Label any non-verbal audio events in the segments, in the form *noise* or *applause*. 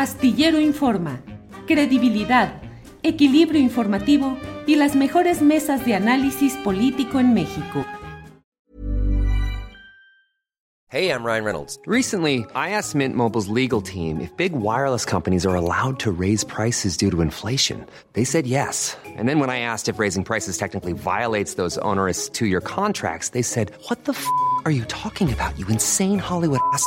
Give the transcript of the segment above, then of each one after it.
Astillero Informa, credibilidad, equilibrio informativo y las mejores mesas de análisis político en México. Hey, I'm Ryan Reynolds. Recently, I asked Mint Mobile's legal team if big wireless companies are allowed to raise prices due to inflation. They said yes. And then when I asked if raising prices technically violates those onerous two-year contracts, they said, "What the f*** are you talking about? You insane Hollywood ass."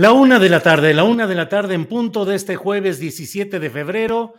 La una de la tarde, la una de la tarde en punto de este jueves 17 de febrero.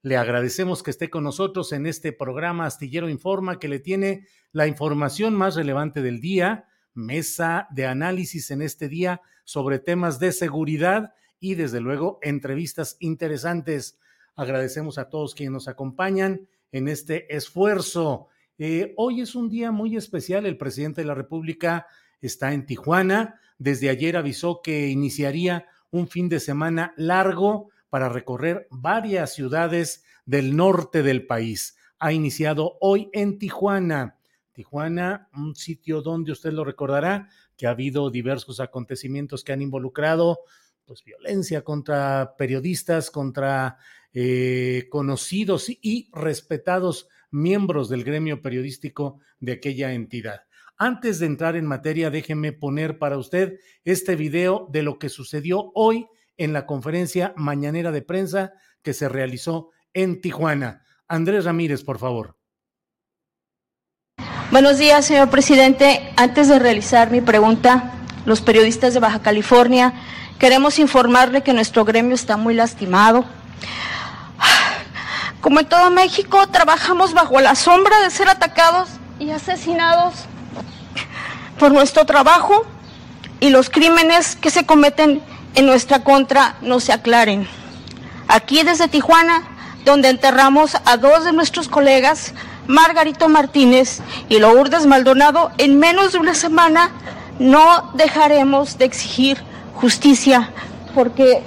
Le agradecemos que esté con nosotros en este programa Astillero Informa que le tiene la información más relevante del día, mesa de análisis en este día sobre temas de seguridad y desde luego entrevistas interesantes. Agradecemos a todos quienes nos acompañan en este esfuerzo. Eh, hoy es un día muy especial. El presidente de la República está en Tijuana desde ayer avisó que iniciaría un fin de semana largo para recorrer varias ciudades del norte del país. Ha iniciado hoy en Tijuana. Tijuana, un sitio donde usted lo recordará, que ha habido diversos acontecimientos que han involucrado pues, violencia contra periodistas, contra eh, conocidos y respetados miembros del gremio periodístico de aquella entidad. Antes de entrar en materia, déjeme poner para usted este video de lo que sucedió hoy en la conferencia mañanera de prensa que se realizó en Tijuana. Andrés Ramírez, por favor. Buenos días, señor presidente. Antes de realizar mi pregunta, los periodistas de Baja California queremos informarle que nuestro gremio está muy lastimado. Como en todo México, trabajamos bajo la sombra de ser atacados y asesinados por nuestro trabajo y los crímenes que se cometen en nuestra contra no se aclaren. Aquí desde Tijuana, donde enterramos a dos de nuestros colegas, Margarito Martínez y Lourdes Maldonado, en menos de una semana no dejaremos de exigir justicia porque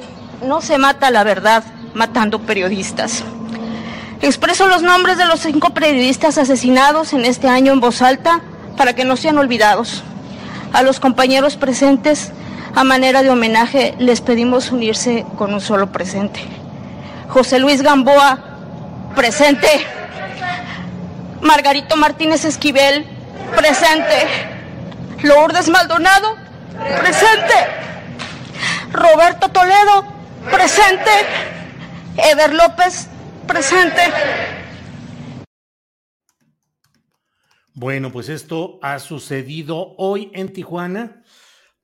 no se mata la verdad matando periodistas. Expreso los nombres de los cinco periodistas asesinados en este año en voz alta para que no sean olvidados. A los compañeros presentes, a manera de homenaje, les pedimos unirse con un solo presente. José Luis Gamboa, presente. Margarito Martínez Esquivel, presente. Lourdes Maldonado, presente. Roberto Toledo, presente. Eder López, presente. Bueno, pues esto ha sucedido hoy en Tijuana.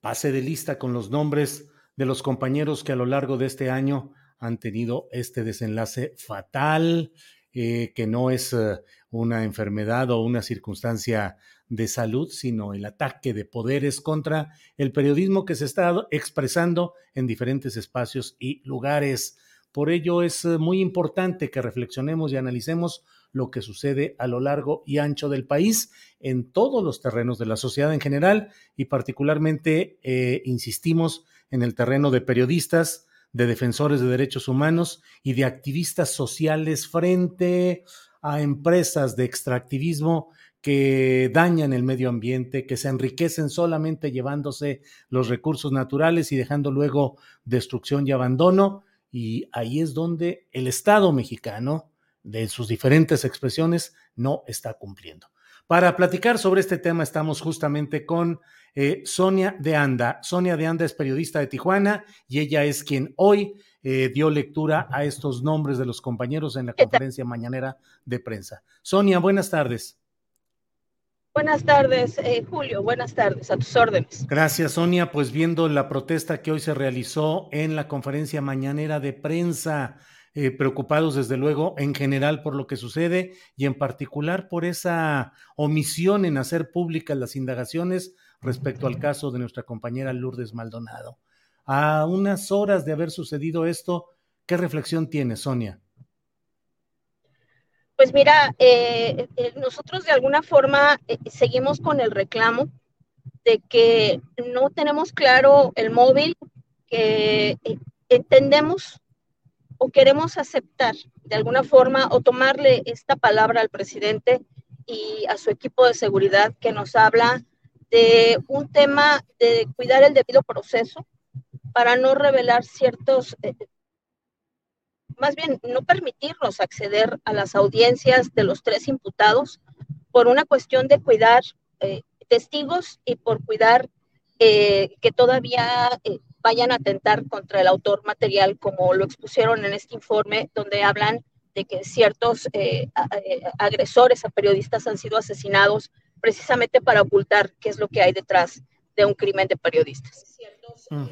Pase de lista con los nombres de los compañeros que a lo largo de este año han tenido este desenlace fatal, eh, que no es eh, una enfermedad o una circunstancia de salud, sino el ataque de poderes contra el periodismo que se está expresando en diferentes espacios y lugares. Por ello es eh, muy importante que reflexionemos y analicemos lo que sucede a lo largo y ancho del país, en todos los terrenos de la sociedad en general y particularmente eh, insistimos en el terreno de periodistas, de defensores de derechos humanos y de activistas sociales frente a empresas de extractivismo que dañan el medio ambiente, que se enriquecen solamente llevándose los recursos naturales y dejando luego destrucción y abandono. Y ahí es donde el Estado mexicano, de sus diferentes expresiones, no está cumpliendo. Para platicar sobre este tema estamos justamente con eh, Sonia de Anda. Sonia de Anda es periodista de Tijuana y ella es quien hoy eh, dio lectura a estos nombres de los compañeros en la conferencia mañanera de prensa. Sonia, buenas tardes. Buenas tardes, eh, Julio. Buenas tardes, a tus órdenes. Gracias, Sonia. Pues viendo la protesta que hoy se realizó en la conferencia mañanera de prensa, eh, preocupados desde luego en general por lo que sucede y en particular por esa omisión en hacer públicas las indagaciones respecto al caso de nuestra compañera Lourdes Maldonado. A unas horas de haber sucedido esto, ¿qué reflexión tiene, Sonia? Pues mira, eh, eh, nosotros de alguna forma seguimos con el reclamo de que no tenemos claro el móvil, que entendemos o queremos aceptar de alguna forma o tomarle esta palabra al presidente y a su equipo de seguridad que nos habla de un tema de cuidar el debido proceso para no revelar ciertos, eh, más bien no permitirnos acceder a las audiencias de los tres imputados por una cuestión de cuidar eh, testigos y por cuidar eh, que todavía vayan a atentar contra el autor material, como lo expusieron en este informe, donde hablan de que ciertos eh, eh, agresores a periodistas han sido asesinados precisamente para ocultar qué es lo que hay detrás de un crimen de periodistas.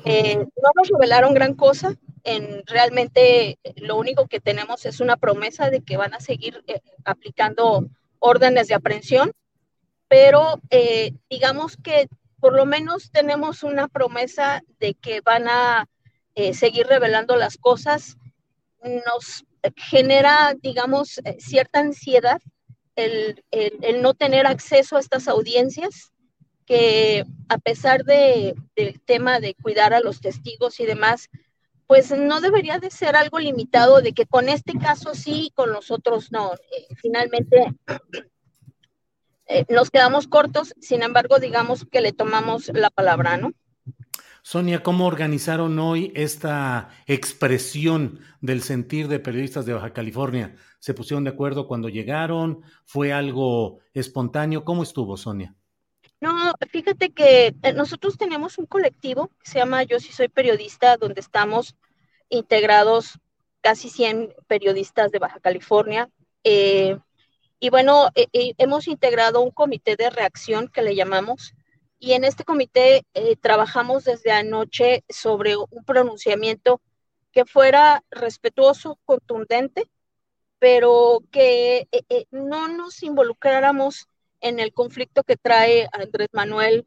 Eh, no nos revelaron gran cosa, en realmente lo único que tenemos es una promesa de que van a seguir aplicando órdenes de aprehensión, pero digamos que por lo menos tenemos una promesa de que van a eh, seguir revelando las cosas. Nos genera, digamos, eh, cierta ansiedad el, no tener acceso a estas audiencias, que a pesar de, del tema de cuidar a los testigos y demás, pues no debería de ser algo limitado de que con este caso sí, con los otros no. Eh, finalmente, eh, nos quedamos cortos, sin embargo, digamos que le tomamos la palabra, ¿no? Sonia, ¿cómo organizaron hoy esta expresión del sentir de periodistas de Baja California? ¿Se pusieron de acuerdo cuando llegaron? ¿Fue algo espontáneo? ¿Cómo estuvo, Sonia? No, fíjate que eh, nosotros tenemos un colectivo que se llama Yo sí soy periodista, donde estamos integrados casi 100 periodistas de Baja California. Eh, y bueno, eh, eh, hemos integrado un comité de reacción que le llamamos, y en este comité eh, trabajamos desde anoche sobre un pronunciamiento que fuera respetuoso, contundente, pero que no nos involucráramos en el conflicto que trae Andrés Manuel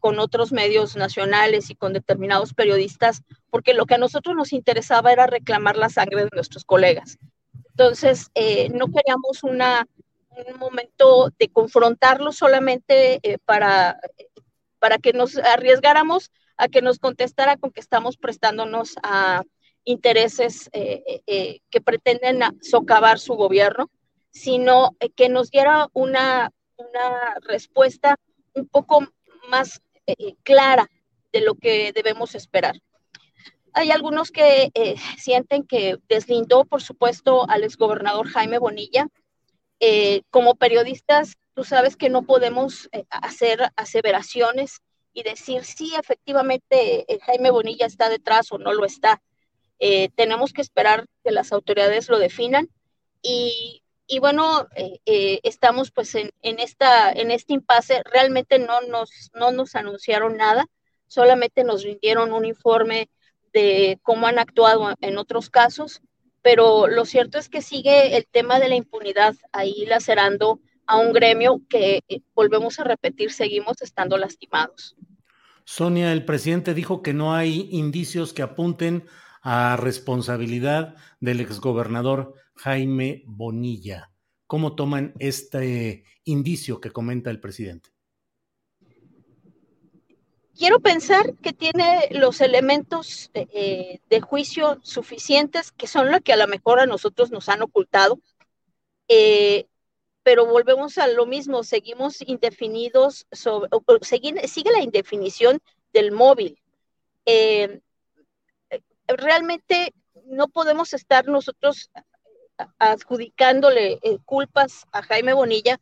con otros medios nacionales y con determinados periodistas, porque lo que a nosotros nos interesaba era reclamar la sangre de nuestros colegas. Entonces, eh, no queríamos una, un momento de confrontarlo solamente eh, para, para que nos arriesgáramos a que nos contestara con que estamos prestándonos a intereses eh, que pretenden socavar su gobierno, sino que nos diera una, una respuesta un poco más clara de lo que debemos esperar. Hay algunos que eh, sienten que deslindó, por supuesto, al exgobernador Jaime Bonilla. Eh, como periodistas, tú sabes que no podemos eh, hacer aseveraciones y decir si efectivamente Jaime Bonilla está detrás o no lo está. tenemos que esperar que las autoridades lo definan y, y bueno, estamos pues en, en, esta, en este impasse. Realmente no nos, no nos anunciaron nada, solamente nos rindieron un informe de cómo han actuado en otros casos, pero lo cierto es que sigue el tema de la impunidad ahí lacerando a un gremio que, eh, volvemos a repetir, seguimos estando lastimados. Sonia, el presidente dijo que no hay indicios que apunten a responsabilidad del exgobernador Jaime Bonilla. ¿Cómo toman este indicio que comenta el presidente? Quiero pensar que tiene los elementos eh, de juicio suficientes, que son los que a lo mejor a nosotros nos han ocultado, eh, pero volvemos a lo mismo, seguimos indefinidos, sobre, sigue, la indefinición del móvil. Eh, realmente no podemos estar nosotros adjudicándole eh, culpas a Jaime Bonilla,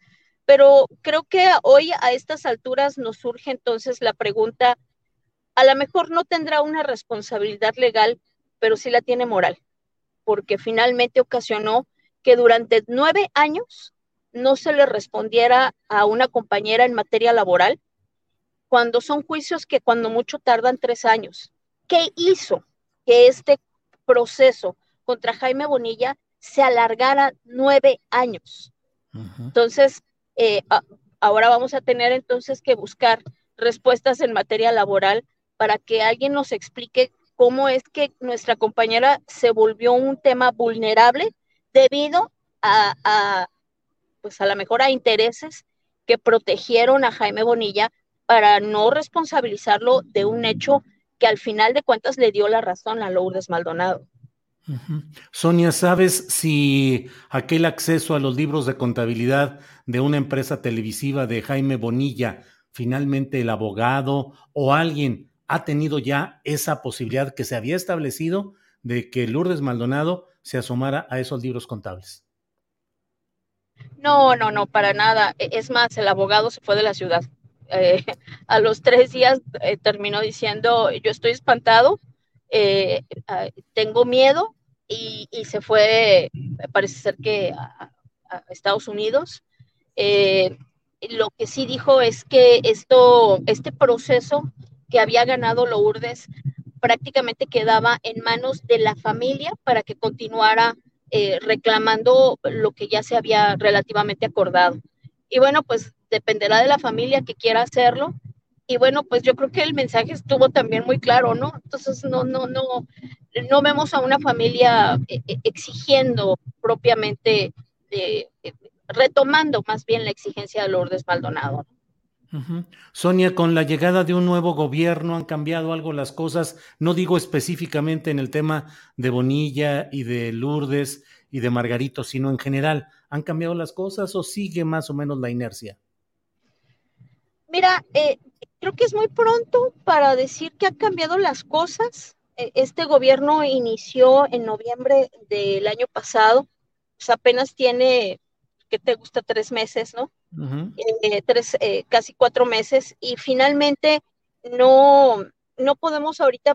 pero creo que hoy a estas alturas nos surge entonces la pregunta, a lo mejor no tendrá una responsabilidad legal, pero sí la tiene moral, porque finalmente ocasionó que durante nueve años no se le respondiera a una compañera en materia laboral, cuando son juicios que cuando mucho tardan tres años. ¿Qué hizo que este proceso contra Jaime Bonilla se alargara nueve años? Entonces, eh, ahora vamos a tener entonces que buscar respuestas en materia laboral para que alguien nos explique cómo es que nuestra compañera se volvió un tema vulnerable debido a, pues a lo mejor a intereses que protegieron a Jaime Bonilla para no responsabilizarlo de un hecho que al final de cuentas le dio la razón a Lourdes Maldonado. Sonia, ¿sabes si aquel acceso a los libros de contabilidad de una empresa televisiva de Jaime Bonilla, finalmente el abogado o alguien ha tenido ya esa posibilidad que se había establecido de que Lourdes Maldonado se asomara a esos libros contables? No, no, no, para nada. E, es más, el abogado se fue de la ciudad. Eh, *laughs* a los tres días eh, terminó diciendo, yo estoy espantado, eh, tengo miedo y, se fue, parece ser que a, Estados Unidos. lo que sí dijo es que esto, este proceso que había ganado Lourdes prácticamente quedaba en manos de la familia para que continuara reclamando lo que ya se había relativamente acordado. Y bueno, pues dependerá de la familia que quiera hacerlo. Y bueno, pues yo creo que el mensaje estuvo también muy claro, ¿no? Entonces no, no, no, no vemos a una familia eh, eh, exigiendo propiamente, eh, retomando más bien la exigencia de Lourdes Maldonado. Sonia, con la llegada de un nuevo gobierno han cambiado algo las cosas, no digo específicamente en el tema de Bonilla y de Lourdes y de Margarito, sino en general. ¿Han cambiado las cosas o sigue más o menos la inercia? Mira, eh, creo que es muy pronto para decir que han cambiado las cosas. E, este gobierno inició en noviembre del año pasado, pues apenas tiene, ¿qué te gusta? Tres meses, ¿no? Eh, tres, eh, casi cuatro meses, y finalmente no, no podemos ahorita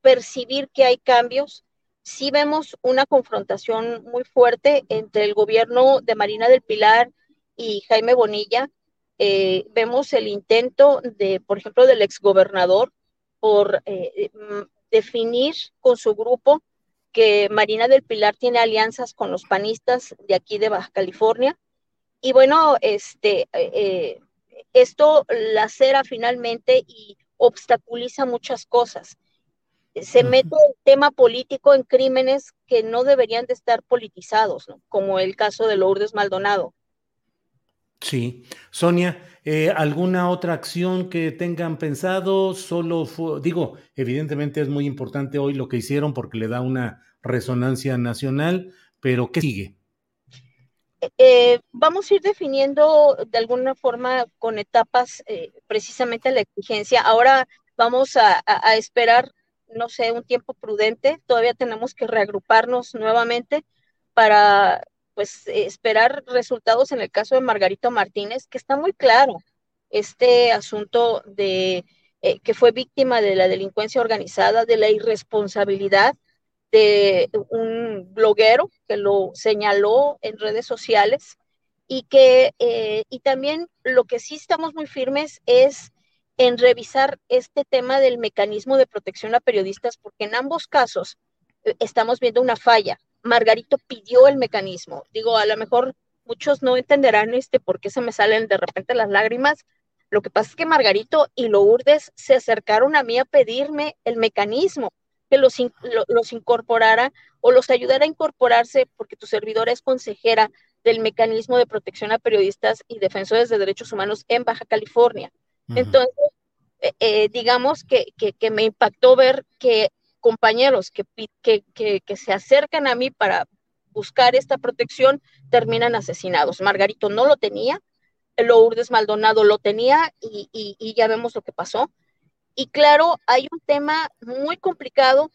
percibir que hay cambios sí vemos una confrontación muy fuerte entre el gobierno de Marina del Pilar y Jaime Bonilla. Eh, vemos el intento de, por ejemplo, del exgobernador por eh, mm, definir con su grupo que Marina del Pilar tiene alianzas con los panistas de aquí de Baja California. Y bueno, este, eh, esto lacera finalmente y obstaculiza muchas cosas se mete el tema político en crímenes que no deberían de estar politizados, como el caso de Lourdes Maldonado. Sí. Sonia, eh, ¿alguna otra acción que tengan pensado? Solo digo, evidentemente es muy importante hoy lo que hicieron porque le da una resonancia nacional, pero ¿qué sigue? Eh, vamos a ir definiendo de alguna forma con etapas eh, precisamente la exigencia. Ahora vamos a esperar no sé, un tiempo prudente. Todavía tenemos que reagruparnos nuevamente para pues esperar resultados en el caso de Margarito Martínez, que está muy claro este asunto de eh, que fue víctima de la delincuencia organizada, de la irresponsabilidad de un bloguero que lo señaló en redes sociales y que eh, y también lo que sí estamos muy firmes es en revisar este tema del mecanismo de protección a periodistas, porque en ambos casos eh, estamos viendo una falla. Margarito pidió el mecanismo. Digo, a lo mejor muchos no entenderán este por qué se me salen de repente las lágrimas. Lo que pasa es que Margarito y Lourdes se acercaron a mí a pedirme el mecanismo, que los, los incorporara o los ayudara a incorporarse, porque tu servidora es consejera del mecanismo de protección a periodistas y defensores de derechos humanos en Baja California. Entonces, eh, eh, digamos que, que, me impactó ver que compañeros que, que, que, se acercan a mí para buscar esta protección terminan asesinados. Margarito no lo tenía, Lourdes Maldonado lo tenía y, y, ya vemos lo que pasó. Y claro, hay un tema muy complicado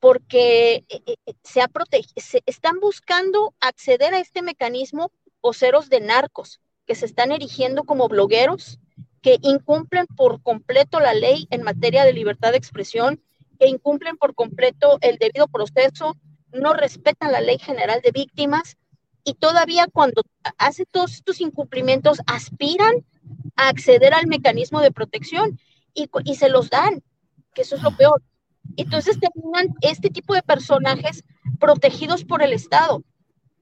porque se, ha se están buscando acceder a este mecanismo voceros de narcos que se están erigiendo como blogueros, que incumplen por completo la ley en materia de libertad de expresión, que incumplen por completo el debido proceso, no respetan la ley general de víctimas y todavía cuando hace todos estos incumplimientos aspiran a acceder al mecanismo de protección y, y se los dan, que eso es lo peor. Entonces terminan este tipo de personajes protegidos por el Estado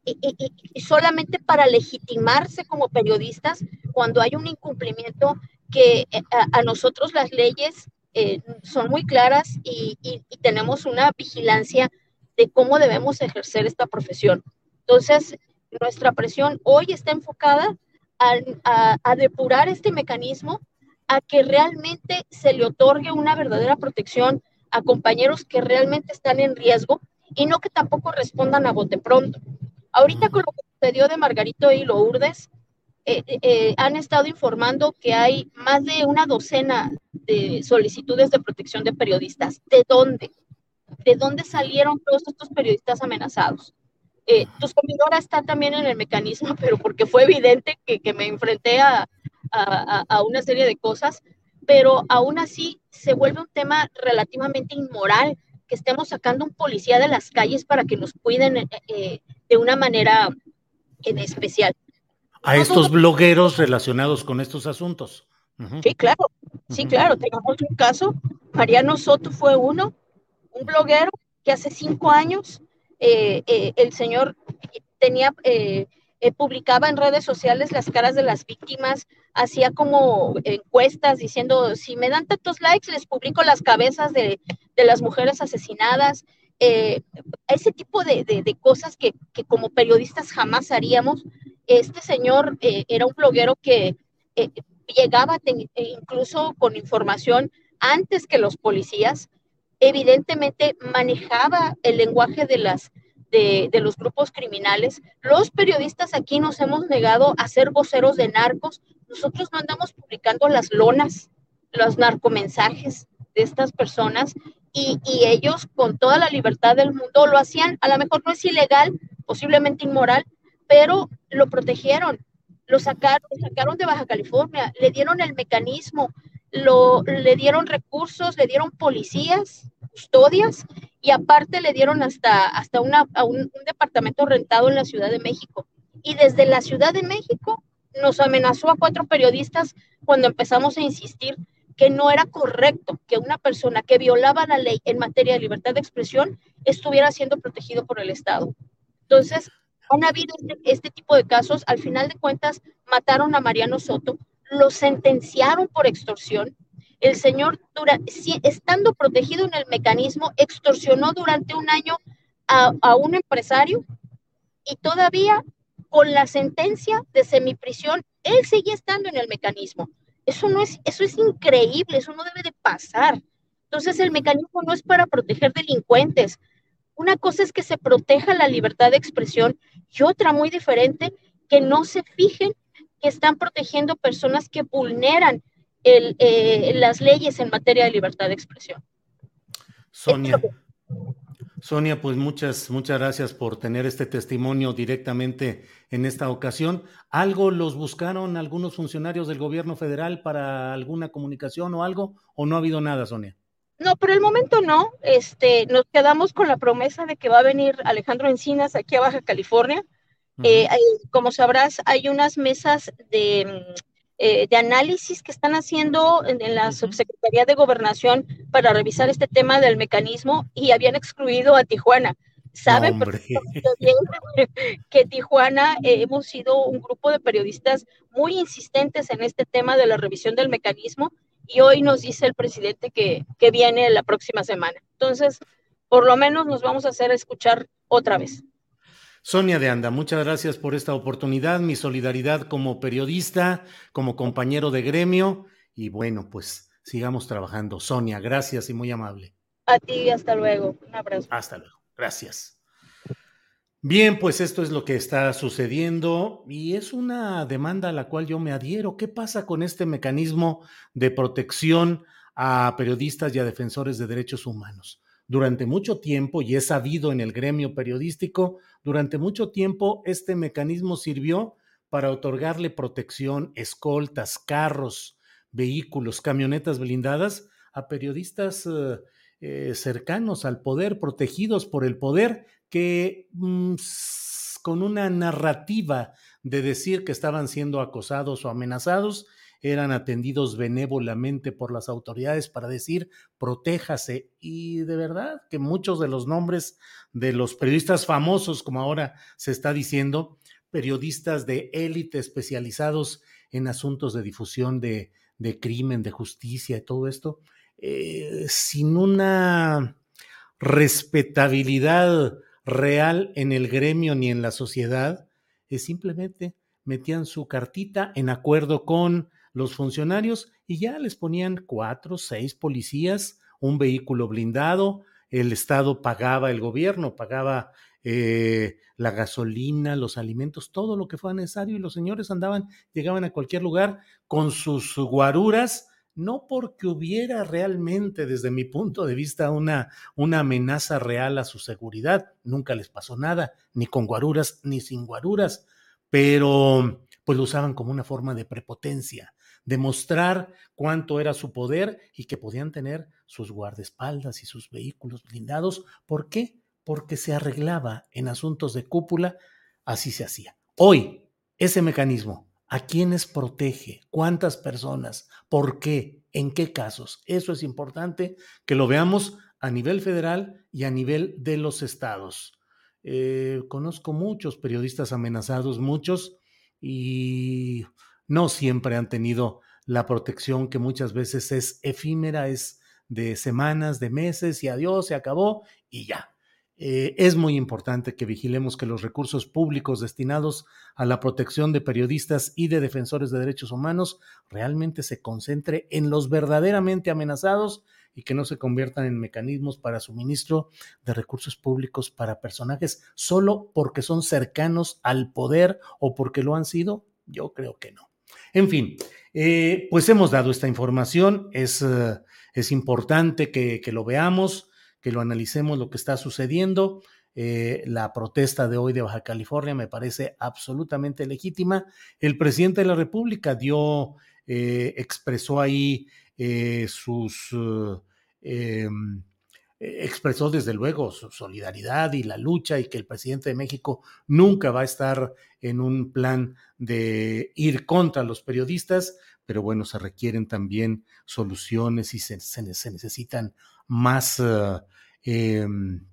y, solamente para legitimarse como periodistas cuando hay un incumplimiento que eh, a, nosotros las leyes eh, son muy claras y, tenemos una vigilancia de cómo debemos ejercer esta profesión. Entonces, nuestra presión hoy está enfocada a, depurar este mecanismo, a que realmente se le otorgue una verdadera protección a compañeros que realmente están en riesgo y no que tampoco respondan a bote pronto. Ahorita con lo que sucedió de Margarito y Lourdes, eh, eh, eh, han estado informando que hay más de una docena de solicitudes de protección de periodistas. ¿De dónde? ¿De dónde salieron todos estos periodistas amenazados? tu servidora está también en el mecanismo, *laughs* pero porque fue evidente que, me enfrenté a, una serie de cosas, pero aún así se vuelve un tema relativamente inmoral que estemos sacando un policía de las calles para que nos cuiden eh, eh, de una manera en especial. A estos blogueros relacionados con estos asuntos. Sí, claro, sí, claro. Tenemos un caso, Mariano Soto fue uno, un bloguero que hace cinco años eh, el señor tenía eh, publicaba en redes sociales las caras de las víctimas, hacía como encuestas diciendo, si me dan tantos likes, les publico las cabezas de, las mujeres asesinadas. Eh, ese tipo de, cosas que, como periodistas jamás haríamos. Este señor eh, era un bloguero que llegaba incluso con información antes que los policías. Evidentemente manejaba el lenguaje de las, de, los grupos criminales. Los periodistas aquí nos hemos negado a ser voceros de narcos. Nosotros no andamos publicando las lonas, los narcomensajes de estas personas y, ellos con toda la libertad del mundo lo hacían. A lo mejor no es ilegal, posiblemente inmoral, pero lo protegieron, lo sacaron, sacaron de Baja California, le dieron el mecanismo, lo, le dieron recursos, le dieron policías, custodias y aparte le dieron hasta, hasta una, un, departamento rentado en la Ciudad de México. Y desde la Ciudad de México nos amenazó a cuatro periodistas cuando empezamos a insistir que no era correcto que una persona que violaba la ley en materia de libertad de expresión estuviera siendo protegido por el Estado. Entonces, han habido este, este tipo de casos. Al final de cuentas, mataron a Mariano Soto, lo sentenciaron por extorsión el señor, estando protegido en el mecanismo, extorsionó durante un año a, un empresario y todavía con la sentencia de semiprisión, él seguía estando en el mecanismo. Eso no es, eso es increíble, eso no debe de pasar. Entonces el mecanismo no es para proteger delincuentes. Una cosa es que se proteja la libertad de expresión y otra muy diferente, que no se fijen que están protegiendo personas que vulneran eh, las leyes en materia de libertad de expresión. Sonia. Sonia, pues muchas, muchas gracias por tener este testimonio directamente en esta ocasión. ¿Algo los buscaron algunos funcionarios del gobierno federal para alguna comunicación o algo? ¿O no ha habido nada, Sonia? No, por el momento no. Este, nos quedamos con la promesa de que va a venir Alejandro Encinas aquí a Baja California. Eh, como sabrás, hay unas mesas de eh, de análisis que están haciendo en, la Subsecretaría de Gobernación para revisar este tema del mecanismo y habían excluido a Tijuana. Saben que Tijuana eh, hemos sido un grupo de periodistas muy insistentes en este tema de la revisión del mecanismo y hoy nos dice el presidente que, que viene la próxima semana. Entonces, por lo menos nos vamos a hacer escuchar otra vez. Sonia de Anda, muchas gracias por esta oportunidad, mi solidaridad como periodista, como compañero de gremio y bueno, pues sigamos trabajando. Sonia, gracias y muy amable. A ti, hasta luego. Un abrazo. Hasta luego. Gracias. Bien, pues esto es lo que está sucediendo y es una demanda a la cual yo me adhiero. ¿Qué pasa con este mecanismo de protección a periodistas y a defensores de derechos humanos? durante mucho tiempo, y es sabido en el gremio periodístico, durante mucho tiempo este mecanismo sirvió para otorgarle protección, escoltas, carros, vehículos, camionetas blindadas a periodistas eh, cercanos al poder, protegidos por el poder, que mm, con una narrativa de decir que estaban siendo acosados o amenazados, eran atendidos benévolamente por las autoridades para decir protéjase. Y de verdad que muchos de los nombres de los periodistas famosos, como ahora se está diciendo, periodistas de élite especializados en asuntos de difusión de, de crimen, de justicia y todo esto, eh, sin una respetabilidad real en el gremio ni en la sociedad, es simplemente metían su cartita en acuerdo con los funcionarios y ya les ponían cuatro, seis policías, un vehículo blindado, el Estado pagaba, el gobierno pagaba eh, la gasolina, los alimentos, todo lo que fuera necesario y los señores andaban, llegaban a cualquier lugar con sus guaruras, no porque hubiera realmente, desde mi punto de vista, una, una amenaza real a su seguridad, nunca les pasó nada, ni con guaruras ni sin guaruras, pero pues lo usaban como una forma de prepotencia, demostrar cuánto era su poder y que podían tener sus guardaespaldas y sus vehículos blindados. ¿Por qué? Porque se arreglaba en asuntos de cúpula, así se hacía. Hoy, ese mecanismo, ¿a quiénes protege? ¿Cuántas personas? ¿Por qué? ¿En qué casos? Eso es importante que lo veamos a nivel federal y a nivel de los estados. Eh, conozco muchos periodistas amenazados, muchos, y no siempre han tenido la protección que muchas veces es efímera, es de semanas, de meses y adiós, se acabó y ya. Eh, es muy importante que vigilemos que los recursos públicos destinados a la protección de periodistas y de defensores de derechos humanos realmente se concentre en los verdaderamente amenazados y que no se conviertan en mecanismos para suministro de recursos públicos para personajes solo porque son cercanos al poder o porque lo han sido. Yo creo que no. En fin, eh, pues hemos dado esta información, es, eh, es importante que, lo veamos, que lo analicemos lo que está sucediendo. Eh, la protesta de hoy de Baja California me parece absolutamente legítima. El presidente de la República dio, expresó ahí sus em, expresó desde luego su solidaridad y la lucha y que el presidente de México nunca va a estar en un plan de ir contra los periodistas, pero bueno, se requieren también soluciones y se, necesitan más, em,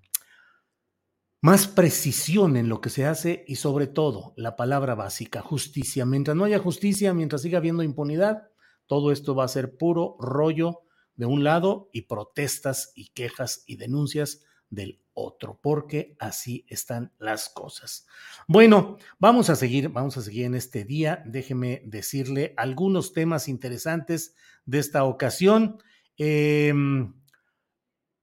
más precisión en lo que se hace y sobre todo la palabra básica, justicia. Mientras no haya justicia, mientras siga habiendo impunidad, todo esto va a ser puro rollo de un lado y protestas y quejas y denuncias del otro, porque así están las cosas. Bueno, vamos a seguir, vamos a seguir en este día. Déjeme decirle algunos temas interesantes de esta ocasión. Em,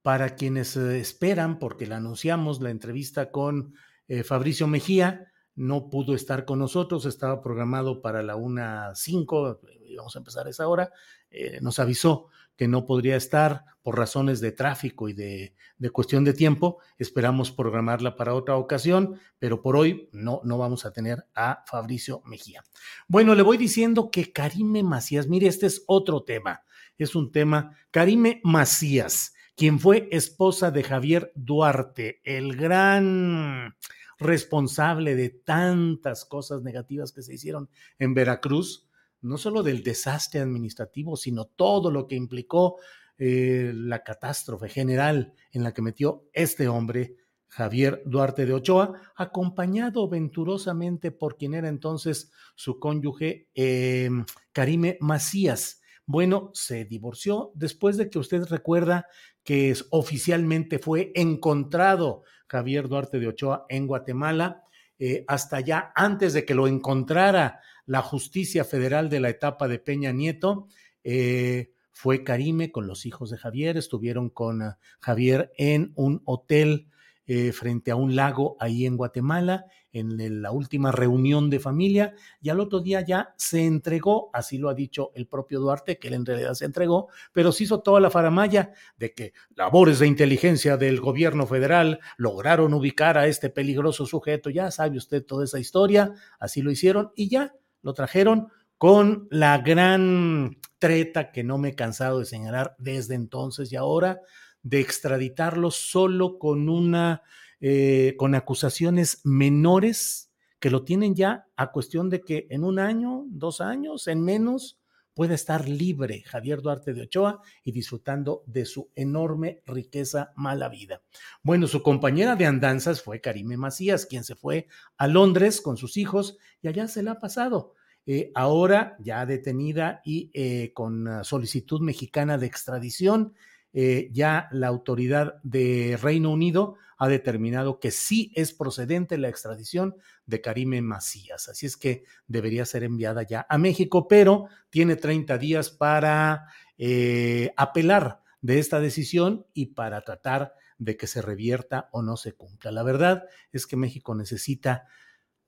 para quienes eh, esperan, porque la anunciamos, la entrevista con eh, Fabricio Mejía, no pudo estar con nosotros, estaba programado para la 1.05, vamos a empezar a esa hora, eh, nos avisó que no podría estar por razones de tráfico y de, cuestión de tiempo. Esperamos programarla para otra ocasión, pero por hoy no, no vamos a tener a Fabricio Mejía. Bueno, le voy diciendo que Karime Macías, mire, este es otro tema, es un tema, Karime Macías, quien fue esposa de Javier Duarte, el gran responsable de tantas cosas negativas que se hicieron en Veracruz, no solo del desastre administrativo, sino todo lo que implicó eh, la catástrofe general en la que metió este hombre, Javier Duarte de Ochoa, acompañado venturosamente por quien era entonces su cónyuge, em, Karime Macías. Bueno, se divorció después de que usted recuerda que oficialmente fue encontrado Javier Duarte de Ochoa en Guatemala, eh, hasta ya antes de que lo encontrara la justicia federal de la etapa de Peña Nieto. Eh, fue Karime con los hijos de Javier, estuvieron con ah, Javier en un hotel eh, frente a un lago ahí en Guatemala en la última reunión de familia y al otro día ya se entregó, así lo ha dicho el propio Duarte, que él en realidad se entregó, pero se hizo toda la faramaya de que labores de inteligencia del gobierno federal lograron ubicar a este peligroso sujeto, ya sabe usted toda esa historia, así lo hicieron y ya lo trajeron con la gran treta que no me he cansado de señalar desde entonces y ahora de extraditarlo solo con una eh, con acusaciones menores que lo tienen ya a cuestión de que en un año, dos años, en menos, pueda estar libre Javier Duarte de Ochoa y disfrutando de su enorme riqueza mala vida. Bueno, su compañera de andanzas fue Karime Macías, quien se fue a Londres con sus hijos y allá se la ha pasado. Eh, ahora ya detenida y eh, con solicitud mexicana de extradición, ya la autoridad de Reino Unido ha determinado que sí es procedente la extradición de Karime Macías. Así es que debería ser enviada ya a México, pero tiene 30 días para eh, apelar de esta decisión y para tratar de que se revierta o no se cumpla. La verdad es que México necesita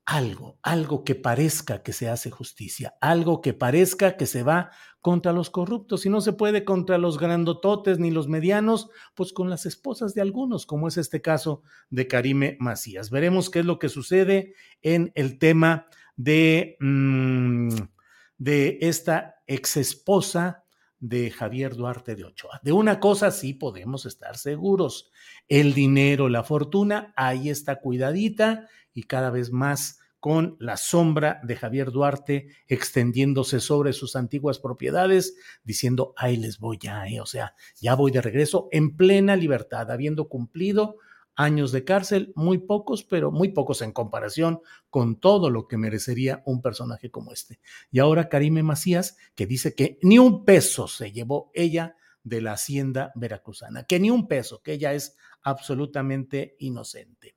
algo, algo que parezca que se hace justicia, algo que parezca que se va contra los corruptos. Si no se puede contra los grandototes ni los medianos, pues con las esposas de algunos, como es este caso de Karime Macías. Veremos qué es lo que sucede en el tema de, mm, de esta exesposa de Javier Duarte de Ochoa. De una cosa sí podemos estar seguros, el dinero, la fortuna, ahí está cuidadita y cada vez más con la sombra de Javier Duarte extendiéndose sobre sus antiguas propiedades, diciendo, ahí les voy ya, eh", o sea, ya voy de regreso en plena libertad, habiendo cumplido años de cárcel, muy pocos, pero muy pocos en comparación con todo lo que merecería un personaje como este. Y ahora Karime Macías, que dice que ni un peso se llevó ella de la hacienda veracruzana, que ni un peso, que ella es absolutamente inocente.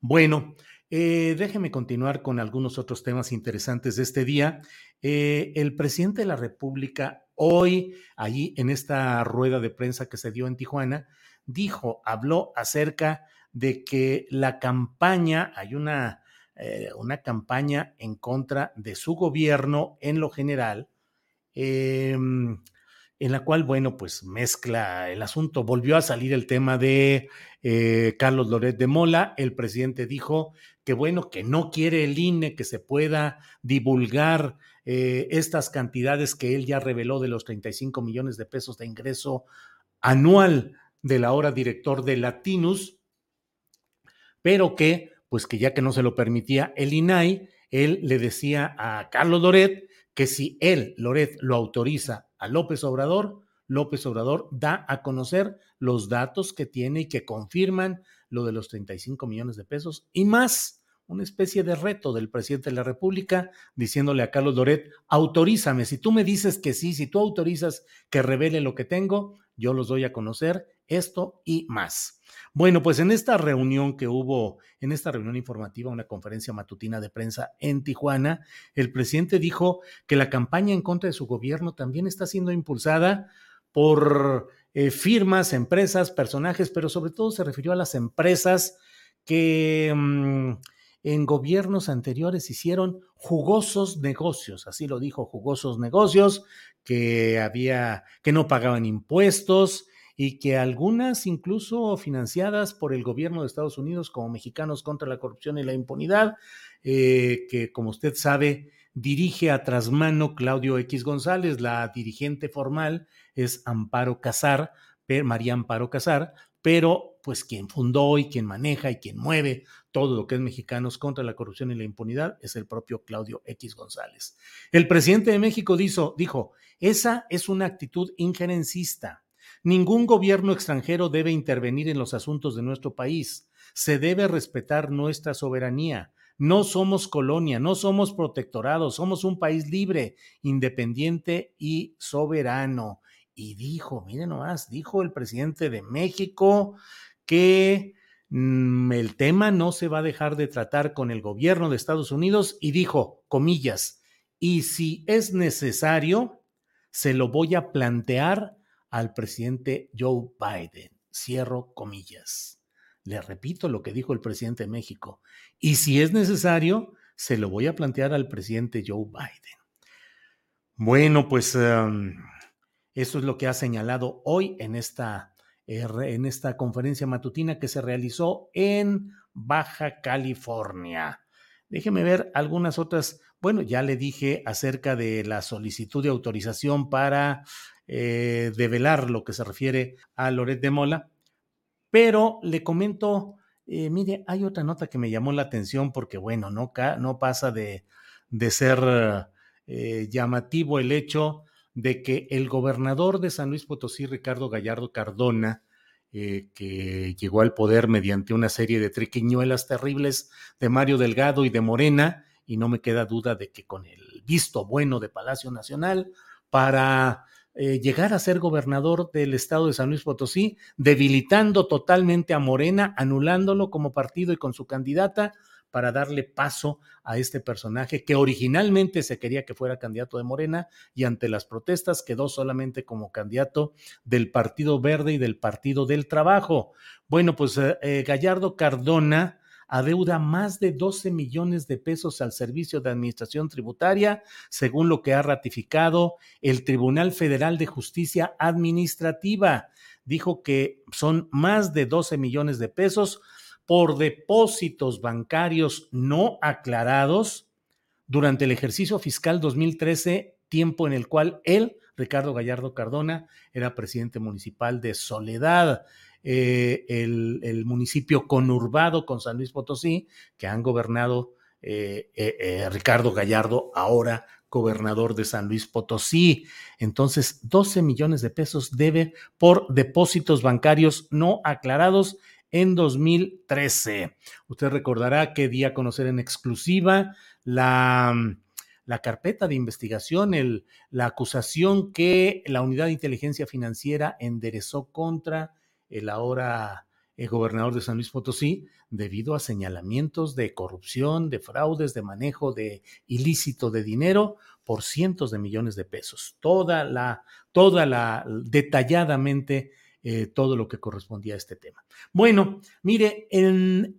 Bueno, eh, déjeme continuar con algunos otros temas interesantes de este día. Eh, el presidente de la República hoy, allí en esta rueda de prensa que se dio en Tijuana, dijo, habló acerca de que la campaña, hay una, eh, una campaña en contra de su gobierno en lo general, em, en la cual, bueno, pues mezcla el asunto. Volvió a salir el tema de eh, Carlos Loret de Mola. El presidente dijo que, bueno, que no quiere el INE que se pueda divulgar eh, estas cantidades que él ya reveló de los 35 millones de pesos de ingreso anual de la hora director de Latinus, pero que, pues que ya que no se lo permitía el INAI, él le decía a Carlos Loret que si él, Loret, lo autoriza a López Obrador, López Obrador da a conocer los datos que tiene y que confirman lo de los 35 millones de pesos y más una especie de reto del presidente de la República diciéndole a Carlos Loret, autorízame, si tú me dices que sí, si tú autorizas que revele lo que tengo, yo los doy a conocer esto y más. Bueno, pues en esta reunión que hubo, en esta reunión informativa, una conferencia matutina de prensa en Tijuana, el presidente dijo que la campaña en contra de su gobierno también está siendo impulsada por eh, firmas, empresas, personajes, pero sobre todo se refirió a las empresas que mm, en gobiernos anteriores hicieron jugosos negocios, así lo dijo, jugosos negocios, que había, que no pagaban impuestos, y que algunas incluso financiadas por el gobierno de Estados Unidos como Mexicanos contra la Corrupción y la Impunidad, eh, que como usted sabe dirige a trasmano Claudio X González, la dirigente formal es Amparo Casar, María Amparo Casar, pero pues quien fundó y quien maneja y quien mueve todo lo que es Mexicanos contra la corrupción y la impunidad es el propio Claudio X González. El presidente de México dijo, dijo esa es una actitud injerencista Ningún gobierno extranjero debe intervenir en los asuntos de nuestro país. Se debe respetar nuestra soberanía. No somos colonia, no somos protectorado, somos un país libre, independiente y soberano. Y dijo, miren nomás, dijo el presidente de México que mm, el tema no se va a dejar de tratar con el gobierno de Estados Unidos y dijo, comillas, y si es necesario, se lo voy a plantear al presidente Joe Biden. Cierro comillas. Le repito lo que dijo el presidente de México. Y si es necesario, se lo voy a plantear al presidente Joe Biden. Bueno, pues um, eso es lo que ha señalado hoy en esta, en esta conferencia matutina que se realizó en Baja California. Déjeme ver algunas otras. Bueno, ya le dije acerca de la solicitud de autorización para eh, develar lo que se refiere a Loret de Mola, pero le comento, eh, mire, hay otra nota que me llamó la atención porque, bueno, no, no pasa de, de ser eh, llamativo el hecho de que el gobernador de San Luis Potosí, Ricardo Gallardo Cardona, eh, que llegó al poder mediante una serie de triquiñuelas terribles de Mario Delgado y de Morena, y no me queda duda de que con el visto bueno de Palacio Nacional para eh, llegar a ser gobernador del estado de San Luis Potosí, debilitando totalmente a Morena, anulándolo como partido y con su candidata, para darle paso a este personaje que originalmente se quería que fuera candidato de Morena y ante las protestas quedó solamente como candidato del Partido Verde y del Partido del Trabajo. Bueno, pues eh, eh, Gallardo Cardona adeuda más de 12 millones de pesos al Servicio de Administración Tributaria, según lo que ha ratificado el Tribunal Federal de Justicia Administrativa. Dijo que son más de 12 millones de pesos por depósitos bancarios no aclarados durante el ejercicio fiscal 2013, tiempo en el cual él, Ricardo Gallardo Cardona, era presidente municipal de Soledad, eh, el, municipio conurbado con San Luis Potosí, que han gobernado eh, eh, Ricardo Gallardo, ahora gobernador de San Luis Potosí. Entonces, 12 millones de pesos debe por depósitos bancarios no aclarados en 2013. Usted recordará que di a conocer en exclusiva la, la carpeta de investigación, el, la acusación que la Unidad de Inteligencia Financiera enderezó contra el ahora el gobernador de San Luis Potosí debido a señalamientos de corrupción, de fraudes, de manejo de ilícito de dinero por cientos de millones de pesos. Toda la, toda la detalladamente eh, todo lo que correspondía a este tema. Bueno, mire,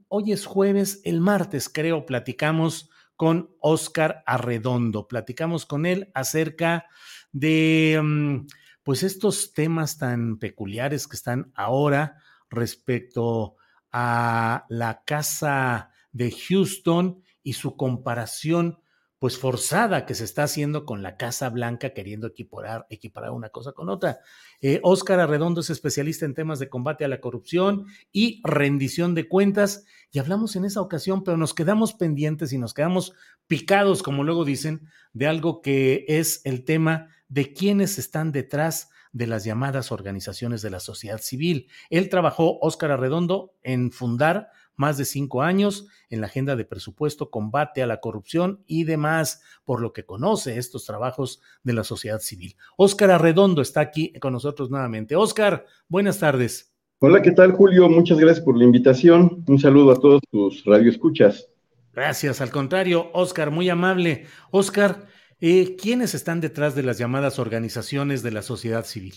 hoy es jueves, el martes creo, platicamos con Oscar Arredondo, platicamos con él acerca de mm, pues estos temas tan peculiares que están ahora respecto a la casa de Houston y su comparación pues forzada que se está haciendo con la Casa Blanca queriendo equiparar, equiparar una cosa con otra. Eh, Óscar Arredondo es especialista en temas de combate a la corrupción y rendición de cuentas y hablamos en esa ocasión, pero nos quedamos pendientes y nos quedamos picados, como luego dicen, de algo que es el tema de quiénes están detrás de las llamadas organizaciones de la sociedad civil. Él trabajó, Óscar Arredondo, en fundar más de cinco años en la agenda de presupuesto, combate a la corrupción y demás, por lo que conoce estos trabajos de la sociedad civil. Óscar Arredondo está aquí con nosotros nuevamente. Óscar, buenas tardes. Hola, ¿qué tal, Julio? Muchas gracias por la invitación. Un saludo a todos tus radioescuchas. Gracias, al contrario, Óscar, muy amable. Óscar, eh, ¿quiénes están detrás de las llamadas organizaciones de la sociedad civil?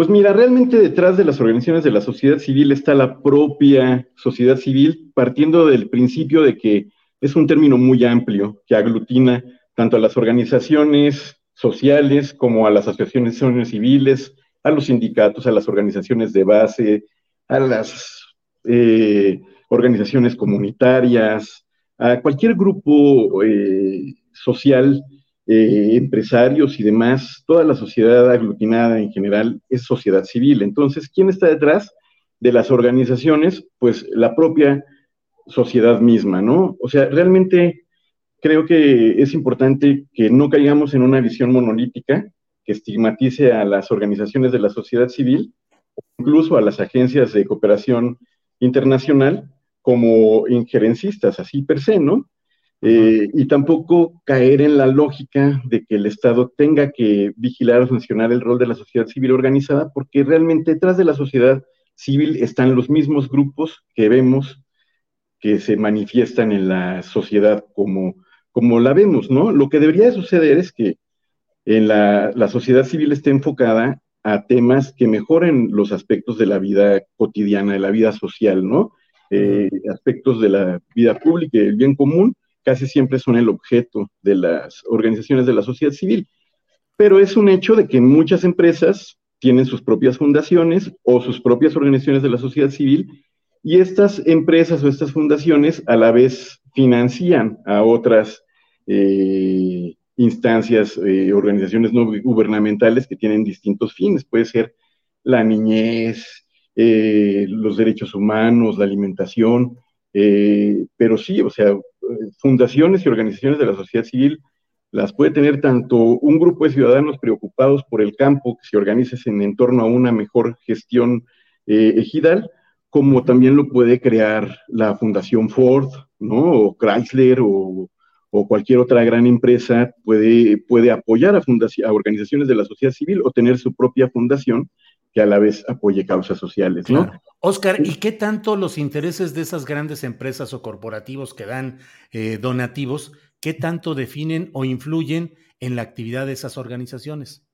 Pues mira, realmente detrás de las organizaciones de la sociedad civil está la propia sociedad civil, partiendo del principio de que es un término muy amplio que aglutina tanto a las organizaciones sociales como a las asociaciones civiles, a los sindicatos, a las organizaciones de base, a las eh, organizaciones comunitarias, a cualquier grupo eh, social eh, empresarios y demás, toda la sociedad aglutinada en general es sociedad civil. Entonces, ¿quién está detrás de las organizaciones? Pues la propia sociedad misma, ¿no? O sea, realmente creo que es importante que no caigamos en una visión monolítica que estigmatice a las organizaciones de la sociedad civil, incluso a las agencias de cooperación internacional, como injerencistas, así per se, ¿no? Eh, y tampoco caer en la lógica de que el Estado tenga que vigilar o sancionar el rol de la sociedad civil organizada, porque realmente detrás de la sociedad civil están los mismos grupos que vemos que se manifiestan en la sociedad como, como la vemos, ¿no? Lo que debería suceder es que en la, la sociedad civil esté enfocada a temas que mejoren los aspectos de la vida cotidiana, de la vida social, ¿no? Eh, aspectos de la vida pública y el bien común casi siempre son el objeto de las organizaciones de la sociedad civil. Pero es un hecho de que muchas empresas tienen sus propias fundaciones o sus propias organizaciones de la sociedad civil y estas empresas o estas fundaciones a la vez financian a otras eh, instancias, eh, organizaciones no gubernamentales que tienen distintos fines. Puede ser la niñez, eh, los derechos humanos, la alimentación, pero sí, o sea, fundaciones y organizaciones de la sociedad civil las puede tener tanto un grupo de ciudadanos preocupados por el campo que se organice en, torno a una mejor gestión ejidal, como también lo puede crear la Fundación Ford, ¿no? O Chrysler o, cualquier otra gran empresa puede, puede apoyar a, a, organizaciones de la sociedad civil o tener su propia fundación que a la vez apoye causas sociales, ¿no? Oscar, ¿y qué tanto los intereses de esas grandes empresas o corporativos que dan eh, donativos, qué tanto definen o influyen en la actividad de esas organizaciones?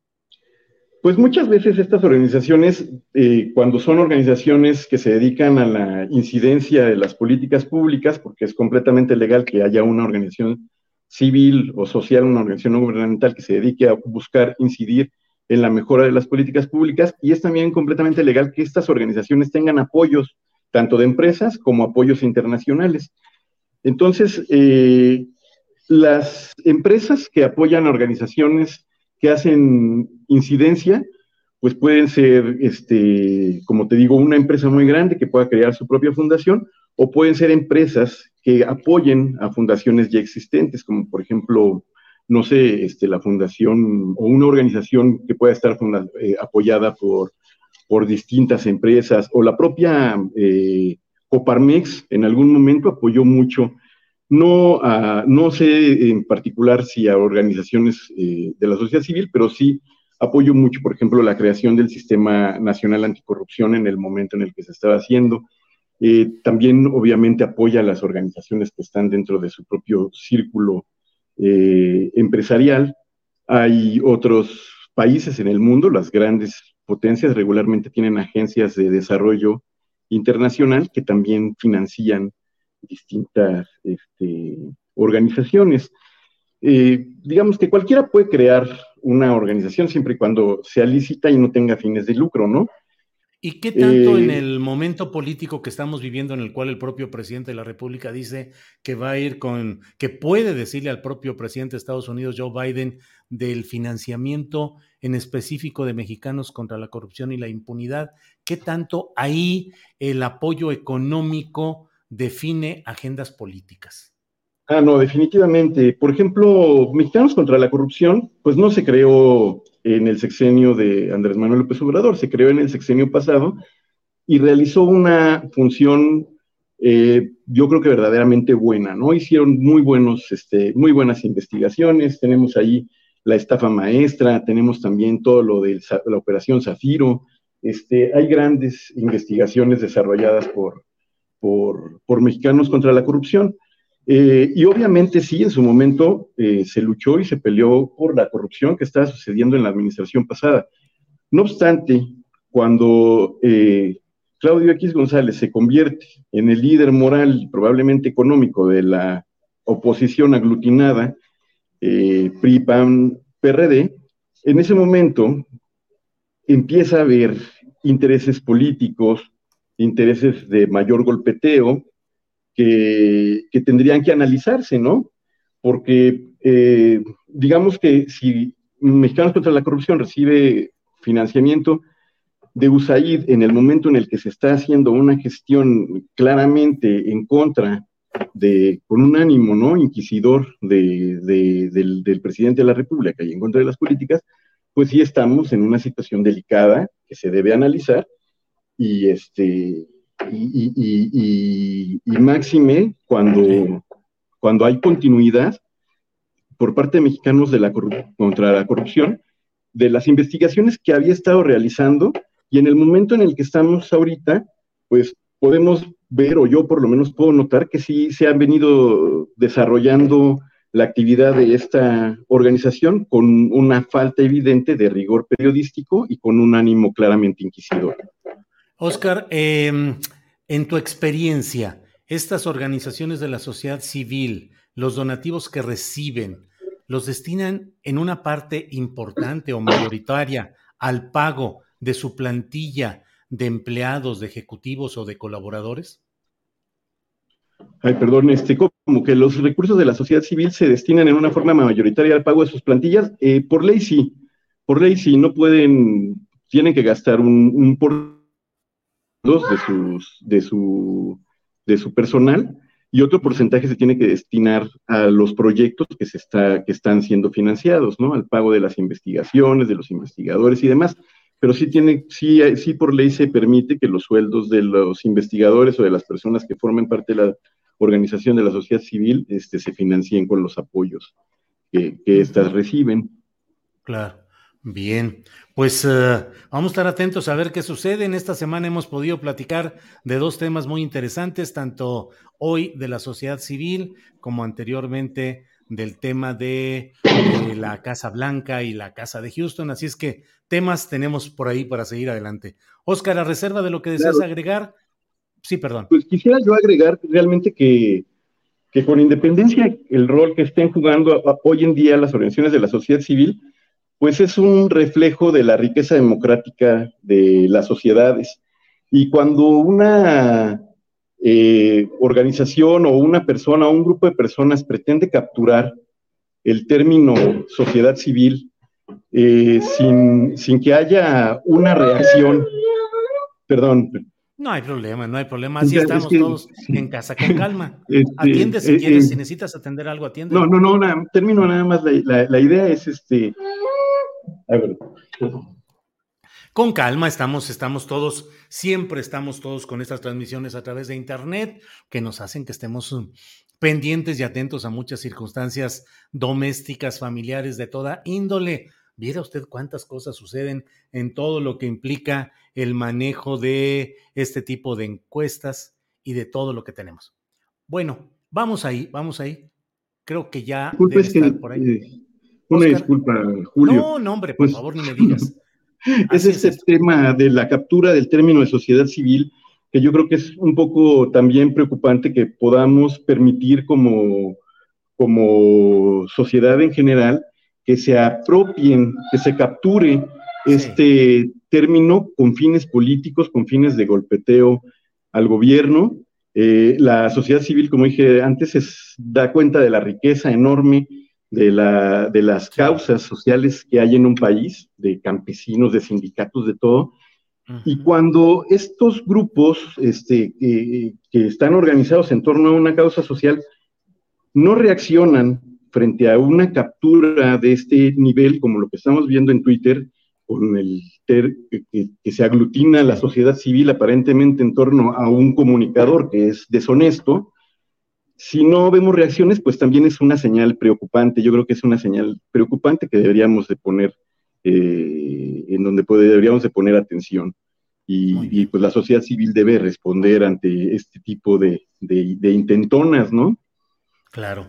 Pues muchas veces estas organizaciones, eh, cuando son organizaciones que se dedican a la incidencia de las políticas públicas, porque es completamente legal que haya una organización civil o social, una organización no gubernamental que se dedique a buscar incidir en la mejora de las políticas públicas, y es también completamente legal que estas organizaciones tengan apoyos, tanto de empresas como apoyos internacionales. Entonces, eh, las empresas que apoyan a organizaciones que hacen incidencia, pues pueden ser, este, como te digo, una empresa muy grande que pueda crear su propia fundación, o pueden ser empresas que apoyen a fundaciones ya existentes, como por ejemplo, no sé, este, la fundación o una organización que pueda estar eh, apoyada por, por distintas empresas, o la propia eh, Coparmex en algún momento apoyó mucho no, no sé en particular si a organizaciones eh, de la sociedad civil, pero sí apoyo mucho, por ejemplo, la creación del Sistema Nacional Anticorrupción en el momento en el que se estaba haciendo. También, obviamente, apoya a las organizaciones que están dentro de su propio círculo eh, empresarial. Hay otros países en el mundo, las grandes potencias regularmente tienen agencias de desarrollo internacional que también financian distintas este, organizaciones. Eh, digamos que cualquiera puede crear una organización siempre y cuando sea lícita y no tenga fines de lucro, ¿no? ¿Y qué tanto en eh, el momento político que estamos viviendo, en el cual el propio presidente de la República dice que va a ir con, que puede decirle al propio presidente de Estados Unidos, Joe Biden, del financiamiento en específico de mexicanos contra la corrupción y la impunidad? ¿Qué tanto ahí el apoyo económico define agendas políticas. Ah, no, definitivamente. Por ejemplo, Mexicanos contra la Corrupción, pues no se creó en el sexenio de Andrés Manuel López Obrador, se creó en el sexenio pasado y realizó una función, eh, yo creo que verdaderamente buena, ¿no? Hicieron muy, buenos, este, muy buenas investigaciones, tenemos ahí la estafa maestra, tenemos también todo lo de la operación Zafiro, este, hay grandes investigaciones desarrolladas por, por, Mexicanos contra la Corrupción. Eh, y obviamente sí, en su momento eh, se luchó y se peleó por la corrupción que estaba sucediendo en la administración pasada. No obstante, cuando eh, Claudio X González se convierte en el líder moral y probablemente económico de la oposición aglutinada, PRI, PAN, PRD, en ese momento empieza a haber intereses políticos, intereses de mayor golpeteo que, tendrían que analizarse, ¿no? Porque eh, digamos que si Mexicanos contra la Corrupción recibe financiamiento de USAID en el momento en el que se está haciendo una gestión claramente en contra de, con un ánimo, ¿no? Inquisidor del, del presidente de la República y en contra de las políticas, pues sí estamos en una situación delicada que se debe analizar y este y, máxime cuando, cuando hay continuidad por parte de mexicanos de la contra la corrupción de las investigaciones que había estado realizando y en el momento en el que estamos ahorita, pues podemos ver, o yo por lo menos puedo notar que sí se han venido desarrollando la actividad de esta organización con una falta evidente de rigor periodístico y con un ánimo claramente inquisidor. Oscar, em, en tu experiencia, estas organizaciones de la sociedad civil, los donativos que reciben, los destinan en una parte importante o mayoritaria al pago de su plantilla de empleados, de ejecutivos o de colaboradores? Ay, perdón, este, como que los recursos de la sociedad civil se destinan en una forma mayoritaria al pago de sus plantillas. Eh, por ley sí, por ley sí, no pueden, tienen que gastar un, por dos de sus, de su, de su personal y otro porcentaje se tiene que destinar a los proyectos que se está, que están siendo financiados, ¿no? Al pago de las investigaciones, de los investigadores y demás pero sí tiene, sí, sí por ley se permite que los sueldos de los investigadores o de las personas que formen parte de la organización de la sociedad civil este, se financien con los apoyos que, que éstas reciben. Claro. Bien, pues uh, vamos a estar atentos a ver qué sucede. En esta semana hemos podido platicar de dos temas muy interesantes, tanto hoy de la sociedad civil como anteriormente del tema de, la Casa Blanca y la Casa de Houston. Así es que temas tenemos por ahí para seguir adelante. Oscar, a reserva de lo que deseas agregar. Sí, perdón. Pues quisiera yo agregar realmente que, que con independencia el rol que estén jugando hoy en día las organizaciones de la sociedad civil, pues es un reflejo de la riqueza democrática de las sociedades. Y cuando una eh, organización o una persona o un grupo de personas pretende capturar el término sociedad civil eh, sin, sin, que haya una reacción. Perdón. No hay problema, no hay problema. Así estamos todos en casa con *laughs* calma. Este, atiende si eh, quieres, si necesitas atender algo, atiende. No, no, no, termino nada más. La, la idea es este. Con calma, estamos, estamos todos, siempre estamos todos con estas transmisiones a través de Internet que nos hacen que estemos mm, pendientes y atentos a muchas circunstancias domésticas, familiares de toda índole. Viera usted cuántas cosas suceden en todo lo que implica el manejo de este tipo de encuestas y de todo lo que tenemos. Bueno, vamos ahí, vamos ahí. Creo que ya debe estar por ahí. Una disculpa, Julio. No, no, hombre, por pues, favor, ni me digas. *laughs* es ese tema de la captura del término de sociedad civil, que yo creo que es un poco también preocupante que podamos permitir como, como sociedad en general que se apropien, que se capture este término con fines políticos, con fines de golpeteo al gobierno. Eh, la sociedad civil, como dije antes, es, da cuenta de la riqueza enorme de, la, de las causas sociales que hay en un país, de campesinos, de sindicatos, de todo. Y cuando estos grupos este, que están organizados en torno a una causa social no reaccionan frente a una captura de este nivel, como lo que estamos viendo en Twitter, con el ter, que, que, se aglutina la sociedad civil aparentemente en torno a un comunicador que es deshonesto, si no vemos reacciones, pues también es una señal preocupante. Yo creo que es una señal preocupante que deberíamos de poner, eh, en donde deberíamos de poner atención. Y, pues la sociedad civil debe responder ante este tipo de, de, intentonas, ¿no? Claro.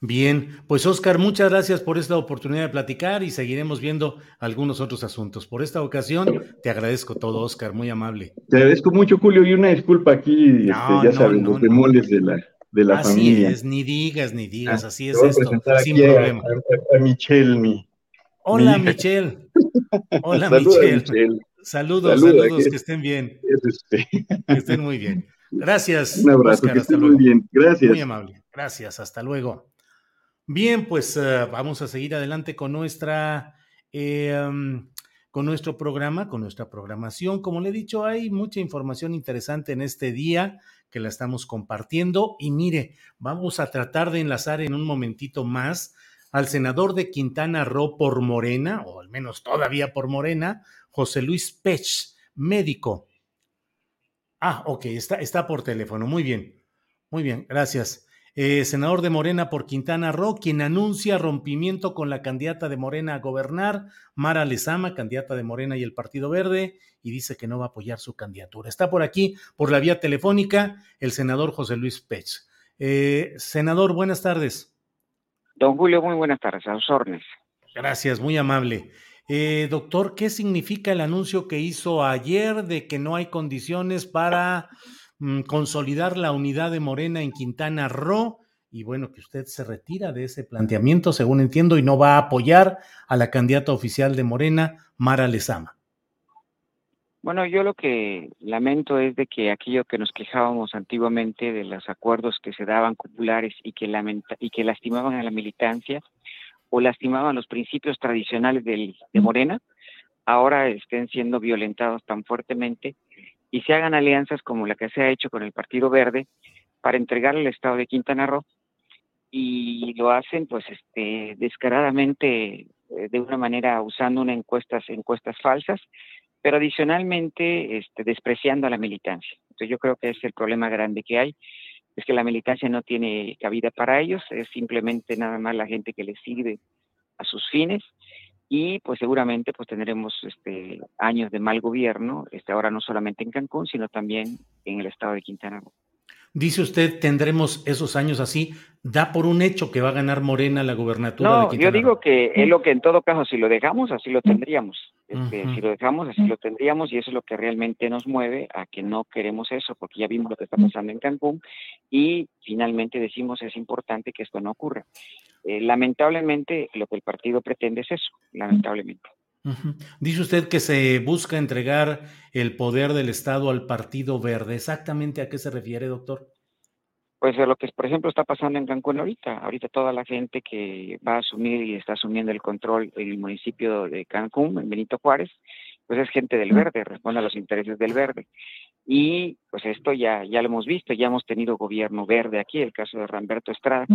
Bien, pues Oscar, muchas gracias por esta oportunidad de platicar y seguiremos viendo algunos otros asuntos. Por esta ocasión, te agradezco todo, Oscar, muy amable. Te agradezco mucho, Julio, y una disculpa aquí, este, ya sabes, los demoles de la, de la así familia. Así es, ni digas, ni digas, ah, así es esto, sin problema. A, Michelle, mi. Hola, Michelle. *laughs* Hola, Michelle. Saludos, saludos, que estén bien. Este. Que estén muy bien. Gracias. Un abrazo, Oscar, hasta luego. muy bien. Gracias. Muy amable. Gracias, hasta luego. Bien, pues uh, vamos a seguir adelante con nuestra eh, um, con nuestro programa, con nuestra programación. Como le he dicho, hay mucha información interesante en este día que la estamos compartiendo. Y mire, vamos a tratar de enlazar en un momentito más al senador de Quintana Roo por Morena, o al menos todavía por Morena, José Luis Pech, médico. Ah, ok, está, está por teléfono. Muy bien, muy bien, gracias. Eh, senador de Morena por Quintana Roo, quien anuncia rompimiento con la candidata de Morena a gobernar, Mara Lezama, candidata de Morena y el Partido Verde, y dice que no va a apoyar su candidatura. Está por aquí, por la vía telefónica, el senador José Luis Pech. Eh, senador, buenas tardes. Don Julio, muy buenas tardes, a sus órdenes. Gracias, muy amable. Eh, doctor, ¿qué significa el anuncio que hizo ayer de que no hay condiciones para consolidar la unidad de Morena en Quintana Roo? Y bueno, que usted se retira de ese planteamiento, según entiendo, y no va a apoyar a la candidata oficial de Morena, Mara Lezama. Bueno, yo lo que lamento es de que aquello que nos quejábamos antiguamente de los acuerdos que se daban populares y que, lamenta y que lastimaban a la militancia o lastimaban los principios tradicionales del, de Morena, ahora estén siendo violentados tan fuertemente y se hagan alianzas como la que se ha hecho con el Partido Verde para entregarle el Estado de Quintana Roo y lo hacen pues este descaradamente eh, de una manera usando una encuestas encuestas falsas pero adicionalmente este, despreciando a la militancia. Entonces yo creo que es el problema grande que hay, es que la militancia no tiene cabida para ellos, es simplemente nada más la gente que les sirve a sus fines y pues seguramente pues tendremos este, años de mal gobierno, este, ahora no solamente en Cancún, sino también en el estado de Quintana Roo. Dice usted, tendremos esos años así. ¿Da por un hecho que va a ganar Morena la gubernatura de Quintana Yo digo que es lo que en todo caso, si lo dejamos, así lo tendríamos. Este, si lo dejamos, así lo tendríamos y eso es lo que realmente nos mueve a que no queremos eso, porque ya vimos lo que está pasando en Cancún y finalmente decimos es importante que esto no ocurra. Eh, lamentablemente, lo que el partido pretende es eso, lamentablemente. Dice usted que se busca entregar el poder del Estado al Partido Verde. ¿Exactamente a qué se refiere, doctor? Pues a lo que, por ejemplo, está pasando en Cancún ahorita. Ahorita toda la gente que va a asumir y está asumiendo el control en el municipio de Cancún, en Benito Juárez, pues es gente del verde, responde a los intereses del verde. Y pues esto ya, ya lo hemos visto, ya hemos tenido gobierno verde aquí, el caso de Ramberto Estrada,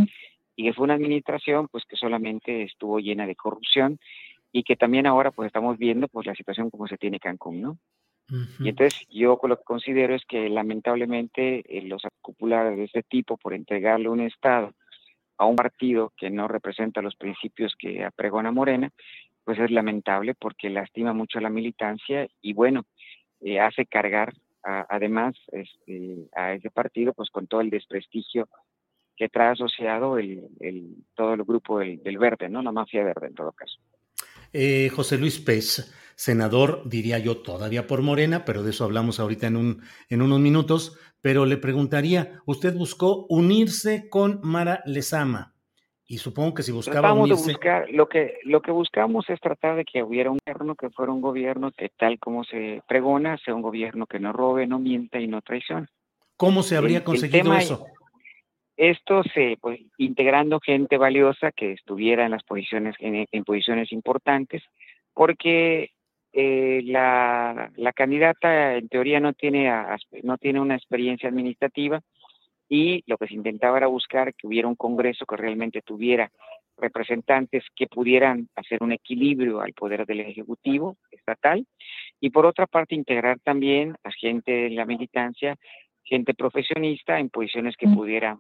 y que fue una administración pues que solamente estuvo llena de corrupción y que también ahora pues estamos viendo pues la situación como se tiene Cancún, ¿no? Y entonces yo lo que considero es que lamentablemente eh, los acupulares de este tipo por entregarle un Estado a un partido que no representa los principios que apregona Morena, pues es lamentable porque lastima mucho a la militancia y bueno, eh, hace cargar además este, a ese partido pues con todo el desprestigio que trae asociado el, el todo el grupo del, del, verde, ¿no? La mafia verde en todo caso. Eh, José Luis Pez, senador, diría yo, todavía por Morena, pero de eso hablamos ahorita en, un, en unos minutos, pero le preguntaría, usted buscó unirse con Mara Lezama, y supongo que si buscaba unirse... buscar, lo que, lo que buscamos es tratar de que hubiera un gobierno que fuera un gobierno que tal como se pregona, sea un gobierno que no robe, no mienta y no traicione. ¿Cómo se habría conseguido eso? Esto se, pues, integrando gente valiosa que estuviera en las posiciones, en, posiciones importantes, porque eh, la, la, candidata en teoría no tiene, no tiene una experiencia administrativa y lo que se intentaba era buscar que hubiera un Congreso que realmente tuviera representantes que pudieran hacer un equilibrio al poder del Ejecutivo estatal y por otra parte integrar también a gente de la militancia, gente profesionista en posiciones que pudieran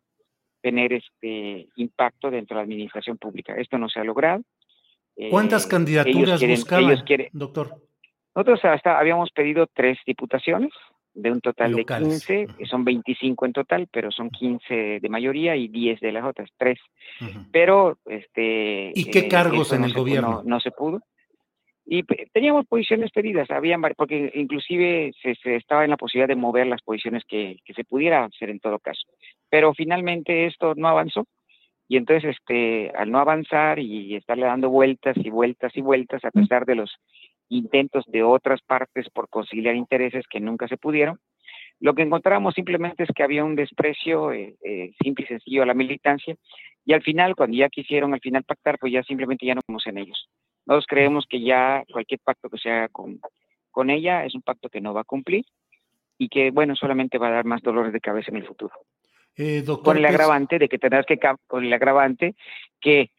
tener este impacto dentro de la administración pública. Esto no se ha logrado. ¿Cuántas eh, candidaturas buscaban, doctor? Nosotros hasta habíamos pedido tres diputaciones, de un total de 15, son 25 en total, pero son 15 de mayoría y 10 de las otras, tres. Pero, este... ¿Y qué eh, cargos en el gobierno? No, se pudo. Y teníamos posiciones pedidas, habían, porque inclusive se, estaba en la posibilidad de mover las posiciones que, que se pudiera hacer en todo caso pero finalmente esto no avanzó. Y entonces este al no avanzar y estarle dando vueltas y vueltas y vueltas a pesar de los intentos de otras partes por conciliar intereses que nunca se pudieron lo que encontramos simplemente es que había un desprecio eh, eh, simple y sencillo a la militancia y al final cuando ya quisieron al final pactar pues ya simplemente ya no vamos en ellos. Nosotros creemos que ya cualquier pacto que se haga con, con ella es un pacto que no va a cumplir y que bueno solamente va a dar más dolores de cabeza en el futuro eh, con el agravante de que tendrás que con el agravante que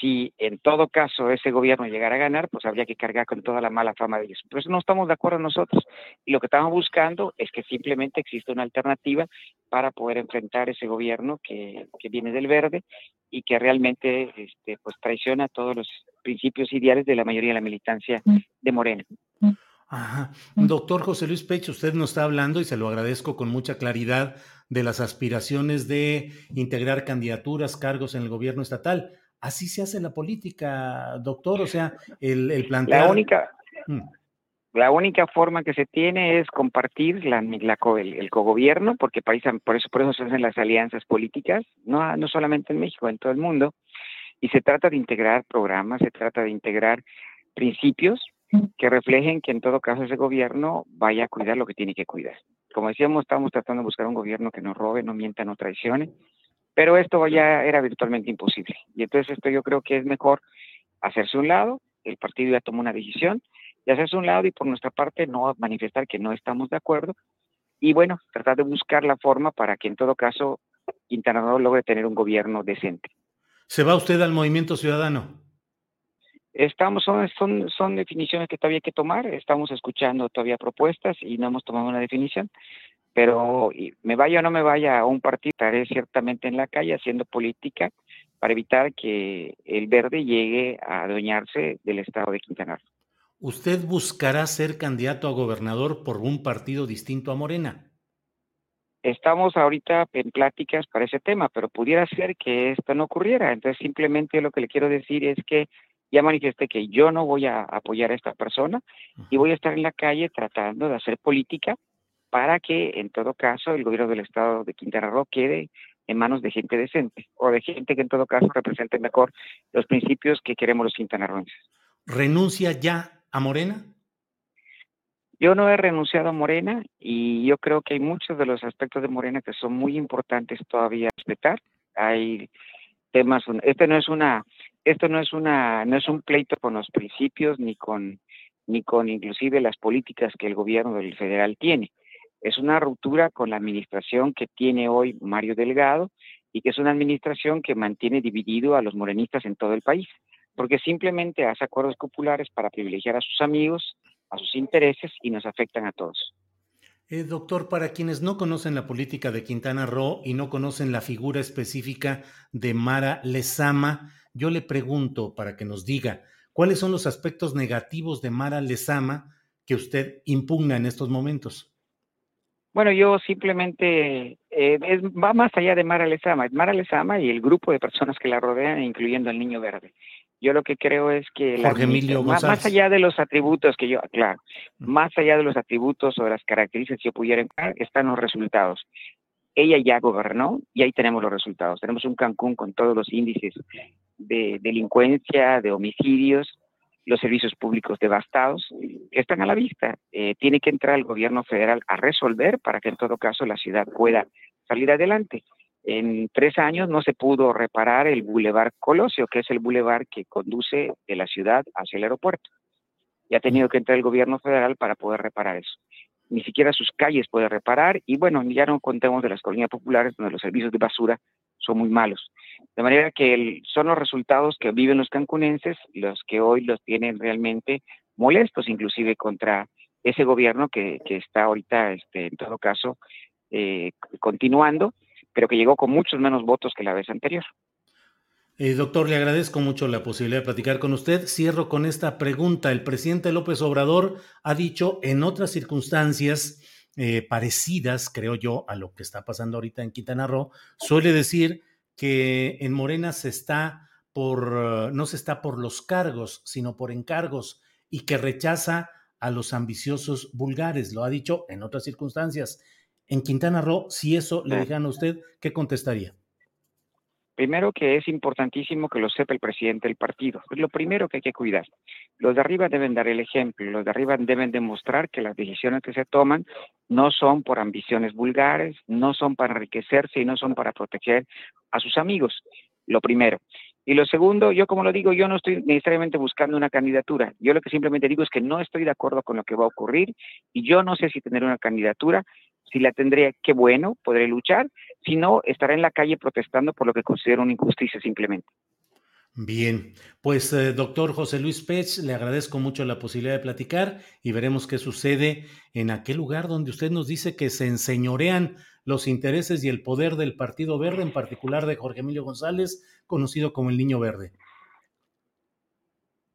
si en todo caso ese gobierno llegara a ganar, pues habría que cargar con toda la mala fama de ellos. Por eso no estamos de acuerdo nosotros. Y lo que estamos buscando es que simplemente exista una alternativa para poder enfrentar ese gobierno que, que viene del verde y que realmente este, pues traiciona todos los principios ideales de la mayoría de la militancia de Morena. Ajá. Doctor José Luis Pecho, usted nos está hablando y se lo agradezco con mucha claridad de las aspiraciones de integrar candidaturas, cargos en el gobierno estatal. así se hace la política, doctor. O sea, el, el plantear. La única. Mm. La única forma que se tiene es compartir la, el, cogobierno, porque por eso, por eso se hacen las alianzas políticas, no, no solamente en México, en todo el mundo, y se trata de integrar programas, se trata de integrar principios que reflejen que en todo caso ese gobierno vaya a cuidar lo que tiene que cuidar. Como decíamos, estamos tratando de buscar un gobierno que no robe, no mienta, no traicione, pero esto ya era virtualmente imposible. Y entonces esto yo creo que es mejor hacerse un lado, el partido ya tomó una decisión, y hacerse un lado y por nuestra parte no manifestar que no estamos de acuerdo, y bueno, tratar de buscar la forma para que en todo caso Quintana Roo logre tener un gobierno decente. ¿Se va usted al movimiento ciudadano? Estamos, son, son, son definiciones que todavía hay que tomar, estamos escuchando todavía propuestas y no hemos tomado una definición, pero me vaya o no me vaya a un partido, estaré ciertamente en la calle haciendo política para evitar que el verde llegue a adueñarse del estado de Quintana Roo. ¿Usted buscará ser candidato a gobernador por un partido distinto a Morena? Estamos ahorita en pláticas para ese tema, pero pudiera ser que esto no ocurriera. Entonces, simplemente lo que le quiero decir es que ya manifesté que yo no voy a apoyar a esta persona y voy a estar en la calle tratando de hacer política para que en todo caso el gobierno del estado de Quintana Roo quede en manos de gente decente o de gente que en todo caso represente mejor los principios que queremos los quintanarroenses. ¿Renuncia ya a Morena? Yo no he renunciado a Morena y yo creo que hay muchos de los aspectos de Morena que son muy importantes todavía a respetar. Hay temas, este no es una esto no es una no es un pleito con los principios ni con ni con inclusive las políticas que el gobierno del federal tiene. Es una ruptura con la administración que tiene hoy Mario Delgado y que es una administración que mantiene dividido a los morenistas en todo el país, porque simplemente hace acuerdos populares para privilegiar a sus amigos, a sus intereses y nos afectan a todos. Eh, doctor, para quienes no conocen la política de Quintana Roo y no conocen la figura específica de Mara Lezama, yo le pregunto para que nos diga cuáles son los aspectos negativos de Mara Lezama que usted impugna en estos momentos. Bueno, yo simplemente eh, va más allá de Mara Lezama, es Mara Lezama y el grupo de personas que la rodean, incluyendo al niño verde. Yo lo que creo es que más, allá de los atributos que yo, claro, más allá de los atributos o de las características que yo pudiera encontrar, están los resultados ella ya gobernó y ahí tenemos los resultados. Tenemos un Cancún con todos los índices de delincuencia, de homicidios, los servicios públicos devastados, están a la vista. Eh, tiene que entrar el gobierno federal a resolver para que en todo caso la ciudad pueda salir adelante. En tres años no se pudo reparar el Boulevard Colosio, que es el boulevard que conduce de la ciudad hacia el aeropuerto. Y ha tenido que entrar el gobierno federal para poder reparar eso ni siquiera sus calles puede reparar y bueno, ya no contemos de las colonias populares donde los servicios de basura son muy malos. De manera que son los resultados que viven los cancunenses los que hoy los tienen realmente molestos, inclusive contra ese gobierno que, está ahorita, este, en todo caso, eh, continuando, pero que llegó con muchos menos votos que la vez anterior. Eh, doctor, le agradezco mucho la posibilidad de platicar con usted. Cierro con esta pregunta. El presidente López Obrador ha dicho en otras circunstancias eh, parecidas, creo yo, a lo que está pasando ahorita en Quintana Roo, suele decir que en Morena se está por, no se está por los cargos, sino por encargos y que rechaza a los ambiciosos vulgares. Lo ha dicho en otras circunstancias. En Quintana Roo, si eso le dijeran a usted, ¿qué contestaría? Primero que es importantísimo que lo sepa el presidente del partido. Es lo primero que hay que cuidar. Los de arriba deben dar el ejemplo, los de arriba deben demostrar que las decisiones que se toman no son por ambiciones vulgares, no son para enriquecerse y no son para proteger a sus amigos. Lo primero. Y lo segundo, yo como lo digo, yo no estoy necesariamente buscando una candidatura. Yo lo que simplemente digo es que no estoy de acuerdo con lo que va a ocurrir y yo no sé si tener una candidatura, si la tendré, qué bueno, podré luchar, si no, estaré en la calle protestando por lo que considero una injusticia simplemente. Bien, pues eh, doctor José Luis Pech, le agradezco mucho la posibilidad de platicar y veremos qué sucede en aquel lugar donde usted nos dice que se enseñorean los intereses y el poder del Partido Verde, en particular de Jorge Emilio González, conocido como el Niño Verde.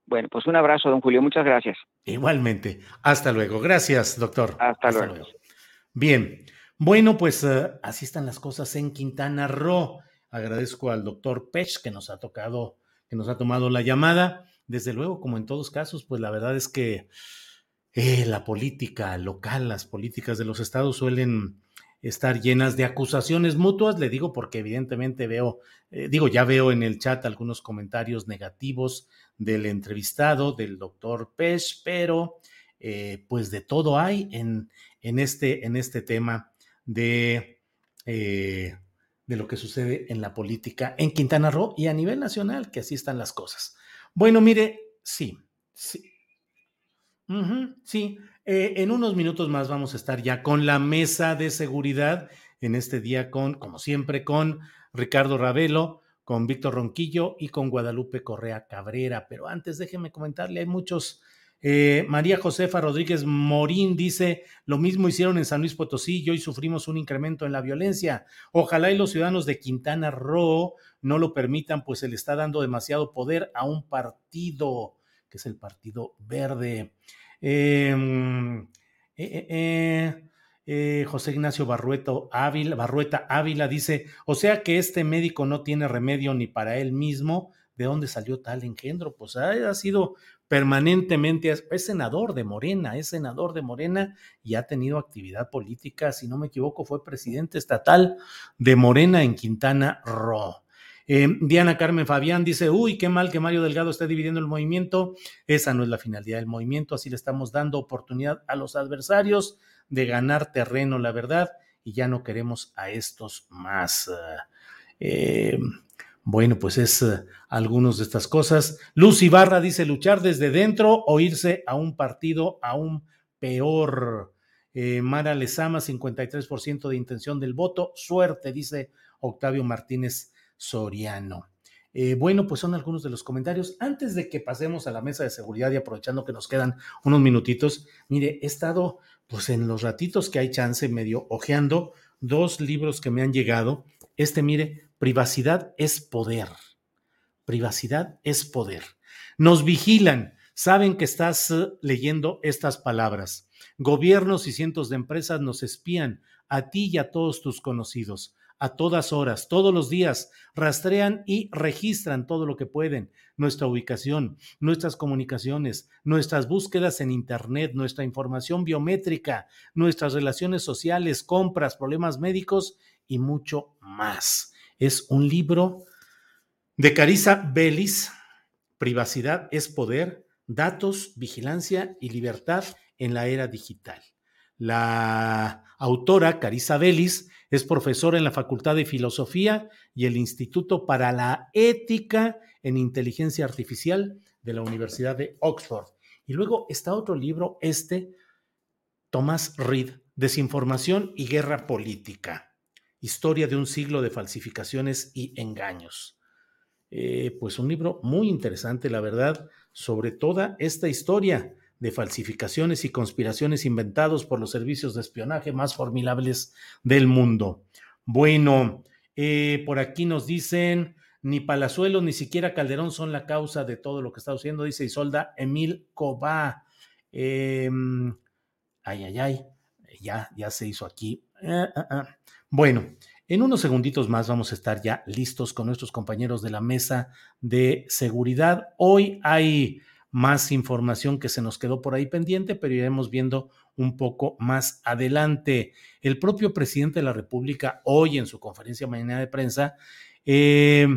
Bueno, pues un abrazo, don Julio, muchas gracias. Igualmente. Hasta luego. Gracias, doctor. Hasta, luego. Bien, bueno, pues eh, así están las cosas en Quintana Roo. Agradezco al doctor Pech que nos ha tocado que nos ha tomado la llamada. Desde luego, como en todos casos, pues la verdad es que eh, la política local, las políticas de los estados suelen estar llenas de acusaciones mutuas, le digo porque evidentemente veo, eh, digo, ya veo en el chat algunos comentarios negativos del entrevistado, del doctor Pesh, pero eh, pues de todo hay en, en, este, en este tema de, eh, de lo que sucede en la política en Quintana Roo y a nivel nacional, que así están las cosas. Bueno, mire, sí, sí. sí, eh, en unos minutos más vamos a estar ya con la mesa de seguridad en este día con, como siempre, con Ricardo Ravelo, con Víctor Ronquillo y con Guadalupe Correa Cabrera. Pero antes déjeme comentarle, hay muchos. Eh, María Josefa Rodríguez Morín dice, lo mismo hicieron en San Luis Potosí y hoy sufrimos un incremento en la violencia. Ojalá y los ciudadanos de Quintana Roo no lo permitan, pues se le está dando demasiado poder a un partido, que es el Partido Verde. Em, eh, eh, José Ignacio Barrueto Ávila, Barrueta Ávila dice, o sea que este médico no tiene remedio ni para él mismo. ¿De dónde salió tal engendro? Pues ha, sido permanentemente, es, senador de Morena, es senador de Morena y ha tenido actividad política, si no me equivoco, fue presidente estatal de Morena en Quintana Roo. Eh, Diana Carmen Fabián dice, uy, qué mal que Mario Delgado esté dividiendo el movimiento. Esa no es la finalidad del movimiento, así le estamos dando oportunidad a los adversarios de ganar terreno, la verdad, y ya no queremos a estos más. Eh, bueno, pues es uh, algunos de estas cosas. Luz Ibarra dice luchar desde dentro o irse a un partido aún peor. Eh, Mara Lezama, 53% de intención del voto. Suerte, dice Octavio Martínez Soriano. Eh, bueno, pues son algunos de los comentarios. Antes de que pasemos a la mesa de seguridad y aprovechando que nos quedan unos minutitos, mire, he estado pues en los ratitos que hay chance medio ojeando dos libros que me han llegado. Este, mire, Privacidad es poder. Privacidad es poder. Nos vigilan, saben que estás eh, leyendo estas palabras. Gobiernos y cientos de empresas nos espían a ti y a todos tus conocidos a todas horas, todos los días, rastrean y registran todo lo que pueden, nuestra ubicación, nuestras comunicaciones, nuestras búsquedas en Internet, nuestra información biométrica, nuestras relaciones sociales, compras, problemas médicos y mucho más. Es un libro de Carissa Bellis, Privacidad es Poder, Datos, Vigilancia y Libertad en la Era Digital. La autora, Carissa Bellis, es profesora en la Facultad de Filosofía y el Instituto para la Ética en Inteligencia Artificial de la Universidad de Oxford. Y luego está otro libro, este, Thomas Reed, Desinformación y Guerra Política. Historia de un siglo de falsificaciones y engaños. Eh, pues un libro muy interesante, la verdad, sobre toda esta historia de falsificaciones y conspiraciones inventados por los servicios de espionaje más formidables del mundo. Bueno, eh, por aquí nos dicen, ni Palazuelos ni siquiera Calderón son la causa de todo lo que está haciendo, dice Isolda Emil Cobá. Em, ay, ay, ay, ya, ya se hizo aquí. Ah, ah, ah. Bueno, en unos segunditos más vamos a estar ya listos con nuestros compañeros de la mesa de seguridad. Hoy hay más información que se nos quedó por ahí pendiente, pero iremos viendo un poco más adelante. El propio presidente de la República, hoy en su conferencia mañana de prensa, eh,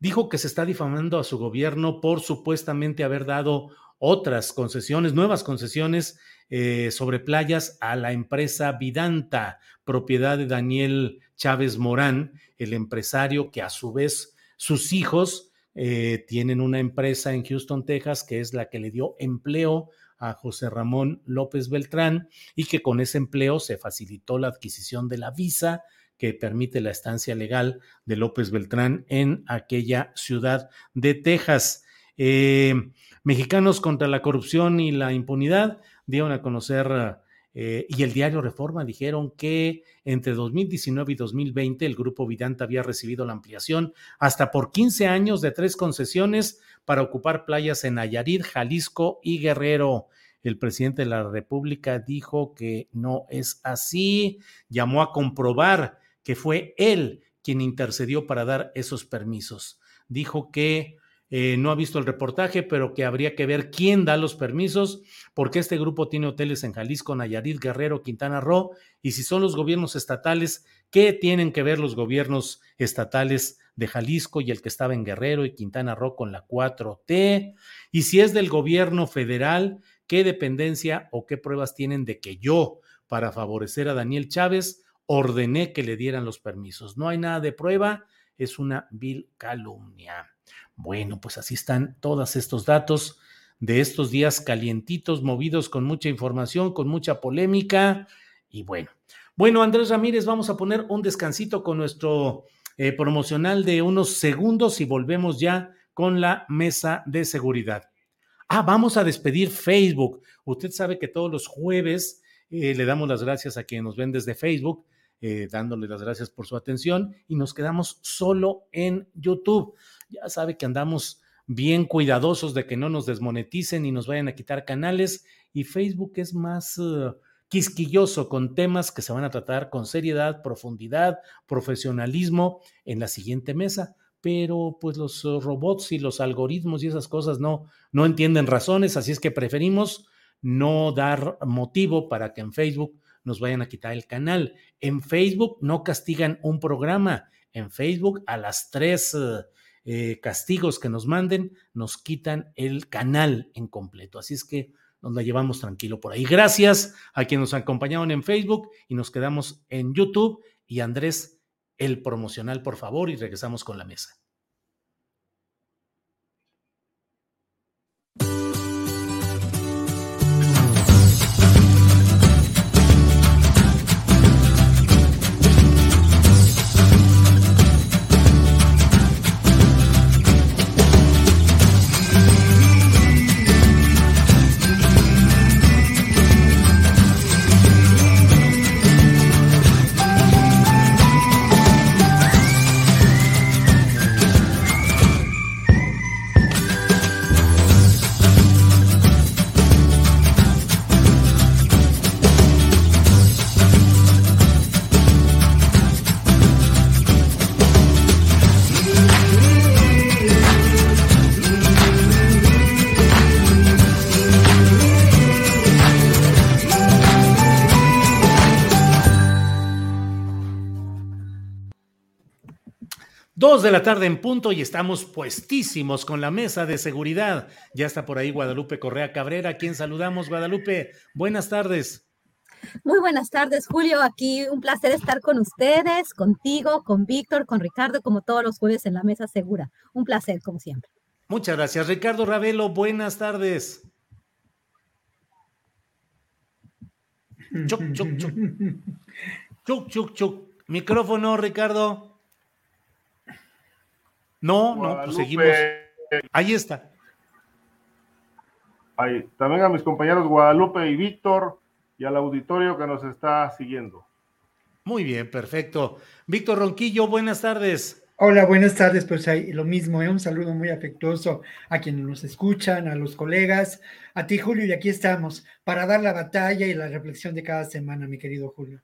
dijo que se está difamando a su gobierno por supuestamente haber dado otras concesiones, nuevas concesiones eh, sobre playas a la empresa Vidanta, propiedad de Daniel Chávez Morán, el empresario que a su vez sus hijos eh, tienen una empresa en Houston, Texas, que es la que le dio empleo a José Ramón López Beltrán y que con ese empleo se facilitó la adquisición de la visa que permite la estancia legal de López Beltrán en aquella ciudad de Texas. Eh, mexicanos contra la corrupción y la impunidad dieron a conocer eh, y el diario Reforma dijeron que entre 2019 y 2020 el grupo Vidanta había recibido la ampliación hasta por 15 años de tres concesiones para ocupar playas en Nayarit, Jalisco y Guerrero. El presidente de la República dijo que no es así, llamó a comprobar que fue él quien intercedió para dar esos permisos. Dijo que eh, no ha visto el reportaje, pero que habría que ver quién da los permisos, porque este grupo tiene hoteles en Jalisco, Nayarit, Guerrero, Quintana Roo, y si son los gobiernos estatales, ¿qué tienen que ver los gobiernos estatales de Jalisco y el que estaba en Guerrero y Quintana Roo con la 4T? Y si es del gobierno federal, ¿qué dependencia o qué pruebas tienen de que yo, para favorecer a Daniel Chávez, ordené que le dieran los permisos? No hay nada de prueba, es una vil calumnia. Bueno, pues así están todos estos datos de estos días calientitos, movidos con mucha información, con mucha polémica. Y bueno, bueno, Andrés Ramírez, vamos a poner un descansito con nuestro eh, promocional de unos segundos y volvemos ya con la mesa de seguridad. Ah, vamos a despedir Facebook. Usted sabe que todos los jueves eh, le damos las gracias a quienes nos ven desde Facebook, eh, dándole las gracias por su atención y nos quedamos solo en YouTube. Ya sabe que andamos bien cuidadosos de que no nos desmoneticen y nos vayan a quitar canales y Facebook es más uh, quisquilloso con temas que se van a tratar con seriedad, profundidad, profesionalismo en la siguiente mesa. Pero pues los uh, robots y los algoritmos y esas cosas no, no entienden razones, así es que preferimos no dar motivo para que en Facebook nos vayan a quitar el canal. En Facebook no castigan un programa. En Facebook a las tres eh, castigos que nos manden, nos quitan el canal en completo. Así es que nos la llevamos tranquilo por ahí. Gracias a quienes nos acompañaron en Facebook y nos quedamos en YouTube. Y Andrés, el promocional, por favor, y regresamos con la mesa. Dos de la tarde en punto y estamos puestísimos con la mesa de seguridad. Ya está por ahí Guadalupe Correa Cabrera, a quien saludamos. Guadalupe, buenas tardes. Muy buenas tardes, Julio. Aquí un placer estar con ustedes, contigo, con Víctor, con Ricardo, como todos los jueves en la mesa segura. Un placer, como siempre. Muchas gracias. Ricardo Ravelo, buenas tardes. Chuc, chuc, chuc. *laughs* Chuc, chuc, chuc. Micrófono, Ricardo. No, no, pues seguimos. Ahí está. Ahí. También a mis compañeros Guadalupe y Víctor y al auditorio que nos está siguiendo. Muy bien, perfecto. Víctor Ronquillo, buenas tardes. Hola, buenas tardes. Pues ahí lo mismo, ¿eh? un saludo muy afectuoso a quienes nos escuchan, a los colegas, a ti, Julio, y aquí estamos para dar la batalla y la reflexión de cada semana, mi querido Julio.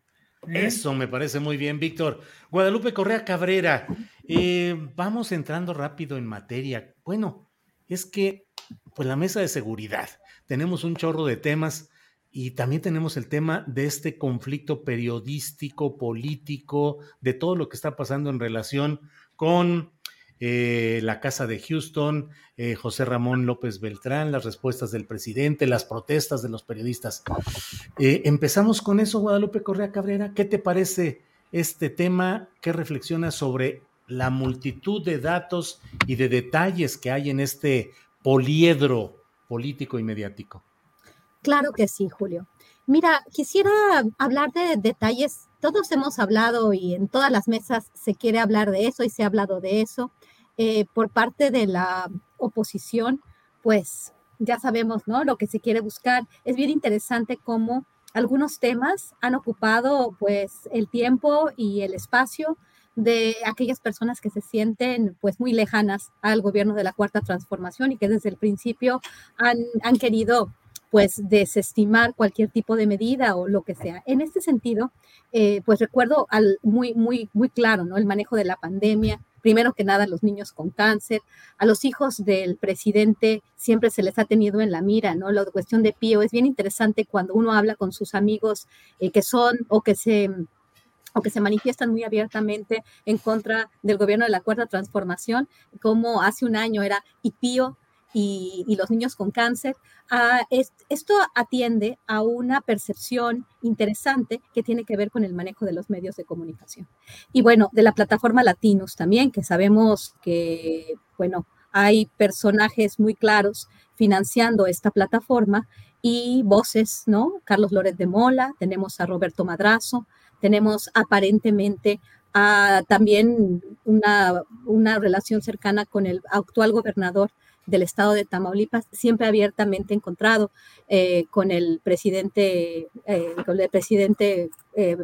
Eso me parece muy bien, Víctor. Guadalupe Correa Cabrera, eh, vamos entrando rápido en materia. Bueno, es que, pues la mesa de seguridad, tenemos un chorro de temas y también tenemos el tema de este conflicto periodístico, político, de todo lo que está pasando en relación con eh, la Casa de Houston, eh, José Ramón López Beltrán, las respuestas del presidente, las protestas de los periodistas. Eh, empezamos con eso, Guadalupe Correa Cabrera. ¿Qué te parece este tema? ¿Qué reflexionas sobre la multitud de datos y de detalles que hay en este poliedro político y mediático? Claro que sí, Julio. Mira, quisiera hablar de detalles. Todos hemos hablado y en todas las mesas se quiere hablar de eso y se ha hablado de eso. Eh, por parte de la oposición, pues ya sabemos, ¿no? Lo que se quiere buscar. Es bien interesante cómo algunos temas han ocupado, pues, el tiempo y el espacio de aquellas personas que se sienten pues muy lejanas al gobierno de la cuarta transformación y que desde el principio han, han querido pues desestimar cualquier tipo de medida o lo que sea. En este sentido, eh, pues recuerdo al, muy, muy, muy claro, ¿no? El manejo de la pandemia, primero que nada los niños con cáncer, a los hijos del presidente siempre se les ha tenido en la mira, ¿no? La cuestión de Pío es bien interesante cuando uno habla con sus amigos eh, que son o que se o que se manifiestan muy abiertamente en contra del gobierno de la Cuarta Transformación, como hace un año era y Pío y, los niños con cáncer. Ah, esto atiende a una percepción interesante que tiene que ver con el manejo de los medios de comunicación. Y bueno, de la plataforma Latinos también, que sabemos que, bueno, hay personajes muy claros financiando esta plataforma y voces, ¿no? Carlos Lórez de Mola, tenemos a Roberto Madrazo, tenemos aparentemente también una, una relación cercana con el actual gobernador del estado de Tamaulipas, siempre abiertamente encontrado eh, con el presidente, eh, con el presidente eh,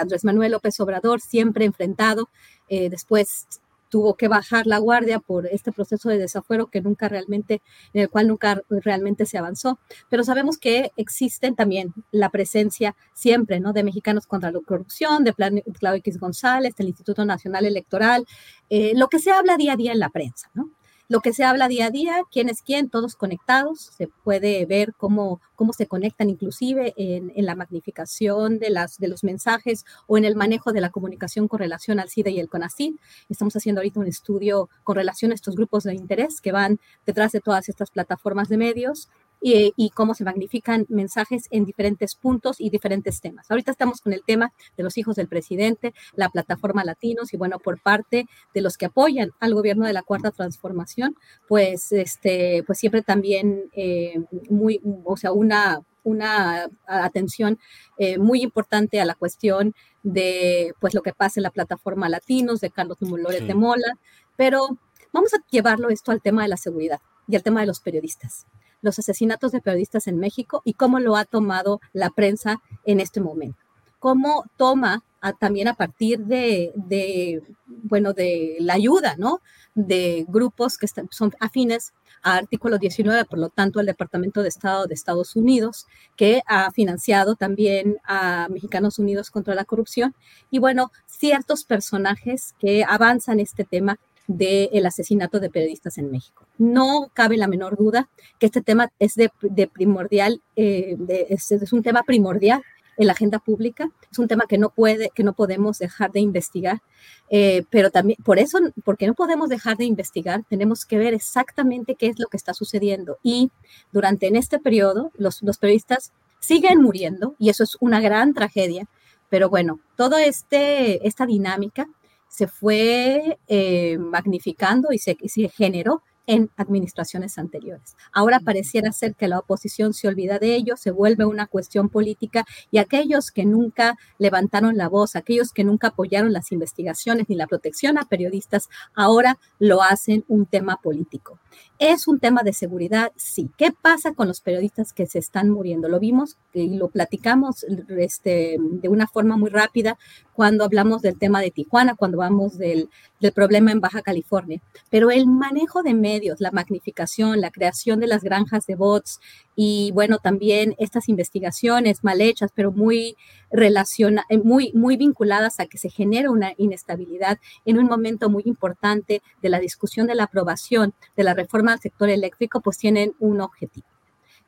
Andrés Manuel López Obrador, siempre enfrentado. después tuvo que bajar la guardia por este proceso de desafuero que nunca realmente, en el cual nunca realmente se avanzó. Pero sabemos que existen también la presencia siempre, ¿no? De Mexicanos contra la Corrupción, de Claudio X González, del Instituto Nacional Electoral, lo que se habla día a día en la prensa, ¿no? Lo que se habla día a día, quién es quién, todos conectados, se puede ver cómo, cómo se conectan inclusive en, la magnificación de, las, de los mensajes o en el manejo de la comunicación con relación al SIDA y el CONACYT. Estamos haciendo ahorita un estudio con relación a estos grupos de interés que van detrás de todas estas plataformas de medios y, cómo se magnifican mensajes en diferentes puntos y diferentes temas. Ahorita estamos con el tema de los hijos del presidente, la plataforma Latinos y bueno, por parte de los que apoyan al gobierno de la Cuarta Transformación, pues, este, pues siempre también eh, muy, o sea, una, una atención eh, muy importante a la cuestión de pues lo que pasa en la plataforma Latinos, de Carlos Lórez de Mola, pero vamos a llevarlo esto al tema de la seguridad y al tema de los periodistas los asesinatos de periodistas en México y cómo lo ha tomado la prensa en este momento. Cómo toma también a partir de, bueno, de la ayuda, ¿no? De grupos que son afines a artículo 19, por lo tanto, el Departamento de Estado de Estados Unidos, que ha financiado también a Mexicanos Unidos contra la Corrupción. Y bueno, ciertos personajes que avanzan este tema del asesinato de periodistas en México. No cabe la menor duda que este tema es de, primordial, eh, es, un tema primordial en la agenda pública, es un tema que no puede, que no podemos dejar de investigar, eh, pero también por eso, porque no podemos dejar de investigar, tenemos que ver exactamente qué es lo que está sucediendo y durante en este periodo los, los periodistas siguen muriendo y eso es una gran tragedia, pero bueno, toda este, esta dinámica se fue eh, magnificando y se, se generó en administraciones anteriores. Ahora pareciera ser que la oposición se olvida de ello, se vuelve una cuestión política y aquellos que nunca levantaron la voz, aquellos que nunca apoyaron las investigaciones ni la protección a periodistas, ahora lo hacen un tema político. ¿Es un tema de seguridad? Sí. ¿Qué pasa con los periodistas que se están muriendo? Lo vimos y lo platicamos este, de una forma muy rápida cuando hablamos del tema de Tijuana, cuando vamos del, del problema en Baja California. Pero el manejo de medios, la magnificación, la creación de las granjas de bots y bueno, también estas investigaciones mal hechas, pero muy relaciona, eh, muy, muy vinculadas a que se genere una inestabilidad en un momento muy importante de la discusión de la aprobación de la reforma al sector eléctrico, pues tienen un objetivo,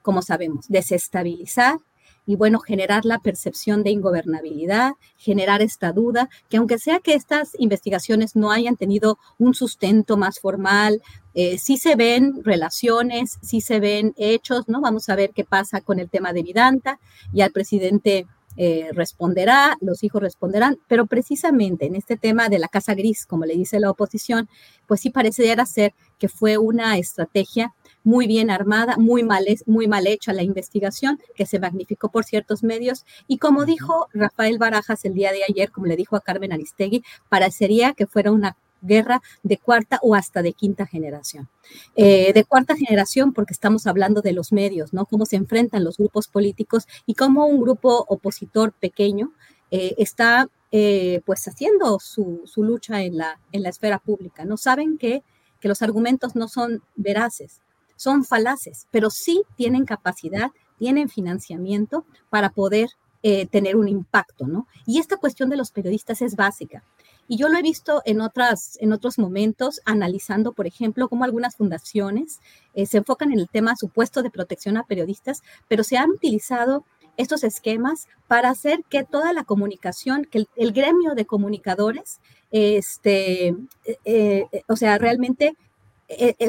como sabemos, desestabilizar y bueno, generar la percepción de ingobernabilidad, generar esta duda, que aunque sea que estas investigaciones no hayan tenido un sustento más formal, eh, sí se ven relaciones, sí se ven hechos, ¿no? Vamos a ver qué pasa con el tema de Vidanta, ya el presidente eh, responderá, los hijos responderán, pero precisamente en este tema de la casa gris, como le dice la oposición, pues sí pareciera ser que fue una estrategia muy bien armada, muy mal, muy mal hecha la investigación, que se magnificó por ciertos medios. Y como dijo Rafael Barajas el día de ayer, como le dijo a Carmen Aristegui, parecería que fuera una guerra de cuarta o hasta de quinta generación. Eh, de cuarta generación porque estamos hablando de los medios, ¿no? Cómo se enfrentan los grupos políticos y cómo un grupo opositor pequeño eh, está eh, pues haciendo su, lucha en la, en la esfera pública, ¿no? Saben que, que los argumentos no son veraces, son falaces, pero sí tienen capacidad, tienen financiamiento para poder eh, tener un impacto, ¿no? Y esta cuestión de los periodistas es básica. Y yo lo he visto en, otras, en otros momentos, analizando, por ejemplo, cómo algunas fundaciones eh, se enfocan en el tema supuesto de protección a periodistas, pero se han utilizado estos esquemas para hacer que toda la comunicación, que el, gremio de comunicadores, este, eh, eh, o sea, realmente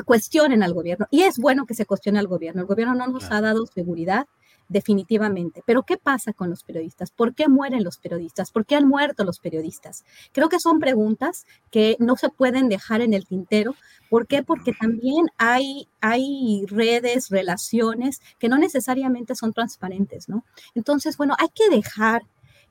cuestionen al gobierno. Y es bueno que se cuestione al gobierno. El gobierno no nos ha dado seguridad, definitivamente. Pero ¿qué pasa con los periodistas? ¿Por qué mueren los periodistas? ¿Por qué han muerto los periodistas? Creo que son preguntas que no se pueden dejar en el tintero. ¿Por qué? Porque también hay, hay redes, relaciones que no necesariamente son transparentes, ¿no? Entonces, bueno, hay que dejar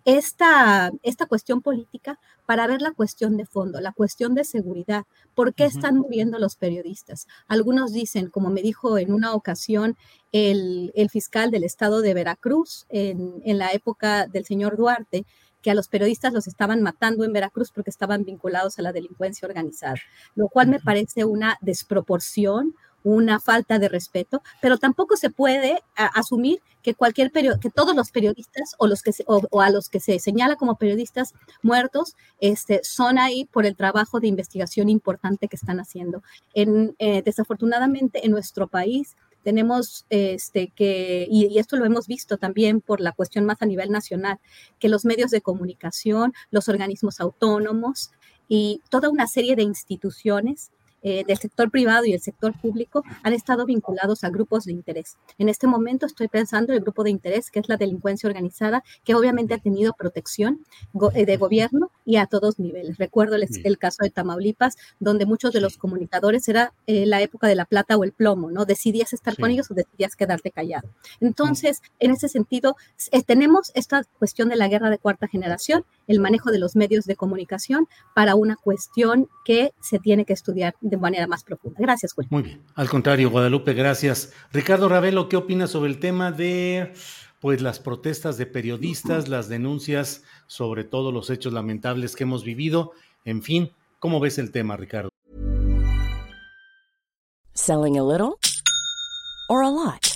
esta, esta cuestión política para ver la cuestión de fondo, la cuestión de seguridad. ¿Por qué están muriendo los periodistas? Algunos dicen, como me dijo en una ocasión el, fiscal del estado de Veracruz en, en la época del señor Duarte, que a los periodistas los estaban matando en Veracruz porque estaban vinculados a la delincuencia organizada, lo cual me parece una desproporción, una falta de respeto, pero tampoco se puede asumir que cualquier que todos los periodistas o los que o, a los que se señala como periodistas muertos este, son ahí por el trabajo de investigación importante que están haciendo. En, eh, desafortunadamente en nuestro país tenemos este, que, y, y, esto lo hemos visto también por la cuestión más a nivel nacional, que los medios de comunicación, los organismos autónomos y toda una serie de instituciones eh, del sector privado y el sector público han estado vinculados a grupos de interés. En este momento estoy pensando en el grupo de interés que es la delincuencia organizada, que obviamente ha tenido protección eh, de gobierno y a todos niveles. Recuerdo el, caso de Tamaulipas, donde muchos de los comunicadores era eh, la época de la plata o el plomo, ¿no? Decidías estar con ellos o decidías quedarte callado. Entonces, en ese sentido, tenemos esta cuestión de la guerra de cuarta generación, el manejo de los medios de comunicación para una cuestión que se tiene que estudiar de manera más profunda. Gracias, Julio. Muy bien. Al contrario, Guadalupe, gracias. Ricardo Ravelo, ¿qué opinas sobre el tema de pues las protestas de periodistas, las denuncias sobre todos los hechos lamentables que hemos vivido? En fin, ¿cómo ves el tema, Ricardo? Selling a little or a lot.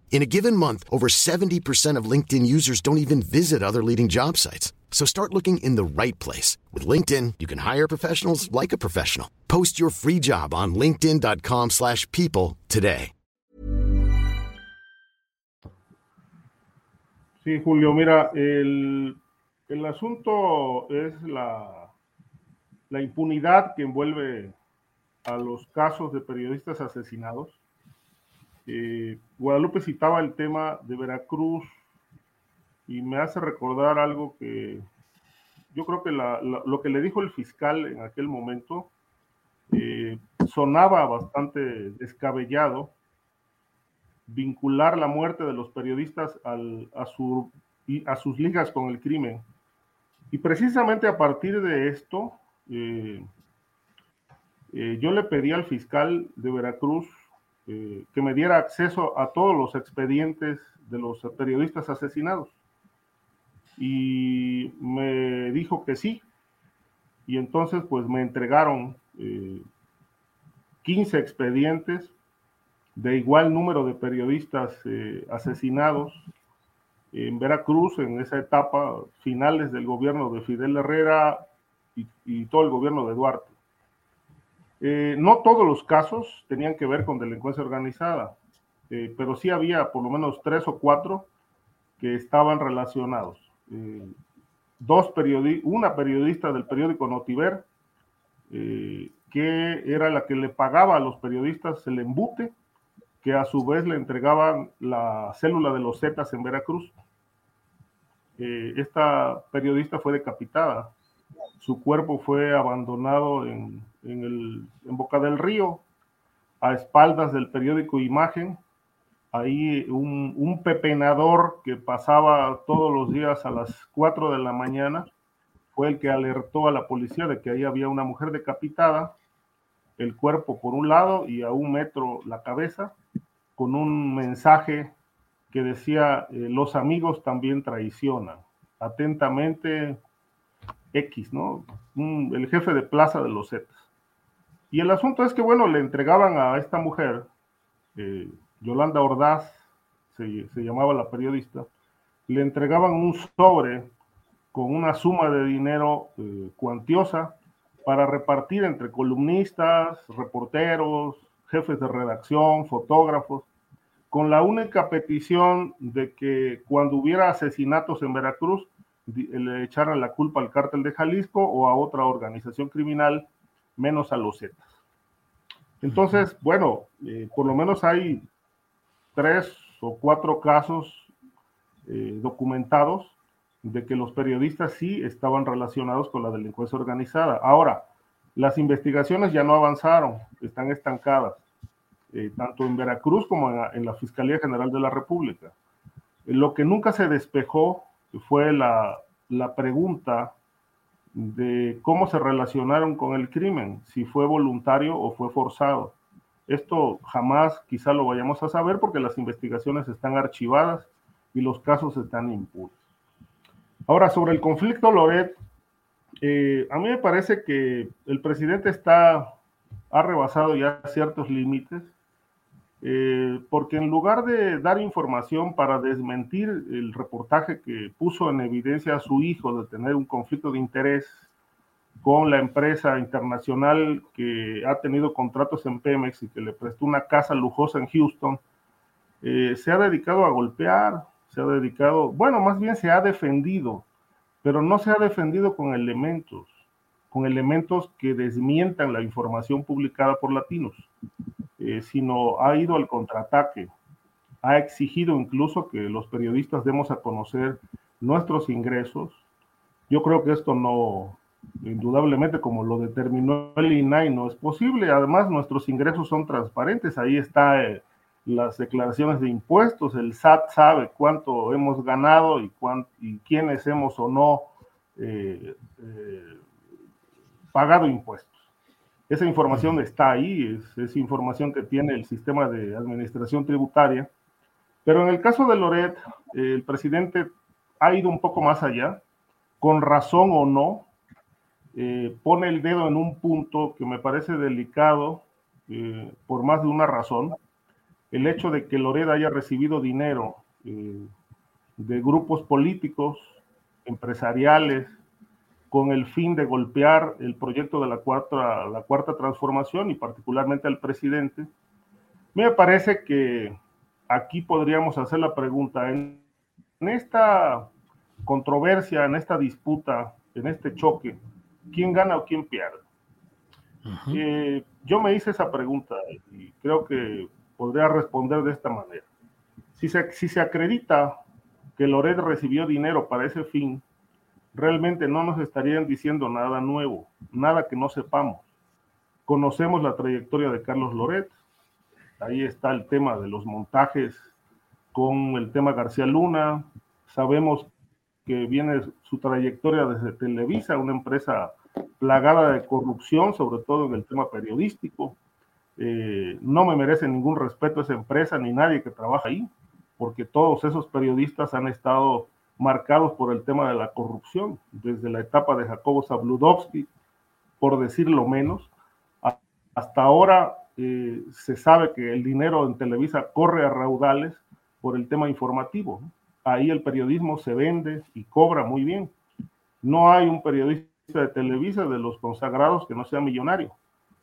In a given month, over 70% of LinkedIn users don't even visit other leading job sites. So start looking in the right place. With LinkedIn, you can hire professionals like a professional. Post your free job on linkedin.com slash people today. Sí, Julio, mira, el, el asunto es la, la impunidad que envuelve a los casos de periodistas asesinados Eh, Guadalupe citaba el tema de Veracruz y me hace recordar algo que yo creo que lo que le dijo el fiscal en aquel momento eh, sonaba bastante descabellado vincular la muerte de los periodistas a, su, a sus ligas con el crimen. Y precisamente a partir de esto, eh, yo le pedí al fiscal de Veracruz eh, que me diera acceso a todos los expedientes de los periodistas asesinados. Y me dijo que sí. Y entonces pues me entregaron 15 eh, expedientes de igual número de periodistas eh, asesinados en Veracruz en esa etapa finales del gobierno de Fidel Herrera y todo el gobierno de Duarte. Eh, no todos los casos tenían que ver con delincuencia organizada, eh, pero sí había por lo menos tres o cuatro que estaban relacionados. Eh, dos una periodista del periódico Notiver que era la que le pagaba a los periodistas el embute, que a su vez le entregaban la célula de los Zetas en Veracruz. Esta periodista fue decapitada. Su cuerpo fue abandonado en, el, en Boca del Río, a espaldas del periódico Imagen. Ahí un, un pepenador que pasaba todos los días a las 4 de la mañana fue el que alertó a la policía de que ahí había una mujer decapitada, el cuerpo por un lado y a un metro la cabeza, con un mensaje que decía, eh, los amigos también traicionan. Atentamente, X, ¿no? el jefe de plaza de los Zetas. Y el asunto es que, bueno, le entregaban a esta mujer, eh, Yolanda Ordaz, se, llamaba la periodista, le entregaban un sobre con una suma de dinero eh, cuantiosa para repartir entre columnistas, reporteros, jefes de redacción, fotógrafos, con la única petición de que cuando hubiera asesinatos en Veracruz le echaran la culpa al cártel de Jalisco o a otra organización criminal, menos a los Zetas. Entonces, bueno, eh, por lo menos hay tres o cuatro casos eh, documentados de que los periodistas sí estaban relacionados con la delincuencia organizada. Ahora, las investigaciones ya no avanzaron, están estancadas, eh, tanto en Veracruz como en, la Fiscalía General de la República. Lo que nunca se despejó fue la, la pregunta de cómo se relacionaron con el crimen, si fue voluntario o fue forzado. Esto jamás quizá lo vayamos a saber porque las investigaciones están archivadas y los casos están impuros. Ahora, sobre el conflicto Loret, eh, a mí me parece que el presidente está, ha rebasado ya ciertos límites, eh, porque en lugar de dar información para desmentir el reportaje que puso en evidencia a su hijo de tener un conflicto de interés con la empresa internacional que ha tenido contratos en Pemex y que le prestó una casa lujosa en Houston, eh, se ha dedicado a golpear, se ha dedicado, bueno, más bien se ha defendido, pero no se ha defendido con elementos, con elementos que desmientan la información publicada por latinos, eh, sino ha ido al contraataque, ha exigido incluso que los periodistas demos a conocer nuestros ingresos. Yo creo que esto no, indudablemente, como lo determinó el INAI, no es posible. Además, nuestros ingresos son transparentes. Ahí está eh, las declaraciones de impuestos, el SAT sabe cuánto hemos ganado y, y quiénes hemos o no eh, eh, pagado impuestos. Esa información está ahí, es, información que tiene el sistema de administración tributaria, pero en el caso de Loret, el presidente ha ido un poco más allá, con razón o no, eh, pone el dedo en un punto que me parece delicado por más de una razón, el hecho de que Loreda haya recibido dinero eh, de grupos políticos, empresariales, con el fin de golpear el proyecto de la cuarta, la cuarta transformación y particularmente al presidente, me parece que aquí podríamos hacer la pregunta, en, esta controversia, en esta disputa, en este choque, ¿quién gana o quién pierde? Eh, yo me hice esa pregunta y creo que podría responder de esta manera. Si se, si se acredita que Loret recibió dinero para ese fin, realmente no nos estarían diciendo nada nuevo, nada que no sepamos. Conocemos la trayectoria de Carlos Loret, ahí está el tema de los montajes con el tema García Luna, sabemos que viene su trayectoria desde Televisa, una empresa plagada de corrupción, sobre todo en el tema periodístico. Eh, no me merece ningún respeto esa empresa ni nadie que trabaja ahí, porque todos esos periodistas han estado marcados por el tema de la corrupción, desde la etapa de Jacobo Zabludovsky, por decirlo menos, hasta ahora eh, se sabe que el dinero en Televisa corre a raudales por el tema informativo. Ahí el periodismo se vende y cobra muy bien. No hay un periodista de Televisa de los consagrados que no sea millonario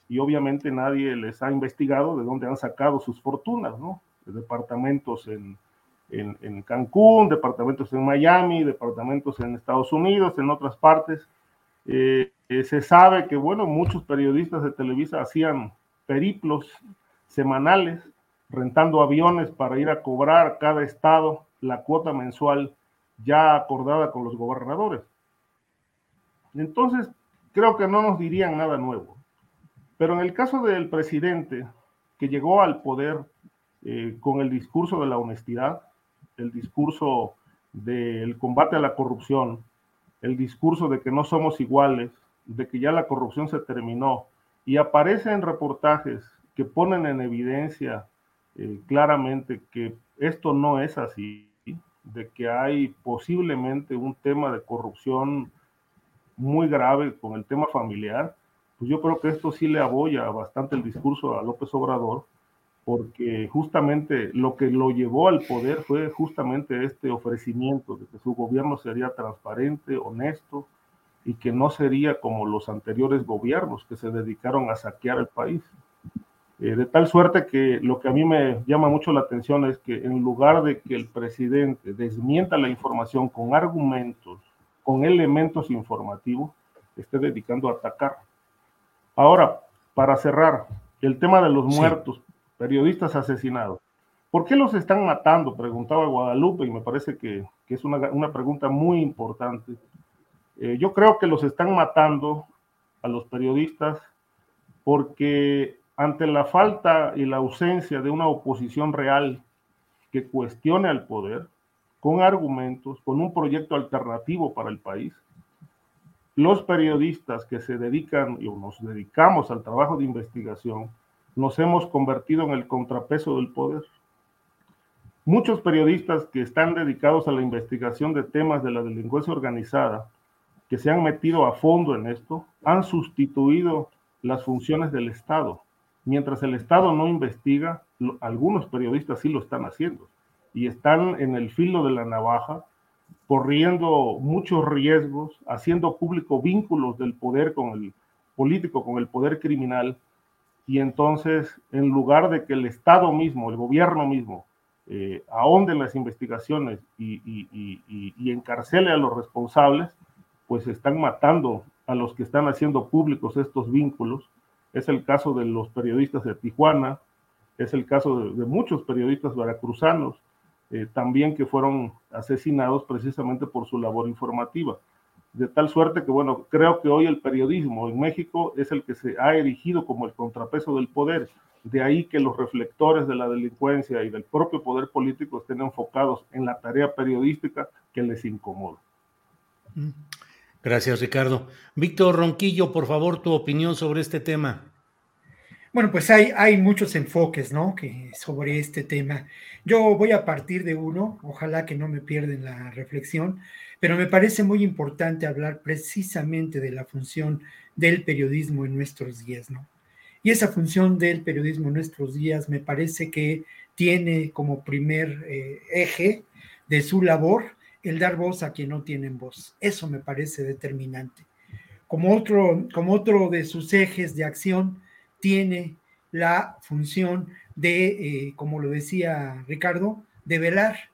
y obviamente nadie les ha investigado de dónde han sacado sus fortunas, ¿no? departamentos en, en, Cancún, departamentos en Miami, departamentos en Estados Unidos, en otras partes. Eh, eh, se sabe que, bueno, muchos periodistas de Televisa hacían periplos semanales, rentando aviones para ir a cobrar cada estado la cuota mensual ya acordada con los gobernadores. Entonces, creo que no nos dirían nada nuevo. Pero en el caso del presidente, que llegó al poder eh, con el discurso de la honestidad, el discurso del combate a la corrupción, el discurso de que no somos iguales, de que ya la corrupción se terminó, y aparece en reportajes que ponen en evidencia eh, claramente que esto no es así, de que hay posiblemente un tema de corrupción muy grave con el tema familiar, pues yo creo que esto sí le aboya bastante el discurso a López Obrador, porque justamente lo que lo llevó al poder fue justamente este ofrecimiento de que su gobierno sería transparente, honesto y que no sería como los anteriores gobiernos que se dedicaron a saquear el país. Eh, de tal suerte que lo que a mí me llama mucho la atención es que en lugar de que el presidente desmienta la información con argumentos, con elementos informativos, esté dedicando a atacar. Ahora, para cerrar, el tema de los muertos, periodistas asesinados. ¿Por qué los están matando? Preguntaba Guadalupe y me parece que, es una, pregunta muy importante. Eh, yo creo que los están matando a los periodistas porque ante la falta y la ausencia de una oposición real que cuestione al poder, con argumentos, con un proyecto alternativo para el país, los periodistas que se dedican o nos dedicamos al trabajo de investigación, nos hemos convertido en el contrapeso del poder. Muchos periodistas que están dedicados a la investigación de temas de la delincuencia organizada, que se han metido a fondo en esto, han sustituido las funciones del Estado. Mientras el Estado no investiga, algunos periodistas sí lo están haciendo y están en el filo de la navaja, corriendo muchos riesgos, haciendo público vínculos del poder con el político, con el poder criminal, y entonces en lugar de que el Estado mismo, el gobierno mismo, eh, ahonde las investigaciones y, y, encarcele a los responsables, pues están matando a los que están haciendo públicos estos vínculos. Es el caso de los periodistas de Tijuana, es el caso de, muchos periodistas veracruzanos, eh, también que fueron asesinados precisamente por su labor informativa de tal suerte que, bueno, creo que hoy el periodismo en México es el que se ha erigido como el contrapeso del poder. De ahí que los reflectores de la delincuencia y del propio poder político estén enfocados en la tarea periodística que les incomoda. Mm. Gracias, Ricardo. Víctor Ronquillo, por favor, tu opinión sobre este tema. Bueno, pues hay, hay muchos enfoques, ¿no? Que sobre este tema. Yo voy a partir de uno, ojalá que no me pierden la reflexión. Pero me parece muy importante hablar precisamente de la función del periodismo en nuestros días, ¿no? Y esa función del periodismo en nuestros días me parece que tiene como primer eh, eje de su labor el dar voz a quien no tienen voz. Eso me parece determinante. Como otro, como otro de sus ejes de acción, tiene la función de, eh, como lo decía Ricardo, de velar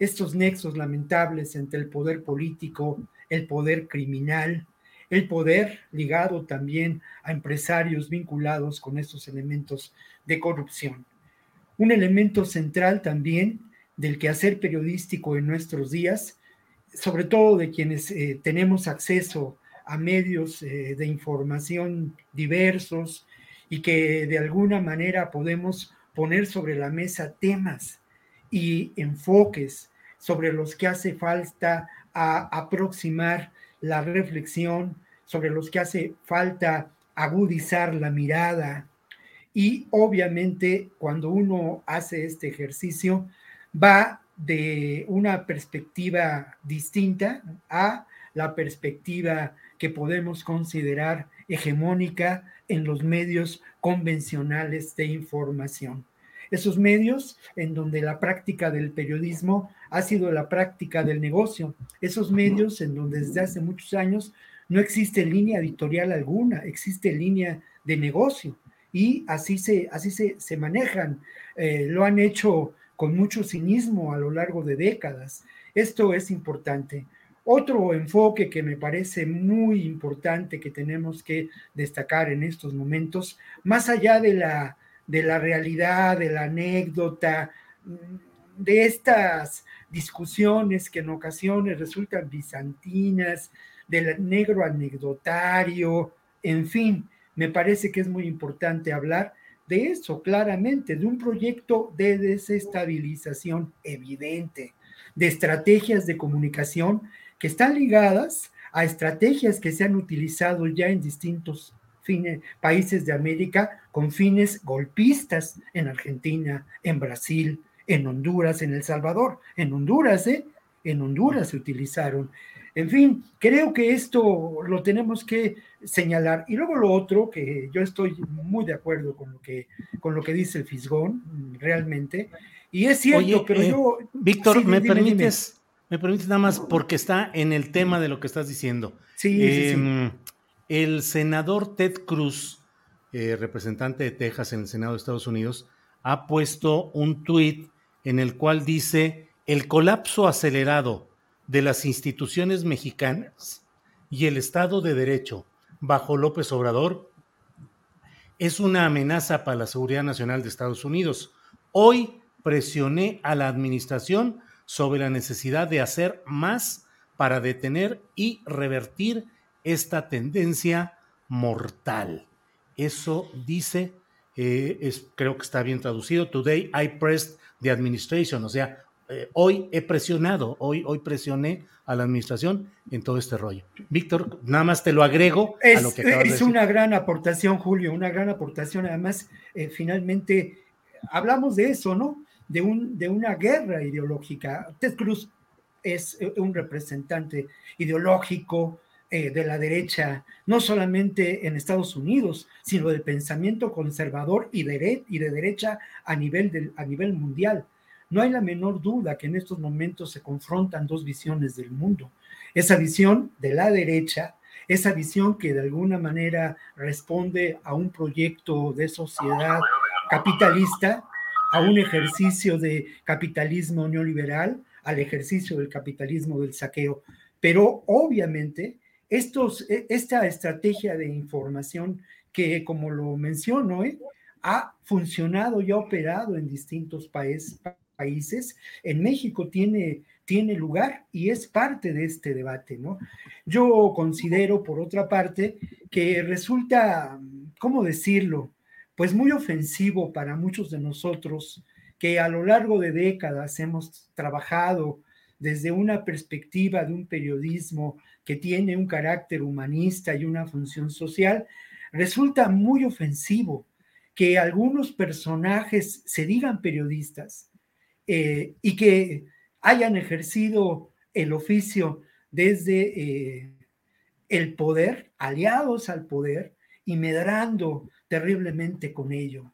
estos nexos lamentables entre el poder político, el poder criminal, el poder ligado también a empresarios vinculados con estos elementos de corrupción. Un elemento central también del quehacer periodístico en nuestros días, sobre todo de quienes eh, tenemos acceso a medios eh, de información diversos y que de alguna manera podemos poner sobre la mesa temas y enfoques sobre los que hace falta aproximar la reflexión, sobre los que hace falta agudizar la mirada. Y obviamente cuando uno hace este ejercicio, va de una perspectiva distinta a la perspectiva que podemos considerar hegemónica en los medios convencionales de información esos medios en donde la práctica del periodismo ha sido la práctica del negocio, esos medios en donde desde hace muchos años no existe línea editorial alguna, existe línea de negocio y así se, así se, manejan. Eh, lo han hecho con mucho cinismo a lo largo de décadas. Esto es importante. otro enfoque que me parece muy importante que tenemos que destacar en estos momentos, más allá de la, de la realidad, de la anécdota, de estas discusiones que en ocasiones resultan bizantinas, del negro anecdotario, en fin, me parece que es muy importante hablar de eso claramente, de un proyecto de desestabilización evidente, de estrategias de comunicación que están ligadas a estrategias que se han utilizado ya en distintos países de América con fines golpistas en Argentina, en Brasil, en Honduras, en El Salvador. En Honduras, ¿eh? En Honduras se utilizaron. En fin, creo que esto lo tenemos que señalar. Y luego lo otro, que yo estoy muy de acuerdo con lo que, con lo que dice el Fisgón, realmente. Y es cierto, pero eh, yo... Víctor, ¿me permites? Me permites nada más porque está en el tema de lo que estás diciendo. Sí, sí, sí. Em, el senador Ted Cruz, eh, representante de Texas en el Senado de Estados Unidos, ha puesto un tuit en el cual dice el colapso acelerado de las instituciones mexicanas y el Estado de Derecho bajo López Obrador es una amenaza para la seguridad nacional de Estados Unidos. Hoy presioné a la administración sobre la necesidad de hacer más para detener y revertir esta tendencia mortal. Eso dice, eh, es, creo que está bien traducido, Today I pressed the administration, o sea, eh, hoy he presionado, hoy, hoy presioné a la administración en todo este rollo. Víctor, nada más te lo agrego es, a lo que acabas Es de decir. una gran aportación, Julio, una gran aportación. Además, eh, finalmente, hablamos de eso, ¿no? De, un, de una guerra ideológica. Ted Cruz es un representante ideológico eh, de la derecha, no solamente en Estados Unidos, sino del pensamiento conservador y de, y de derecha a nivel, del, a nivel mundial. No hay la menor duda que en estos momentos se confrontan dos visiones del mundo. Esa visión de la derecha, esa visión que de alguna manera responde a un proyecto de sociedad capitalista, a un ejercicio de capitalismo neoliberal, al ejercicio del capitalismo del saqueo. Pero obviamente estos, esta estrategia de información que, como lo menciono, ¿eh? ha funcionado y ha operado en distintos países. En México tiene, tiene lugar y es parte de este debate, ¿no? Yo considero, por otra parte, que resulta, ¿cómo decirlo? Pues muy ofensivo para muchos de nosotros que a lo largo de décadas hemos trabajado desde una perspectiva de un periodismo que tiene un carácter humanista y una función social, resulta muy ofensivo que algunos personajes se digan periodistas eh, y que hayan ejercido el oficio desde eh, el poder, aliados al poder y medrando terriblemente con ello.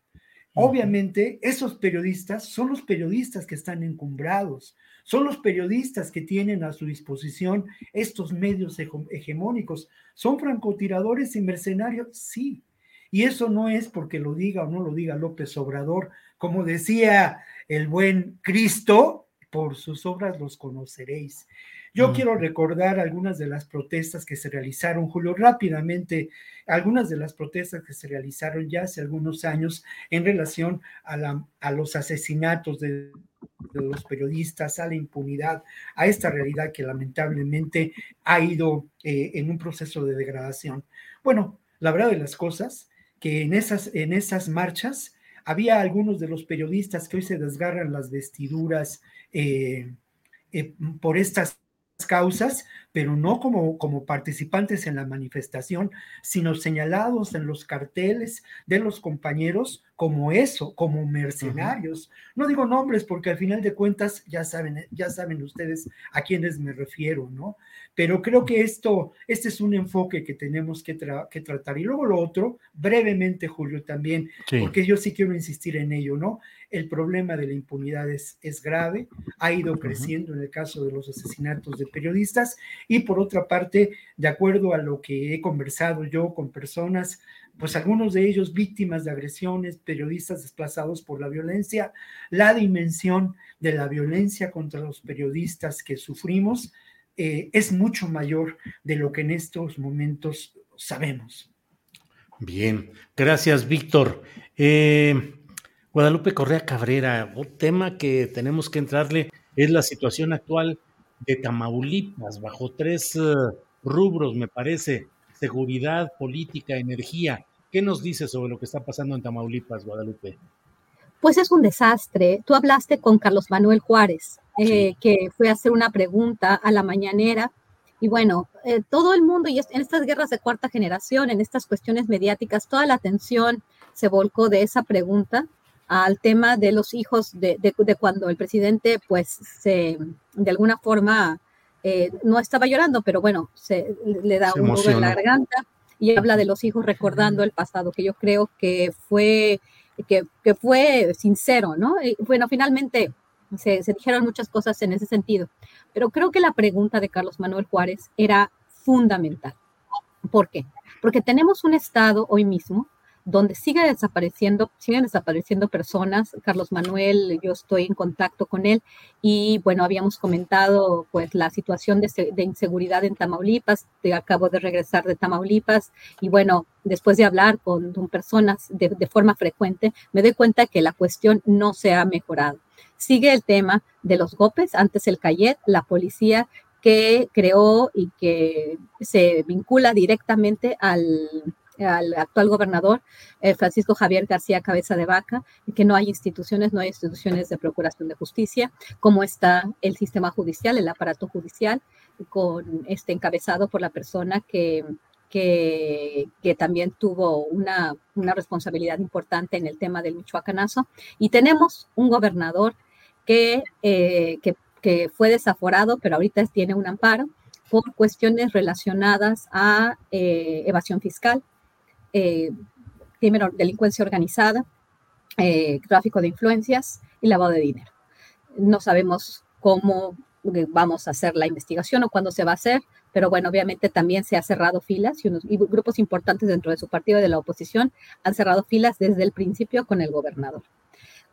Obviamente, esos periodistas son los periodistas que están encumbrados, son los periodistas que tienen a su disposición estos medios hegemónicos. ¿Son francotiradores y mercenarios? Sí. Y eso no es porque lo diga o no lo diga López Obrador. Como decía el buen Cristo, por sus obras los conoceréis. Yo mm. quiero recordar algunas de las protestas que se realizaron, Julio, rápidamente, algunas de las protestas que se realizaron ya hace algunos años en relación a, la, a los asesinatos de, de, los periodistas, a la impunidad, a esta realidad que lamentablemente ha ido eh, en un proceso de degradación. Bueno, la verdad de las cosas, que en esas, en esas marchas había algunos de los periodistas que hoy se desgarran las vestiduras eh, eh, por estas causas, pero no como, como participantes en la manifestación, sino señalados en los carteles de los compañeros como eso, como mercenarios. Uh -huh. No digo nombres porque al final de cuentas ya saben, ya saben ustedes a quiénes me refiero, ¿no? Pero creo que esto, este es un enfoque que tenemos que, tra que tratar. Y luego lo otro, brevemente, Julio, también, sí. porque yo sí quiero insistir en ello, ¿no? El problema de la impunidad es, es grave, ha ido creciendo uh -huh. en el caso de los asesinatos de periodistas y por otra parte, de acuerdo a lo que he conversado yo con personas, pues algunos de ellos víctimas de agresiones, periodistas desplazados por la violencia, la dimensión de la violencia contra los periodistas que sufrimos, eh, es mucho mayor de lo que en estos momentos sabemos. Bien, gracias Víctor. Eh, Guadalupe Correa Cabrera, un tema que tenemos que entrarle es la situación actual de Tamaulipas, bajo tres eh, rubros, me parece, seguridad, política, energía. ¿Qué nos dice sobre lo que está pasando en Tamaulipas, Guadalupe? Pues es un desastre. Tú hablaste con Carlos Manuel Juárez, eh, que fue a hacer una pregunta a la mañanera. Y bueno, eh, todo el mundo, y en estas guerras de cuarta generación, en estas cuestiones mediáticas, toda la atención se volcó de esa pregunta al tema de los hijos de, cuando el presidente, pues, se, de alguna forma, eh, no estaba llorando, pero bueno, se le da un nudo en la garganta y habla de los hijos recordando el pasado, que yo creo que fue, que, fue sincero, ¿no? Y bueno, finalmente se, se dijeron muchas cosas en ese sentido, pero creo que la pregunta de Carlos Manuel Juárez era fundamental. ¿Por qué? Porque tenemos un Estado hoy mismo donde sigue desapareciendo, siguen desapareciendo personas. Carlos Manuel, yo estoy en contacto con él y bueno, habíamos comentado pues la situación de, inseguridad en Tamaulipas, acabo de regresar de Tamaulipas y bueno, después de hablar con, personas de, de forma frecuente, me doy cuenta que la cuestión no se ha mejorado. Sigue el tema de los golpes, antes el Cayet, la policía que creó y que se vincula directamente al al actual gobernador eh, Francisco Javier García Cabeza de Vaca, que no hay instituciones, no hay instituciones de procuración de justicia, como está el sistema judicial, el aparato judicial, con este encabezado por la persona que, que, también tuvo una, responsabilidad importante en el tema del Michoacanazo. Y tenemos un gobernador que, eh, que, fue desaforado, pero ahorita tiene un amparo por cuestiones relacionadas a eh, evasión fiscal, eh, delincuencia organizada, eh, tráfico de influencias y lavado de dinero. No sabemos cómo eh, vamos a hacer la investigación o cuándo se va a hacer, pero bueno, obviamente también se ha cerrado filas y, y grupos importantes dentro de su partido de la oposición han cerrado filas desde el principio con el gobernador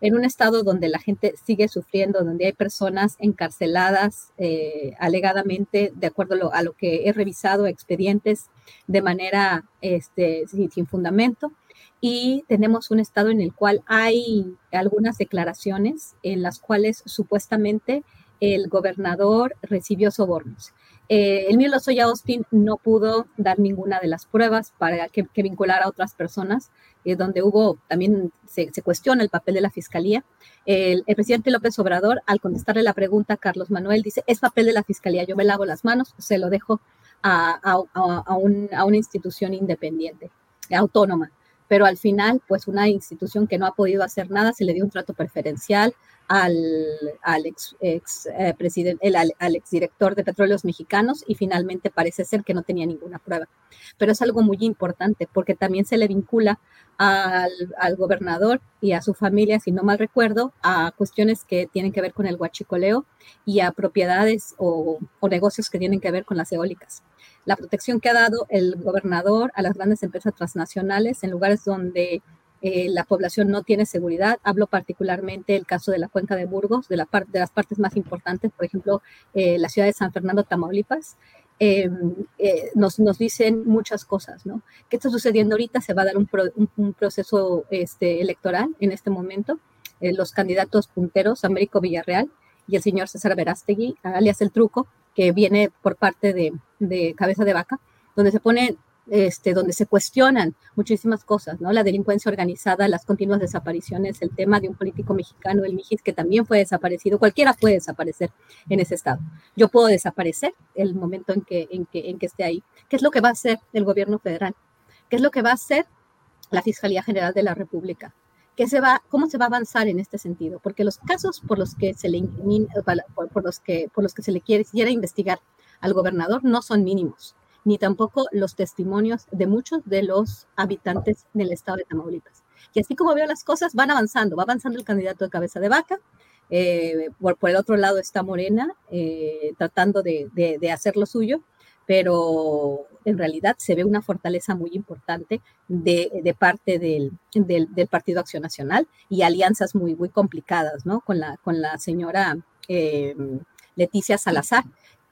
en un estado donde la gente sigue sufriendo, donde hay personas encarceladas eh, alegadamente, de acuerdo a lo, que he revisado, expedientes de manera este, sin, fundamento. Y tenemos un estado en el cual hay algunas declaraciones en las cuales supuestamente el gobernador recibió sobornos. Eh, el mío Lozoya Austin no pudo dar ninguna de las pruebas para que, que vinculara a otras personas, eh, donde hubo también se, cuestiona el papel de la fiscalía. El, presidente López Obrador, al contestarle la pregunta a Carlos Manuel, dice, es papel de la fiscalía, yo me lavo las manos, se lo dejo a, una institución independiente, autónoma. Pero al final, pues una institución que no ha podido hacer nada, se le dio un trato preferencial, al, al ex, eh, presidente, el, al, ex director de Petróleos Mexicanos y finalmente parece ser que no tenía ninguna prueba. Pero es algo muy importante porque también se le vincula al, al, gobernador y a su familia, si no mal recuerdo, a cuestiones que tienen que ver con el huachicoleo y a propiedades o, o negocios que tienen que ver con las eólicas. La protección que ha dado el gobernador a las grandes empresas transnacionales en lugares donde eh, la población no tiene seguridad. Hablo particularmente del caso de la cuenca de Burgos, de, la de las partes más importantes, por ejemplo, eh, la ciudad de San Fernando, Tamaulipas. Em, eh, nos, nos, dicen muchas cosas, ¿no? ¿Qué está sucediendo ahorita? Se va a dar un, un, proceso este, electoral en este momento. los candidatos punteros, Américo Villarreal y el señor César Verástegui, alias El Truco, que viene por parte de, de Cabeza de Vaca, donde se pone este, donde se cuestionan muchísimas cosas, ¿no? La delincuencia organizada, las continuas desapariciones, el tema de un político mexicano, el Mijis, que también fue desaparecido, cualquiera puede desaparecer en ese estado. Yo puedo desaparecer el momento en que, en que, en que esté ahí. ¿Qué es lo que va a hacer el gobierno federal? ¿Qué es lo que va a hacer la Fiscalía General de la República? ¿Qué se va, ¿Cómo se va a avanzar en este sentido? Porque los casos por los que se le, por, los que, por los que se le quiere, investigar al gobernador no son mínimos ni tampoco los testimonios de muchos de los habitantes del estado de Tamaulipas. Y así como veo las cosas, van avanzando, va avanzando el candidato de cabeza de vaca, eh, por, el otro lado está Morena eh, tratando de, hacer lo suyo, pero en realidad se ve una fortaleza muy importante de, parte del, Partido Acción Nacional y alianzas muy, muy complicadas, ¿no? Con la, con la señora eh, Leticia Salazar,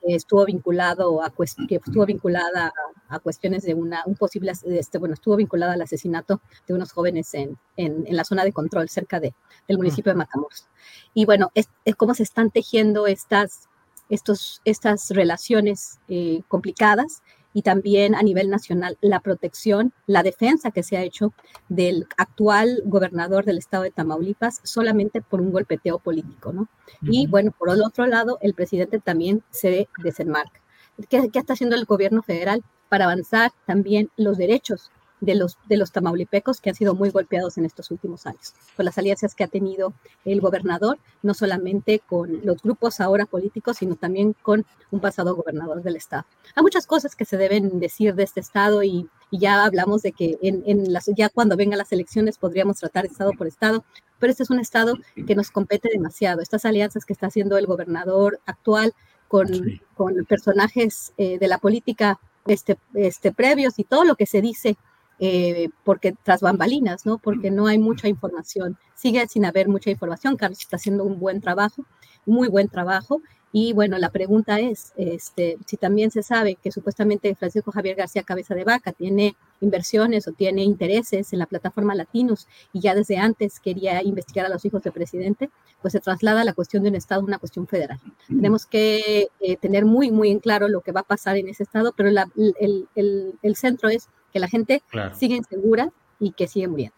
estuvo vinculado a que estuvo vinculada a, cuestiones de una un posible este bueno estuvo vinculada al asesinato de unos jóvenes en, en, la zona de control cerca de, del municipio de Matamoros y bueno es, cómo se están tejiendo estas estos estas relaciones eh, complicadas y también a nivel nacional la protección, la defensa que se ha hecho del actual gobernador del estado de Tamaulipas solamente por un golpeteo político, ¿no? Y bueno, por el otro lado, el presidente también se desenmarca. ¿Qué, ¿Qué está haciendo el gobierno federal para avanzar también los derechos de los, de los tamaulipecos que han sido muy golpeados en estos últimos años, con las alianzas que ha tenido el gobernador, no solamente con los grupos ahora políticos, sino también con un pasado gobernador del estado. Hay muchas cosas que se deben decir de este estado y, ya hablamos de que en, en las, ya cuando vengan las elecciones podríamos tratar estado por estado, pero este es un estado que nos compete demasiado. Estas alianzas que está haciendo el gobernador actual con, con personajes eh, de la política este, este, previos y todo lo que se dice eh, porque tras bambalinas, ¿no? Porque no hay mucha información. Sigue sin haber mucha información. Carlos está haciendo un buen trabajo, muy buen trabajo. Y bueno, la pregunta es, este, si también se sabe que supuestamente Francisco Javier García Cabeza de Vaca tiene inversiones o tiene intereses en la plataforma Latinos y ya desde antes quería investigar a los hijos del presidente, pues se traslada la cuestión de un Estado a una cuestión federal. Tenemos que eh, tener muy, muy en claro lo que va a pasar en ese Estado, pero el, el, el centro es que la gente sigue insegura y que sigue muriendo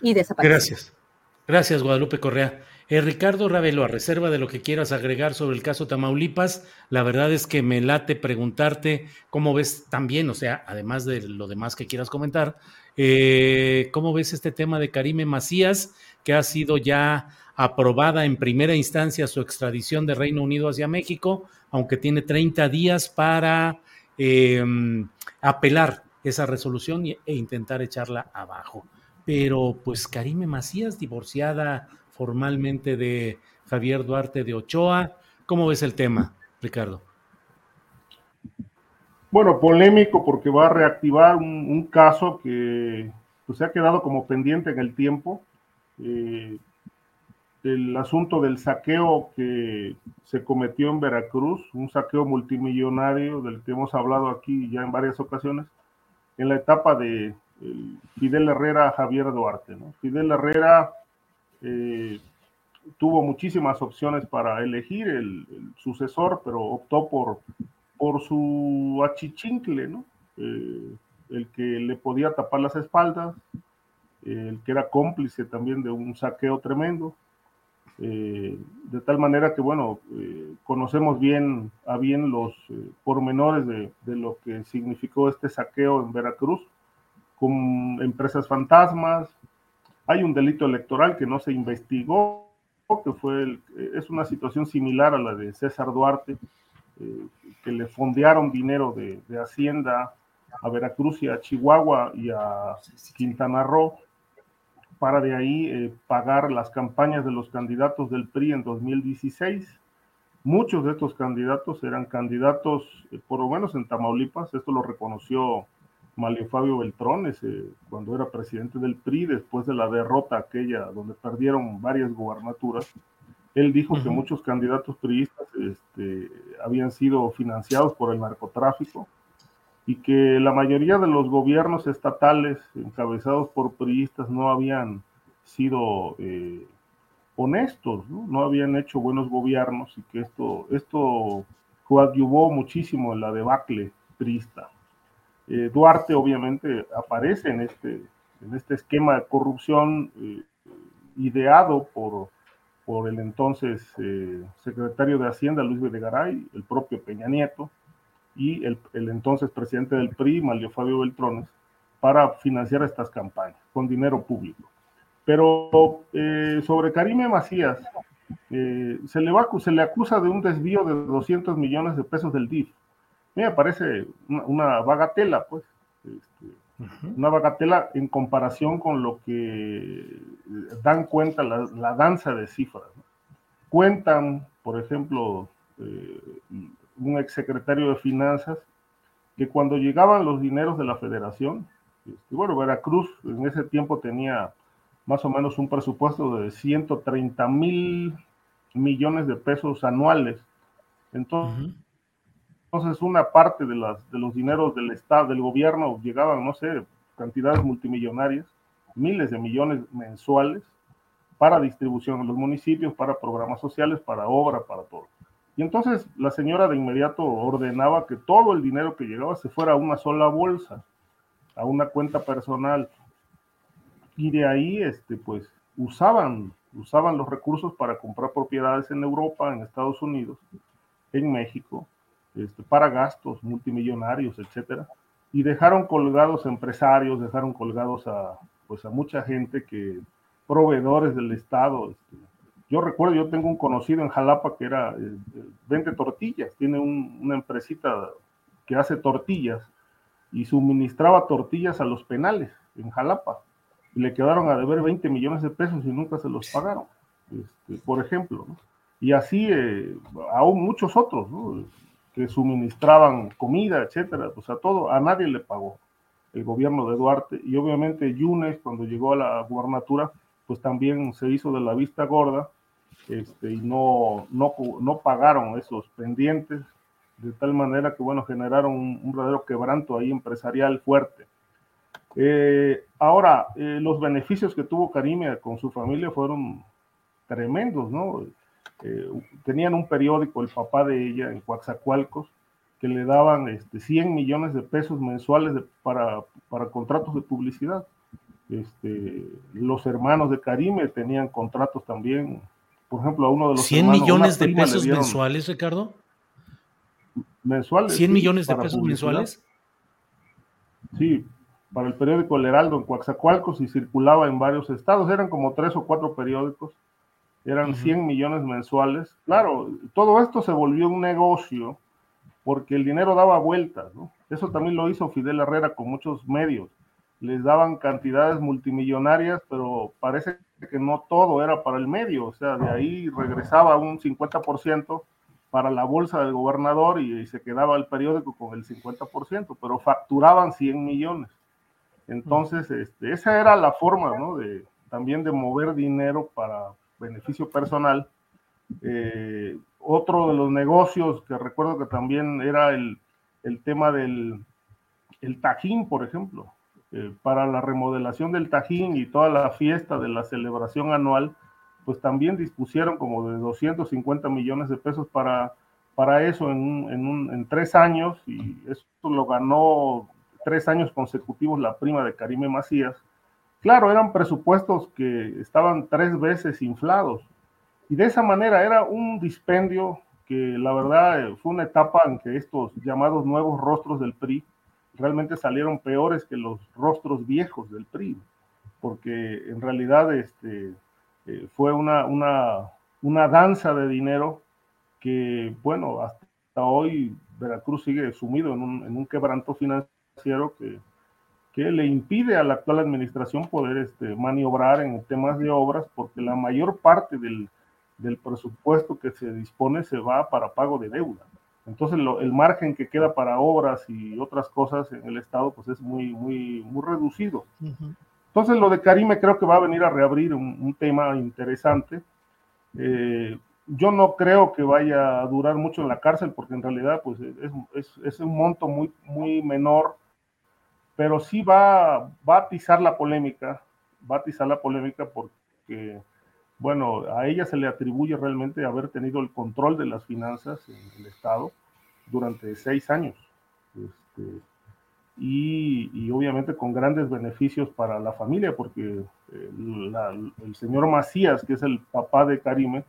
y desapareciendo. Gracias. Gracias, Guadalupe Correa. Eh, Ricardo Ravelo, a reserva de lo que quieras agregar sobre el caso Tamaulipas, la verdad es que me late preguntarte cómo ves también, o sea, además de lo demás que quieras comentar, eh, cómo ves este tema de Karime Macías, que ha sido ya aprobada en primera instancia su extradición de Reino Unido hacia México, aunque tiene 30 días para eh, apelar esa resolución e intentar echarla abajo. Pero pues Karime Macías, divorciada formalmente de Javier Duarte de Ochoa, ¿cómo ves el tema, Ricardo? Bueno, polémico porque va a reactivar un, caso que pues, se ha quedado como pendiente en el tiempo. Eh, el asunto del saqueo que se cometió en Veracruz, un saqueo multimillonario del que hemos hablado aquí ya en varias ocasiones, en la etapa de Fidel Herrera Javier Duarte. Fidel Herrera eh, tuvo muchísimas opciones para elegir el, sucesor, pero optó por, por su achichincle, ¿no? Eh, el que le podía tapar las espaldas, el que era cómplice también de un saqueo tremendo. Eh, de tal manera que, bueno, eh, conocemos bien a bien los eh, pormenores de, de, lo que significó este saqueo en Veracruz, con empresas fantasmas. Hay un delito electoral que no se investigó, que fue es una situación similar a la de César Duarte, que le fondearon dinero de, de Hacienda a Veracruz y a Chihuahua y a Quintana Roo para de ahí eh, pagar las campañas de los candidatos del PRI en 2016. Muchos de estos candidatos eran candidatos, eh, por lo menos en Tamaulipas, esto lo reconoció Malio Fabio Beltrón cuando era presidente del PRI, después de la derrota aquella donde perdieron varias gubernaturas. Él dijo que muchos candidatos priistas este, habían sido financiados por el narcotráfico y que la mayoría de los gobiernos estatales encabezados por priistas no habían sido eh, honestos, ¿no? habían hecho buenos gobiernos y que esto, esto coadyuvó muchísimo en la debacle priista. Eh, Duarte obviamente aparece en este, en este esquema de corrupción eh, ideado por, por el entonces secretario de Hacienda, Luis Videgaray, el propio Peña Nieto, y el, entonces presidente del PRI, Malio Fabio Beltrones, para financiar estas campañas con dinero público. Pero eh, sobre Karime Macías, eh, se, le va, se le acusa de un desvío de 200 millones de pesos del DIF. me parece una, bagatela, pues, este, una bagatela en comparación con lo que dan cuenta la, danza de cifras. Cuentan, por ejemplo, eh, un exsecretario de Finanzas, que cuando llegaban los dineros de la federación, este, bueno, Veracruz en ese tiempo tenía más o menos un presupuesto de 130 mil millones de pesos anuales. Entonces, entonces una parte de, las, de los dineros del Estado, del gobierno, llegaban, no sé, cantidades multimillonarias, miles de millones mensuales para distribución en los municipios, para programas sociales, para obra, para todo. Y entonces la señora de inmediato ordenaba que todo el dinero que llegaba se fuera a una sola bolsa, a una cuenta personal. Y de ahí, este, pues, usaban, usaban los recursos para comprar propiedades en Europa, en Estados Unidos, en México, este, para gastos multimillonarios, etcétera. Y dejaron colgados empresarios, dejaron colgados a, pues, a mucha gente que, proveedores del Estado, este, yo recuerdo, yo tengo un conocido en Jalapa que era, eh, vende tortillas, tiene una empresita que hace tortillas y suministraba tortillas a los penales en Jalapa. Y le quedaron a deber 20 millones de pesos y nunca se los pagaron, este, por ejemplo. Y así eh, aún muchos otros que suministraban comida, etcétera. O sea, todo, a nadie le pagó el gobierno de Duarte. Y obviamente Yunes, cuando llegó a la gubernatura, pues también se hizo de la vista gorda este, y no, no, no pagaron esos pendientes, de tal manera que, bueno, generaron un, verdadero quebranto ahí empresarial fuerte. Eh, ahora, eh, los beneficios que tuvo Karime con su familia fueron tremendos, ¿no? Eh, tenían un periódico, el papá de ella, en Coaxacualcos, que le daban este, 100 millones de pesos mensuales para, para contratos de publicidad. Este, los hermanos de Karime tenían contratos también por ejemplo, a uno de los... 100 millones de pesos mensuales, Ricardo. Mensuales. 100 millones de pesos mensuales. Sí, para el periódico El Heraldo en Coaxacualcos y circulaba en varios estados. Eran como tres o cuatro periódicos. Eran 100 millones mensuales. Claro, todo esto se volvió un negocio porque el dinero daba vueltas. ¿no? Eso también lo hizo Fidel Herrera con muchos medios les daban cantidades multimillonarias, pero parece que no todo era para el medio, o sea, de ahí regresaba un 50% para la bolsa del gobernador y, se quedaba el periódico con el 50%, pero facturaban 100 millones. Entonces, este, esa era la forma, ¿no? De, también de mover dinero para beneficio personal. Eh, otro de los negocios que recuerdo que también era el, el tema del el tajín, por ejemplo. Eh, para la remodelación del Tajín y toda la fiesta de la celebración anual, pues también dispusieron como de 250 millones de pesos para, para eso en, en, en tres años y eso lo ganó tres años consecutivos la prima de Karime Macías. Claro, eran presupuestos que estaban tres veces inflados y de esa manera era un dispendio que la verdad fue una etapa en que estos llamados nuevos rostros del PRI realmente salieron peores que los rostros viejos del PRI, porque en realidad este, eh, fue una, una, danza de dinero que, bueno, hasta hoy Veracruz sigue sumido en un, en un quebranto financiero que, que, le impide a la actual administración poder este, maniobrar en temas de obras, porque la mayor parte del, del presupuesto que se dispone se va para pago de deuda. Entonces el margen que queda para obras y otras cosas en el Estado pues es muy, muy, muy reducido. Entonces lo de Karime creo que va a venir a reabrir un, tema interesante. Eh, yo no creo que vaya a durar mucho en la cárcel porque en realidad pues es, es, es un monto muy, muy menor, pero sí va, va a atizar la polémica, va a atizar la polémica porque bueno, a ella se le atribuye realmente haber tenido el control de las finanzas en el Estado durante seis años. Este, y, obviamente con grandes beneficios para la familia, porque el, señor Macías, que es el papá de Karime,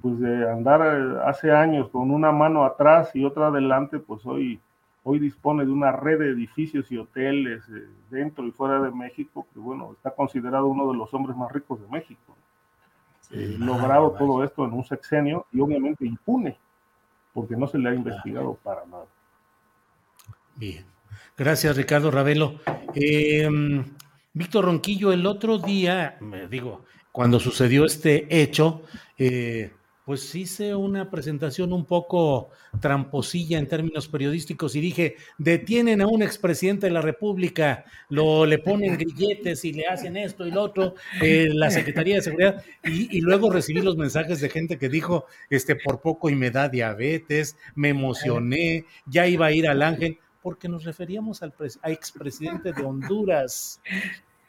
pues de andar eh, hace años con una mano atrás y otra adelante, pues hoy, hoy dispone de una red de edificios y hoteles eh, dentro y fuera de México, que bueno, está considerado uno de los hombres más ricos de México eh, logrado todo esto en un sexenio y obviamente impune, porque no se le ha investigado para nada. Bien. Gracias, Ricardo Ravelo. Em, Víctor Ronquillo, el otro día, me digo, cuando sucedió este hecho, eh, pues hice una presentación un poco tramposilla en términos periodísticos y dije, detienen a un expresidente de la República, lo le ponen grilletes y le hacen esto y lo otro, eh, la Secretaría de Seguridad, y, luego recibí los mensajes de gente que dijo, este, por poco y me da diabetes, me emocioné, ya iba a ir al ángel, porque nos referíamos al expresidente de Honduras.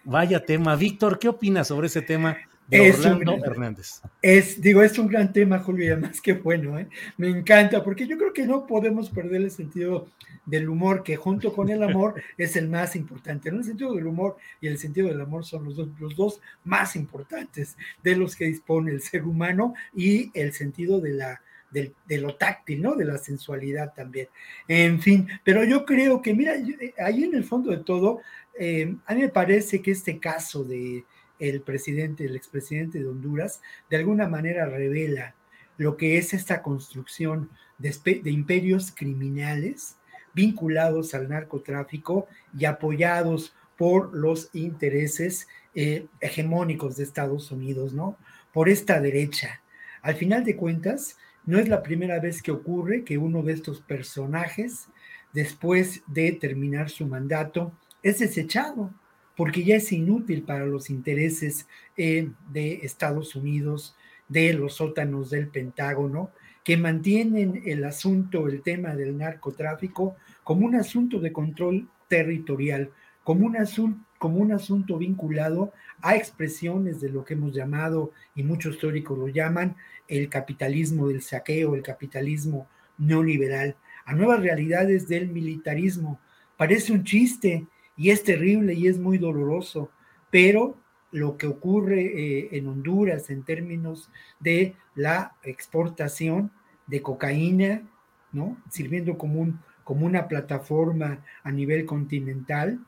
Vaya tema. Víctor, ¿qué opinas sobre ese tema? Es Hernández. Es, digo, es un gran tema, Julio, y además que bueno, ¿eh? me encanta, porque yo creo que no podemos perder el sentido del humor, que junto con el amor *laughs* es el más importante. ¿no? El sentido del humor y el sentido del amor son los dos, los dos más importantes de los que dispone el ser humano y el sentido de la, de, lo táctil, ¿no? De la sensualidad también. En fin, pero yo creo que, mira, ahí en el fondo de todo, eh, a mí me parece que este caso de el presidente, el expresidente de Honduras, de alguna manera revela lo que es esta construcción de, imperios criminales vinculados al narcotráfico y apoyados por los intereses eh, hegemónicos de Estados Unidos, ¿no? Por esta derecha. Al final de cuentas, no es la primera vez que ocurre que uno de estos personajes, después de terminar su mandato, es desechado porque ya es inútil para los intereses eh, de Estados Unidos, de los sótanos del Pentágono, que mantienen el asunto, el tema del narcotráfico, como un asunto de control territorial, como un, asunto, como un asunto vinculado a expresiones de lo que hemos llamado, y muchos teóricos lo llaman, el capitalismo del saqueo, el capitalismo neoliberal, a nuevas realidades del militarismo. Parece un chiste, y es terrible y es muy doloroso, pero lo que ocurre eh, en Honduras en términos de la exportación de cocaína, ¿no? Sirviendo como, un, como una plataforma a nivel continental,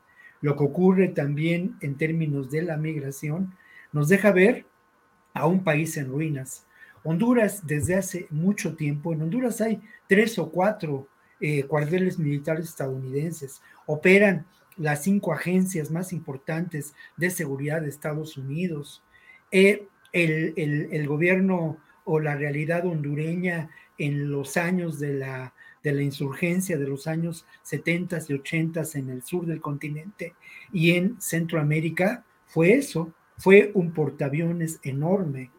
lo que ocurre también en términos de la migración, nos deja ver a un país en ruinas. Honduras desde hace mucho tiempo, en Honduras hay tres o cuatro eh, cuarteles militares estadounidenses, operan las cinco agencias más importantes de seguridad de Estados Unidos, eh, el, gobierno o la realidad hondureña en los años de la, de la insurgencia de los años 70 y 80 en el sur del continente y en Centroamérica fue eso, fue un portaaviones enorme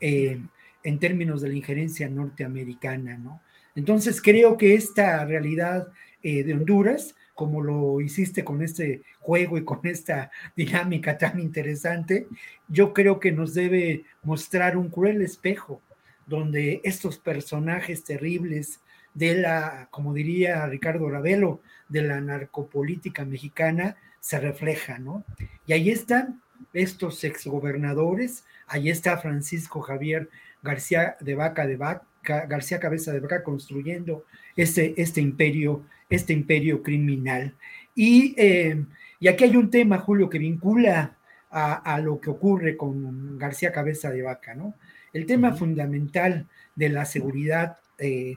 eh, en términos de la injerencia norteamericana, ¿no? Entonces creo que esta realidad eh, de Honduras como lo hiciste con este juego y con esta *laughs* dinámica tan interesante, yo creo que nos debe mostrar un cruel espejo donde estos personajes terribles de la, como diría Ricardo Ravelo, de la narcopolítica mexicana se reflejan, ¿no? Y ahí están estos exgobernadores, ahí está Francisco Javier García de Vaca de Vaca, García Cabeza de Vaca construyendo este, este imperio este imperio criminal. Y, eh, y aquí hay un tema, Julio, que vincula a, lo que ocurre con García Cabeza de Vaca, ¿no? El tema fundamental de la seguridad eh,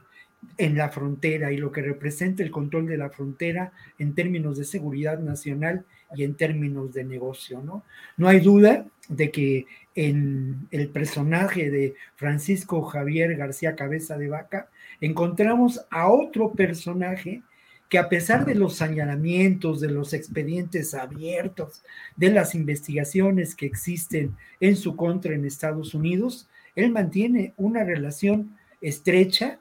en la frontera y lo que representa el control de la frontera en términos de seguridad nacional y en términos de negocio, ¿no? No hay duda de que en el personaje de Francisco Javier García Cabeza de Vaca encontramos a otro personaje que a pesar de los señalamientos, de los expedientes abiertos, de las investigaciones que existen en su contra en Estados Unidos, él mantiene una relación estrecha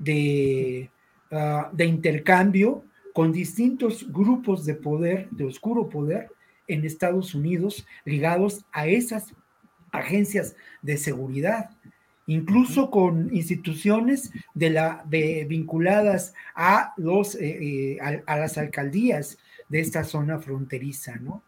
de, ah, de intercambio con distintos grupos de poder, de oscuro poder, en Estados Unidos ligados a esas agencias de seguridad incluso con instituciones de la, vinculadas a, los, eh, eh, a, las alcaldías de esta zona fronteriza, ¿no?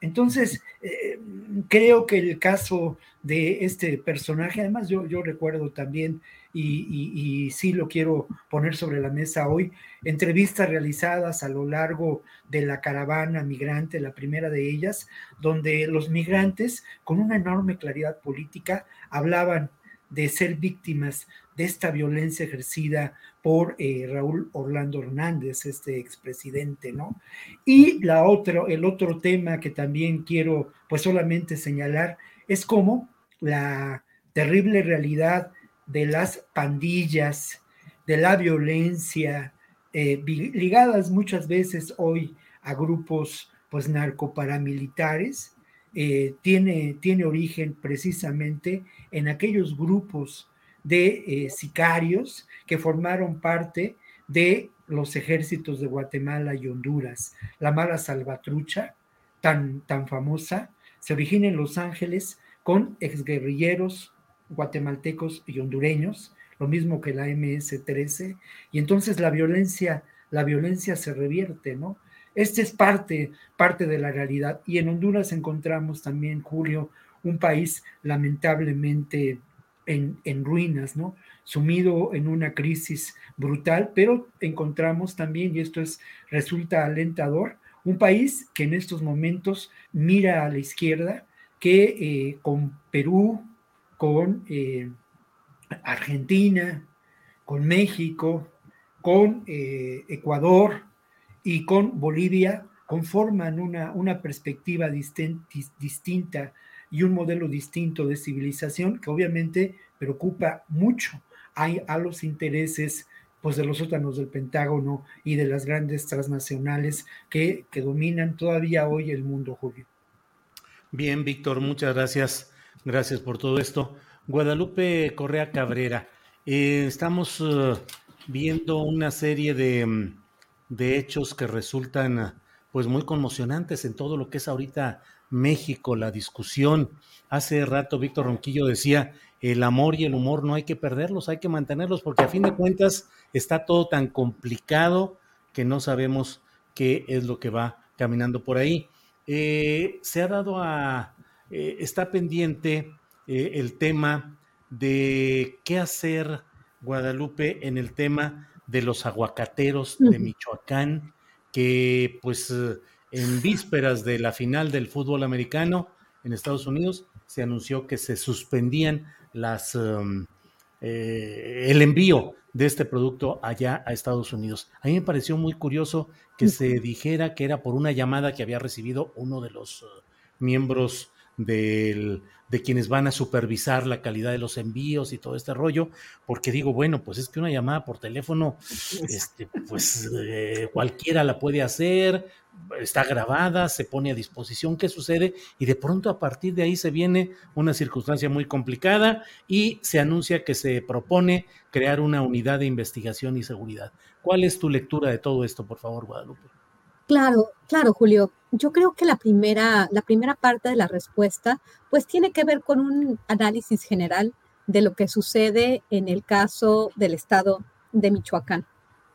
Entonces, eh, creo que el caso de este personaje, además yo, yo recuerdo también, y, sí lo quiero poner sobre la mesa hoy, entrevistas realizadas a lo largo de la caravana migrante, la primera de ellas, donde los migrantes, con una enorme claridad política, hablaban de ser víctimas de esta violencia ejercida por eh, Raúl Orlando Hernández, este expresidente, ¿no? Y la otro, el otro tema que también quiero pues solamente señalar es cómo la terrible realidad de las pandillas, de la violencia, eh, ligadas muchas veces hoy a grupos pues narcoparamilitares, eh, tiene, tiene origen precisamente en aquellos grupos de eh, sicarios que formaron parte de los ejércitos de Guatemala y Honduras. La mala salvatrucha, tan, tan famosa, se origina en Los Ángeles con exguerrilleros guatemaltecos y hondureños, lo mismo que la MS-13, y entonces la violencia, la violencia se revierte, ¿no? Este es parte, parte de la realidad. Y en Honduras encontramos también, Julio, un país lamentablemente en, en ruinas, ¿no? Sumido en una crisis brutal, pero encontramos también, y esto es, resulta alentador, un país que en estos momentos mira a la izquierda, que eh, con Perú, con eh, Argentina, con México, con eh, Ecuador y con Bolivia conforman una, una perspectiva distinta y un modelo distinto de civilización que obviamente preocupa mucho a, a los intereses pues de los sótanos del Pentágono y de las grandes transnacionales que, que dominan todavía hoy el mundo, Julio. Bien, Víctor, muchas gracias. Gracias por todo esto. Guadalupe Correa Cabrera, eh, estamos uh, viendo una serie de, mm, de, hechos que resultan pues muy conmocionantes en todo lo que es ahorita México, la discusión. Hace rato Víctor Ronquillo decía, el amor y el humor no hay que perderlos, hay que mantenerlos, porque a fin de cuentas está todo tan complicado que no sabemos qué es lo que va caminando por ahí. Eh, se ha dado a, eh, está pendiente eh, el tema de qué hacer Guadalupe en el tema de los aguacateros de Michoacán, que pues en vísperas de la final del fútbol americano en Estados Unidos se anunció que se suspendían las, um, eh, el envío de este producto allá a Estados Unidos. A mí me pareció muy curioso que se dijera que era por una llamada que había recibido uno de los uh, miembros del, de quienes van a supervisar la calidad de los envíos y todo este rollo, porque digo, bueno, pues es que una llamada por teléfono, este, pues eh, cualquiera la puede hacer, está grabada, se pone a disposición, ¿qué sucede? Y de pronto a partir de ahí se viene una circunstancia muy complicada y se anuncia que se propone crear una unidad de investigación y seguridad. ¿Cuál es tu lectura de todo esto, por favor, Guadalupe? Claro, claro, Julio. Yo creo que la primera, la primera parte de la respuesta, pues tiene que ver con un análisis general de lo que sucede en el caso del estado de Michoacán.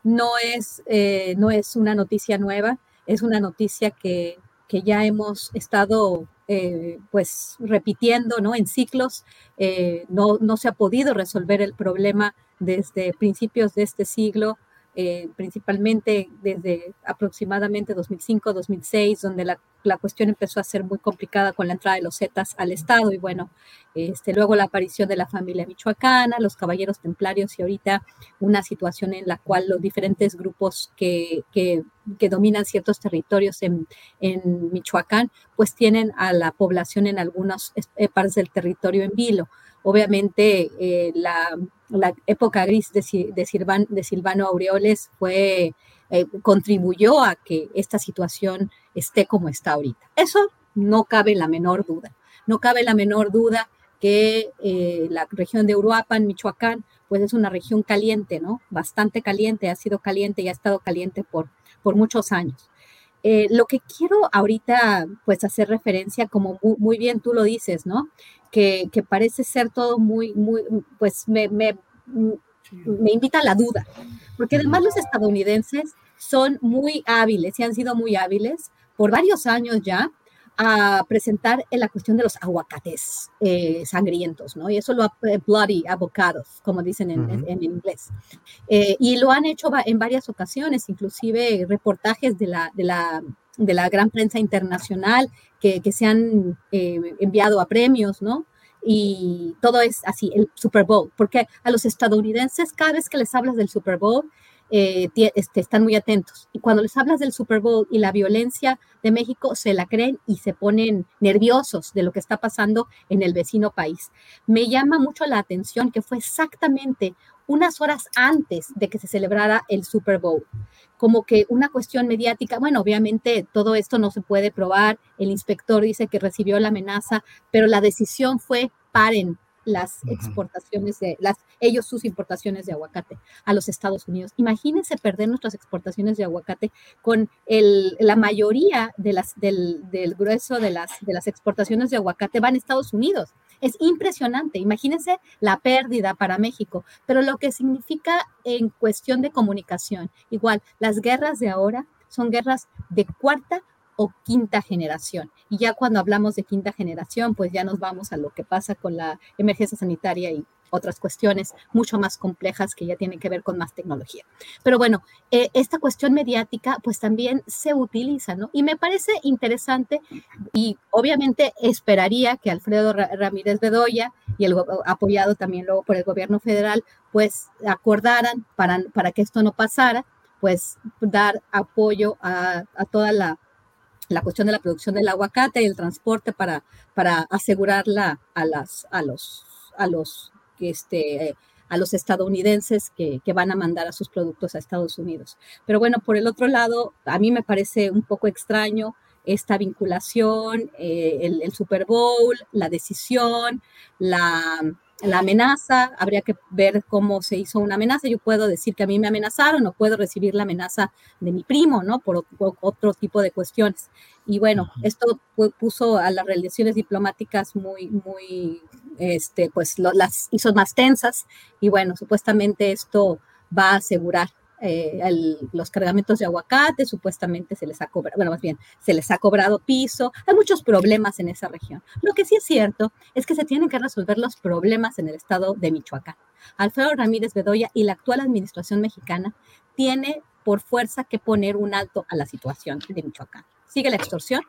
No es, eh, no es una noticia nueva, es una noticia que, ya hemos estado eh, pues repitiendo ¿no? en ciclos. Eh, no, no se ha podido resolver el problema desde principios de este siglo eh, principalmente desde aproximadamente 2005-2006, donde la, cuestión empezó a ser muy complicada con la entrada de los Zetas al Estado y bueno, este, luego la aparición de la familia michoacana, los caballeros templarios y ahorita una situación en la cual los diferentes grupos que, que, dominan ciertos territorios en, en, Michoacán, pues tienen a la población en algunas eh, partes del territorio en vilo. Obviamente eh, la época gris de, de, Silvano Aureoles fue, eh, contribuyó a que esta situación esté como está ahorita. Eso no cabe la menor duda. No cabe la menor duda que eh, la región de Uruapan, Michoacán, pues es una región caliente, ¿no? Bastante caliente, ha sido caliente y ha estado caliente por muchos años. Eh, lo que quiero ahorita, pues, hacer referencia, como muy, bien tú lo dices, ¿no? Que, que, parece ser todo muy, muy, pues, me, me, me invita a la duda, porque además los estadounidenses son muy hábiles y han sido muy hábiles por varios años ya a presentar en la cuestión de los aguacates eh, sangrientos, ¿no? Y eso lo eh, bloody avocados, como dicen en, en, inglés. Eh, y lo han hecho en varias ocasiones, inclusive reportajes de la, de la, de la gran prensa internacional que, que se han enviado a premios, ¿no? Y todo es así, el Super Bowl, porque a los estadounidenses cada vez que les hablas del Super Bowl, eh, este, están muy atentos. Y cuando les hablas del Super Bowl y la violencia de México, se la creen y se ponen nerviosos de lo que está pasando en el vecino país. Me llama mucho la atención que fue exactamente unas horas antes de que se celebrara el Super Bowl, como que una cuestión mediática, bueno, obviamente todo esto no se puede probar, el inspector dice que recibió la amenaza, pero la decisión fue paren, las exportaciones de, las, ellos sus importaciones de aguacate a los Estados Unidos. Imagínense perder nuestras exportaciones de aguacate con el, la mayoría de las, del, del grueso de las, de las exportaciones de aguacate van a Estados Unidos. Es impresionante. Imagínense la pérdida para México, pero lo que significa en cuestión de comunicación. Igual, las guerras de ahora son guerras de cuarta o quinta generación. Y ya cuando hablamos de quinta generación, pues ya nos vamos a lo que pasa con la emergencia sanitaria y otras cuestiones mucho más complejas que ya tienen que ver con más tecnología. Pero bueno, eh, esta cuestión mediática pues también se utiliza, ¿no? Y me parece interesante y obviamente esperaría que Alfredo Ramírez Bedoya y el apoyado también luego por el gobierno federal pues acordaran para, para que esto no pasara, pues dar apoyo a toda la la cuestión de la producción del aguacate y el transporte para, para asegurarla a, las, a los, a los, este, a los estadounidenses que, que, van a mandar a sus productos a Estados Unidos. Pero bueno, por el otro lado, a mí me parece un poco extraño esta vinculación, eh, el, el Super Bowl, la decisión, la, la amenaza, habría que ver cómo se hizo una amenaza. Yo puedo decir que a mí me amenazaron, no puedo recibir la amenaza de mi primo, ¿no? Por, otro tipo de cuestiones. Y bueno, esto puso a las relaciones diplomáticas muy, muy, este, pues las hizo más tensas. Y bueno, supuestamente esto va a asegurar eh, los cargamentos de aguacate, supuestamente se les ha cobrado, bueno, más bien, se les ha cobrado piso, hay muchos problemas en esa región. Lo que sí es cierto es que se tienen que resolver los problemas en el estado de Michoacán. Alfredo Ramírez Bedoya y la actual administración mexicana tiene por fuerza que poner un alto a la situación de Michoacán. Sigue la extorsión,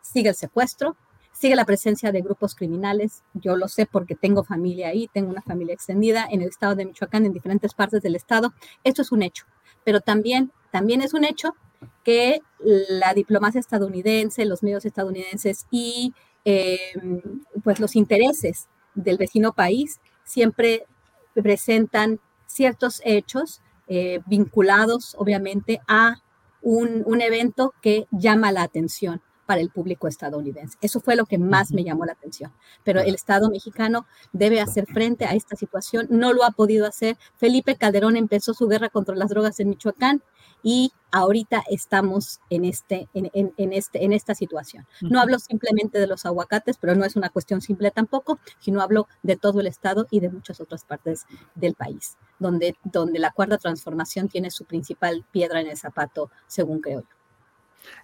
sigue el secuestro, sigue la presencia de grupos criminales. Yo lo sé porque tengo familia ahí, tengo una familia extendida en el estado de Michoacán, en diferentes partes del estado. Esto es un hecho, pero también, también es un hecho que la diplomacia estadounidense, los medios estadounidenses y em, pues los intereses del vecino país siempre presentan ciertos hechos eh, vinculados obviamente a un, un evento que llama la atención para el público estadounidense. Eso fue lo que más me llamó la atención. Pero el Estado mexicano debe hacer frente a esta situación. No lo ha podido hacer. Felipe Calderón empezó su guerra contra las drogas en Michoacán y ahorita estamos en, este, en, este, en esta situación. No hablo simplemente de los aguacates, pero no es una cuestión simple tampoco, sino hablo de todo el Estado y de muchas otras partes del país, donde, donde la cuarta transformación tiene su principal piedra en el zapato, según creo yo.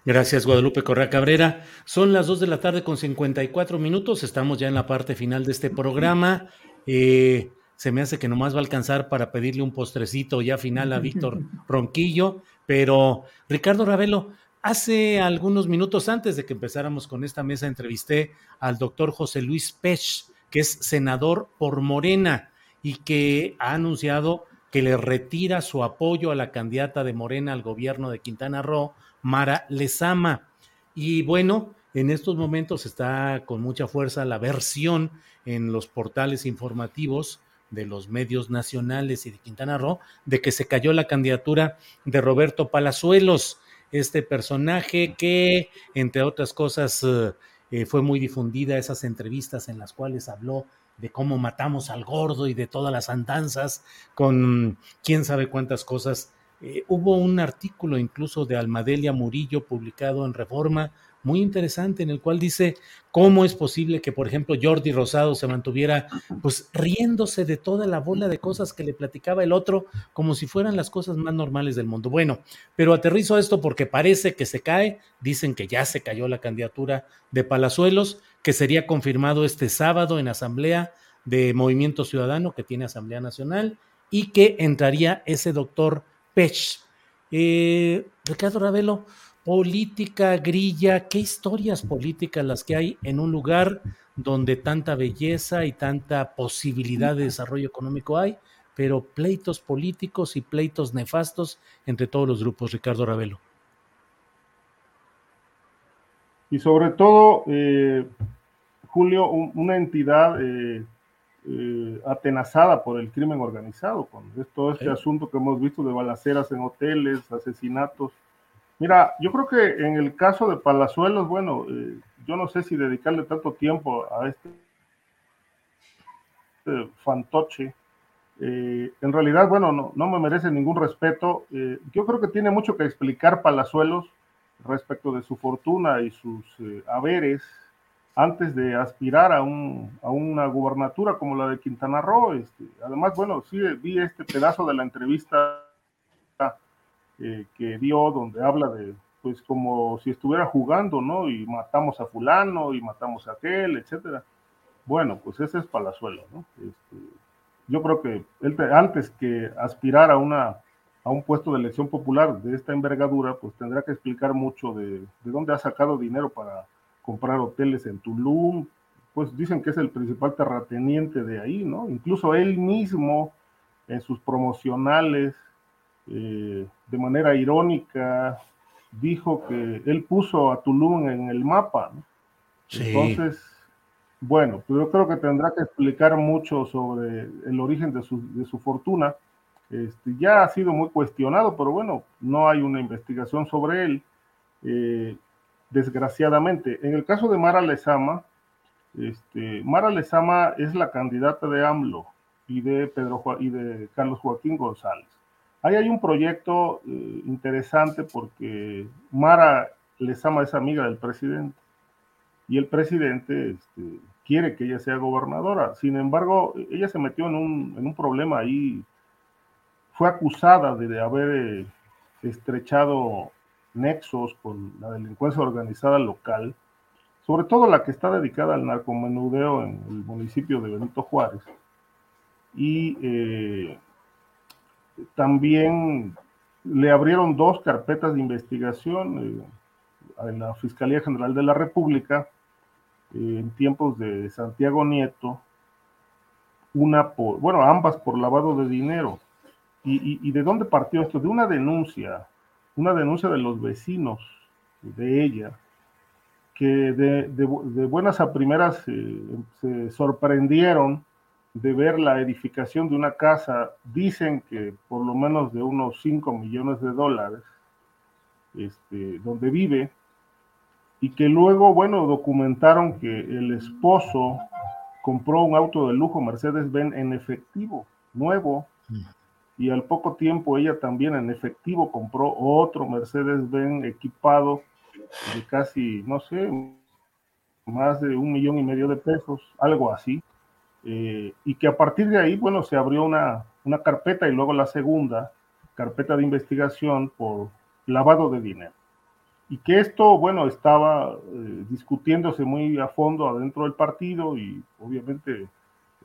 Gracias, Guadalupe Correa Cabrera. Son las 2 de la tarde con 54 minutos. Estamos ya en la parte final de este programa. Eh, se me hace que nomás va a alcanzar para pedirle un postrecito ya final a *laughs* Víctor Ronquillo. Pero, Ricardo Ravelo, hace algunos minutos antes de que empezáramos con esta mesa, entrevisté al doctor José Luis Pech, que es senador por Morena y que ha anunciado que le retira su apoyo a la candidata de Morena al gobierno de Quintana Roo Mara Lezama. Y bueno, en estos momentos está con mucha fuerza la versión en los portales informativos de los medios nacionales y de Quintana Roo de que se cayó la candidatura de Roberto Palazuelos, este personaje que, entre otras cosas, eh, eh, fue muy difundida esas entrevistas en las cuales habló de cómo matamos al gordo y de todas las andanzas con quién sabe cuántas cosas eh, hubo un artículo incluso de Almadelia Murillo publicado en Reforma muy interesante en el cual dice cómo es posible que, por ejemplo, Jordi Rosado se mantuviera pues riéndose de toda la bola de cosas que le platicaba el otro como si fueran las cosas más normales del mundo. Bueno, pero aterrizo esto porque parece que se cae, dicen que ya se cayó la candidatura de Palazuelos, que sería confirmado este sábado en asamblea de Movimiento Ciudadano, que tiene Asamblea Nacional, y que entraría ese doctor Pech. Eh, Ricardo Ravelo, política, grilla, ¿qué historias políticas las que hay en un lugar donde tanta belleza y tanta posibilidad de desarrollo económico hay, pero pleitos políticos y pleitos nefastos entre todos los grupos, Ricardo Ravelo. Y sobre todo, eh, Julio, una entidad eh, eh, atenazada por el crimen organizado, con todo este asunto que hemos visto de balaceras en hoteles, asesinatos. Mira, yo creo que en el caso de Palazuelos, bueno, yo no sé si dedicarle tanto tiempo a este, este fantoche. en realidad, bueno, no, no, me merece ningún respeto. yo creo que tiene mucho que explicar Palazuelos respecto de su fortuna y sus eh, haberes antes de aspirar a, un, a, una gubernatura como la de Quintana Roo. Este, además, bueno, sí vi este pedazo de la entrevista eh, que dio donde habla de, pues como si estuviera jugando, ¿no? Y matamos a fulano y matamos a aquel, etcétera. Bueno, pues ese es Palazuelo, ¿no? Este, yo creo que él antes que aspirar a una a un puesto de elección popular de esta envergadura, pues tendrá que explicar mucho de, de dónde ha sacado dinero para comprar hoteles en Tulum, pues dicen que es el principal terrateniente de ahí, ¿no? Incluso él mismo en sus promocionales, eh, de manera irónica, dijo que él puso a Tulum en el mapa, ¿no? Entonces, bueno, pues yo creo que tendrá que explicar mucho sobre el origen de su, de su fortuna este, ya ha sido muy cuestionado, pero bueno, no hay una investigación sobre él, eh, desgraciadamente. En el caso de Mara Lezama, este, Mara Lezama es la candidata de AMLO y de, Pedro, y de Carlos Joaquín González. Ahí hay un proyecto eh, interesante porque Mara Lezama es amiga del presidente y el presidente este, quiere que ella sea gobernadora. Sin embargo, ella se metió en un, problema ahí fue acusada de haber eh, estrechado nexos con la delincuencia organizada local, sobre todo la que está dedicada al narcomenudeo en el municipio de Benito Juárez. Y eh, también le abrieron dos carpetas de investigación eh, en la Fiscalía General de la República en tiempos de Santiago Nieto, una por, bueno, ambas por lavado de dinero ¿Y, de dónde partió esto? De una denuncia, una denuncia de los vecinos de ella, que de, buenas a primeras eh, se sorprendieron de ver la edificación de una casa, dicen que por lo menos de unos 5 millones de dólares, este, donde vive, y que luego, bueno, documentaron que el esposo compró un auto de lujo Mercedes-Benz en efectivo, nuevo, mm y al poco tiempo ella también en efectivo compró otro Mercedes-Benz equipado de casi, no sé, más de un millón y medio de pesos, algo así, eh, y que a partir de ahí, bueno, se abrió una, una carpeta y luego la segunda carpeta de investigación por lavado de dinero. Y que esto, bueno, estaba eh, discutiéndose muy a fondo adentro del partido y obviamente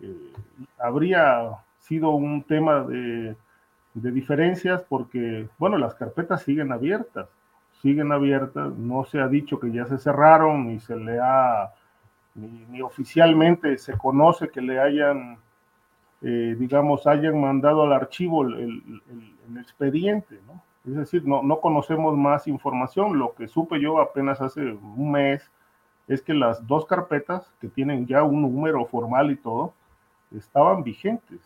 eh, habría sido un tema de de diferencias porque, bueno, las carpetas siguen abiertas, siguen abiertas, no se ha dicho que ya se cerraron, ni se le ha, ni, oficialmente se conoce que le hayan, eh, digamos, hayan mandado al archivo el, expediente, ¿no? Es decir, no, no conocemos más información, lo que supe yo apenas hace un mes es que las dos carpetas, que tienen ya un número formal y todo, estaban vigentes.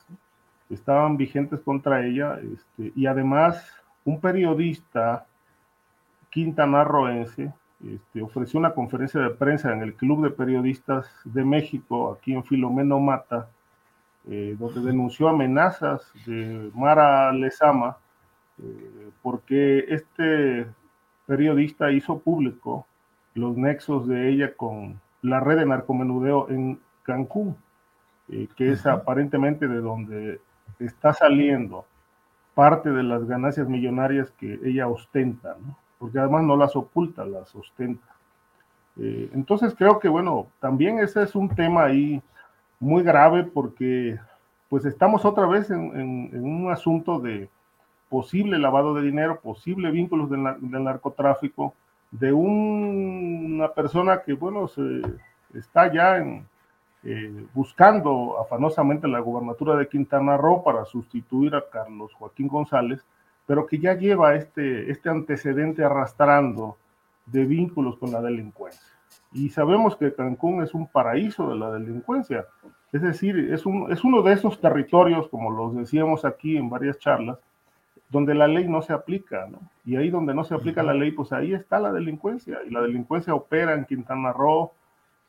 Estaban vigentes contra ella, este, y además un periodista quintanarroense este, ofreció una conferencia de prensa en el Club de Periodistas de México, aquí en Filomeno Mata, eh, donde denunció amenazas de Mara Lezama, eh, porque este periodista hizo público los nexos de ella con la red de narcomenudeo en Cancún, eh, que es aparentemente de donde está saliendo parte de las ganancias millonarias que ella ostenta, ¿no? porque además no las oculta, las ostenta. Eh, entonces creo que, bueno, también ese es un tema ahí muy grave porque pues estamos otra vez en, un asunto de posible lavado de dinero, posible vínculos del, narcotráfico, de una persona que, bueno, está ya en, eh, buscando afanosamente la gubernatura de Quintana Roo para sustituir a Carlos Joaquín González, pero que ya lleva este, este antecedente arrastrando de vínculos con la delincuencia. Y sabemos que Cancún es un paraíso de la delincuencia, es decir, es, un, es uno de esos territorios, como los decíamos aquí en varias charlas, donde la ley no se aplica, ¿no? Y ahí donde no se aplica la ley, pues ahí está la delincuencia, y la delincuencia opera en Quintana Roo,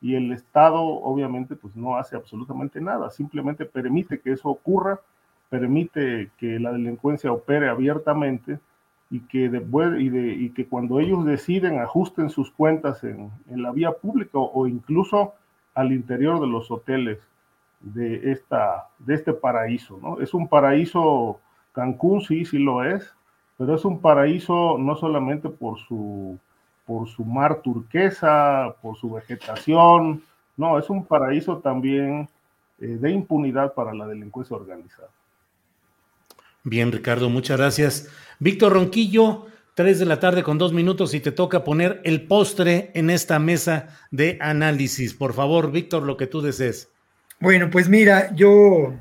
y el Estado obviamente pues no hace absolutamente nada, simplemente permite que eso ocurra, permite que la delincuencia opere abiertamente y que, después, y, de, y que cuando ellos deciden ajusten sus cuentas en, en, la vía pública o incluso al interior de los hoteles de, esta, de este paraíso. ¿no? Es un paraíso, Cancún sí, sí lo es, pero es un paraíso no solamente por su por su mar turquesa, por su vegetación. No, es un paraíso también eh, de impunidad para la delincuencia organizada. Bien, Ricardo, muchas gracias. Víctor Ronquillo, tres de la tarde con dos minutos y te toca poner el postre en esta mesa de análisis. Por favor, Víctor, lo que tú desees. Bueno, pues mira, yo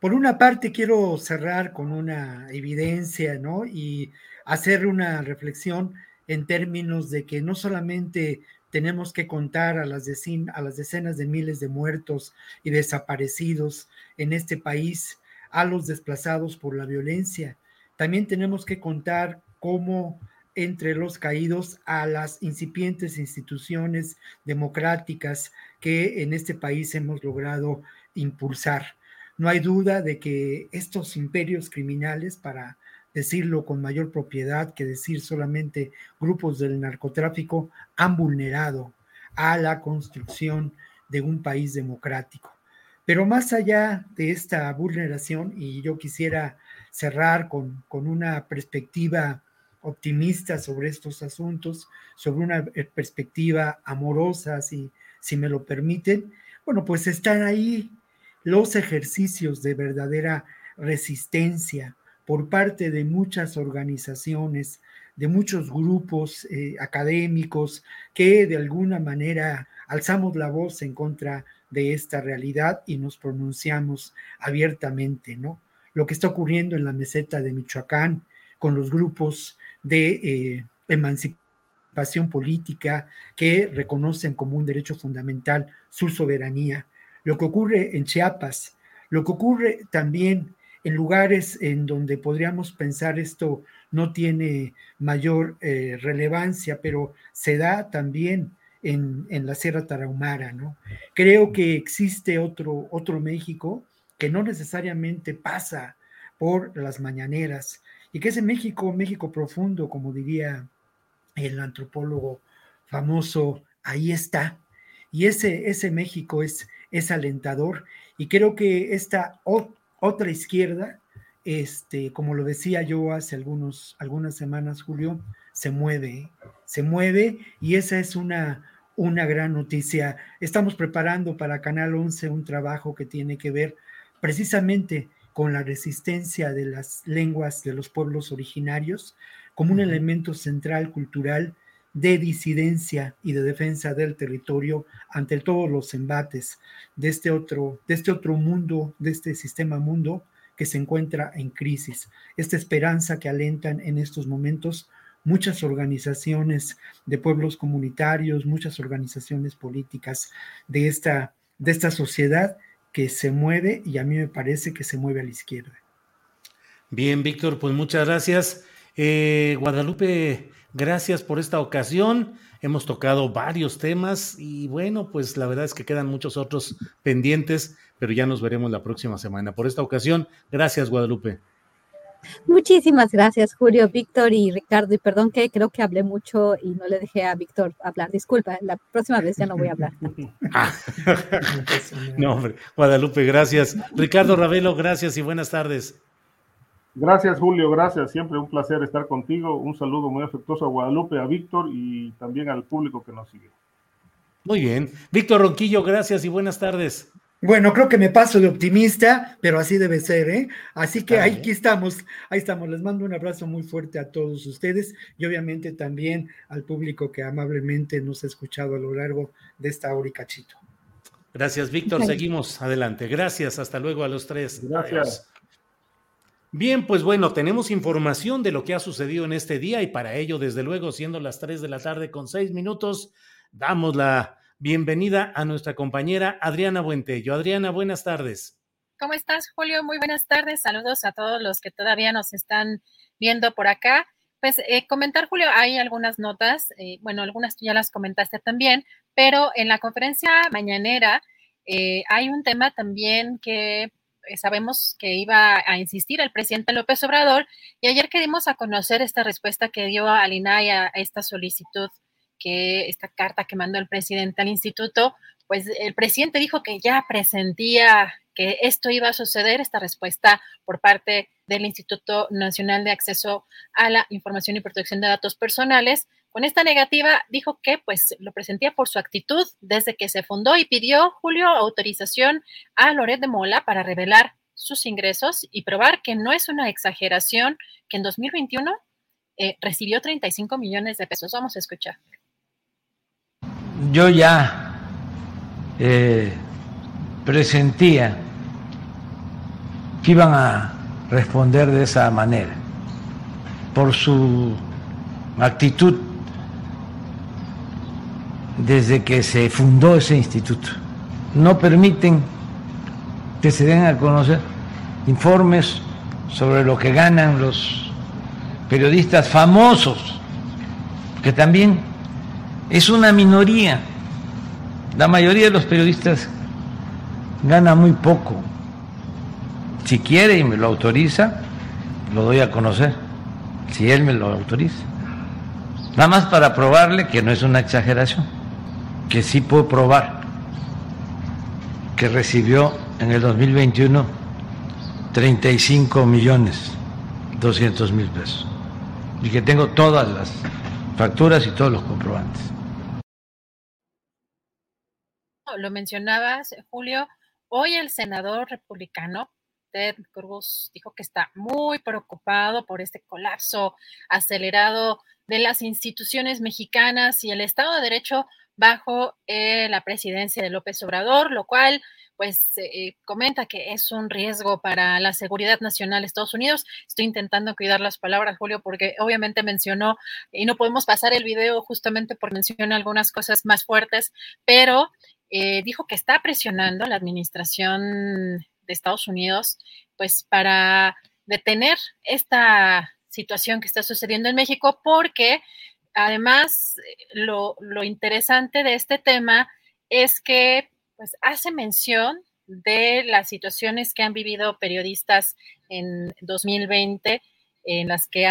por una parte quiero cerrar con una evidencia, ¿no? Y hacer una reflexión en términos de que no solamente tenemos que contar a las, a las decenas de miles de muertos y desaparecidos en este país, a los desplazados por la violencia, también tenemos que contar cómo entre los caídos a las incipientes instituciones democráticas que en este país hemos logrado impulsar. No hay duda de que estos imperios criminales, para decirlo con mayor propiedad que decir solamente grupos del narcotráfico, han vulnerado a la construcción de un país democrático. Pero más allá de esta vulneración, y yo quisiera cerrar con, con una perspectiva optimista sobre estos asuntos, sobre una perspectiva amorosa, si, si me lo permiten, bueno, pues están ahí los ejercicios de verdadera resistencia, por parte de muchas organizaciones, de muchos grupos eh, académicos que de alguna manera alzamos la voz en contra de esta realidad y nos pronunciamos abiertamente, ¿no? Lo que está ocurriendo en la meseta de Michoacán con los grupos de eh, emancipación política que reconocen como un derecho fundamental su soberanía, lo que ocurre en Chiapas, lo que ocurre también en lugares en donde podríamos pensar esto no tiene mayor eh, relevancia, pero se da también en, la Sierra Tarahumara, ¿no? Creo que existe otro, otro México que no necesariamente pasa por las mañaneras y que ese México, México profundo, como diría el antropólogo famoso, ahí está. Y ese, ese México es, es alentador y creo que esta otra izquierda, este, como lo decía yo hace algunos, algunas semanas, Julio, se mueve, se mueve y esa es una, una gran noticia. Estamos preparando para Canal 11 un trabajo que tiene que ver precisamente con la resistencia de las lenguas de los pueblos originarios como un elemento central cultural de disidencia y de defensa del territorio ante todos los embates de este otro, de este otro mundo, de este sistema mundo que se encuentra en crisis. Esta esperanza que alentan en estos momentos muchas organizaciones de pueblos comunitarios, muchas organizaciones políticas de esta, de esta sociedad que se mueve y a mí me parece que se mueve a la izquierda. Bien, Víctor, pues muchas gracias. Eh, Guadalupe Gracias por esta ocasión. Hemos tocado varios temas y bueno, pues la verdad es que quedan muchos otros pendientes, pero ya nos veremos la próxima semana. Por esta ocasión, gracias Guadalupe. Muchísimas gracias, Julio, Víctor y Ricardo. Y perdón que creo que hablé mucho y no le dejé a Víctor hablar. Disculpa, la próxima vez ya no voy a hablar. *laughs* no, hombre, Guadalupe, gracias. Ricardo Ravelo, gracias y buenas tardes. Gracias, Julio, gracias. Siempre un placer estar contigo. Un saludo muy afectuoso a Guadalupe, a Víctor y también al público que nos sigue. Muy bien. Víctor Ronquillo, gracias y buenas tardes. Bueno, creo que me paso de optimista, pero así debe ser, ¿eh? Así que ahí, aquí estamos, ahí estamos. Les mando un abrazo muy fuerte a todos ustedes y obviamente también al público que amablemente nos ha escuchado a lo largo de esta hora y cachito. Gracias, Víctor. Seguimos adelante. Gracias. Hasta luego a los tres. Gracias. Bien, pues bueno, tenemos información de lo que ha sucedido en este día y para ello, desde luego, siendo las tres de la tarde con seis minutos, damos la bienvenida a nuestra compañera Adriana Buentello. Adriana, buenas tardes. ¿Cómo estás, Julio? Muy buenas tardes. Saludos a todos los que todavía nos están viendo por acá. Pues eh, comentar, Julio, hay algunas notas, eh, bueno, algunas tú ya las comentaste también, pero en la conferencia mañanera eh, hay un tema también que sabemos que iba a insistir el presidente López Obrador y ayer quedimos a conocer esta respuesta que dio al INAI a esta solicitud que esta carta que mandó el presidente al instituto, pues el presidente dijo que ya presentía que esto iba a suceder, esta respuesta por parte del Instituto Nacional de Acceso a la Información y Protección de Datos Personales. Con esta negativa dijo que pues lo presentía por su actitud desde que se fundó y pidió Julio autorización a Loret de Mola para revelar sus ingresos y probar que no es una exageración que en 2021 eh, recibió 35 millones de pesos. Vamos a escuchar. Yo ya eh, presentía que iban a responder de esa manera, por su actitud desde que se fundó ese instituto. No permiten que se den a conocer informes sobre lo que ganan los periodistas famosos, que también es una minoría. La mayoría de los periodistas gana muy poco. Si quiere y me lo autoriza, lo doy a conocer, si él me lo autoriza. Nada más para probarle que no es una exageración, que sí puedo probar que recibió en el 2021 35 millones 200 mil pesos y que tengo todas las facturas y todos los comprobantes. Lo mencionabas, Julio, hoy el senador republicano Ted Cruz dijo que está muy preocupado por este colapso acelerado de las instituciones mexicanas y el Estado de Derecho bajo eh, la presidencia de López Obrador, lo cual pues eh, comenta que es un riesgo para la seguridad nacional de Estados Unidos. Estoy intentando cuidar las palabras, Julio, porque obviamente mencionó, y no podemos pasar el video justamente por mencionar algunas cosas más fuertes, pero eh, dijo que está presionando la administración de Estados Unidos, pues para detener esta situación que está sucediendo en México, porque además lo, interesante de este tema es que pues hace mención de las situaciones que han vivido periodistas en 2020, en las que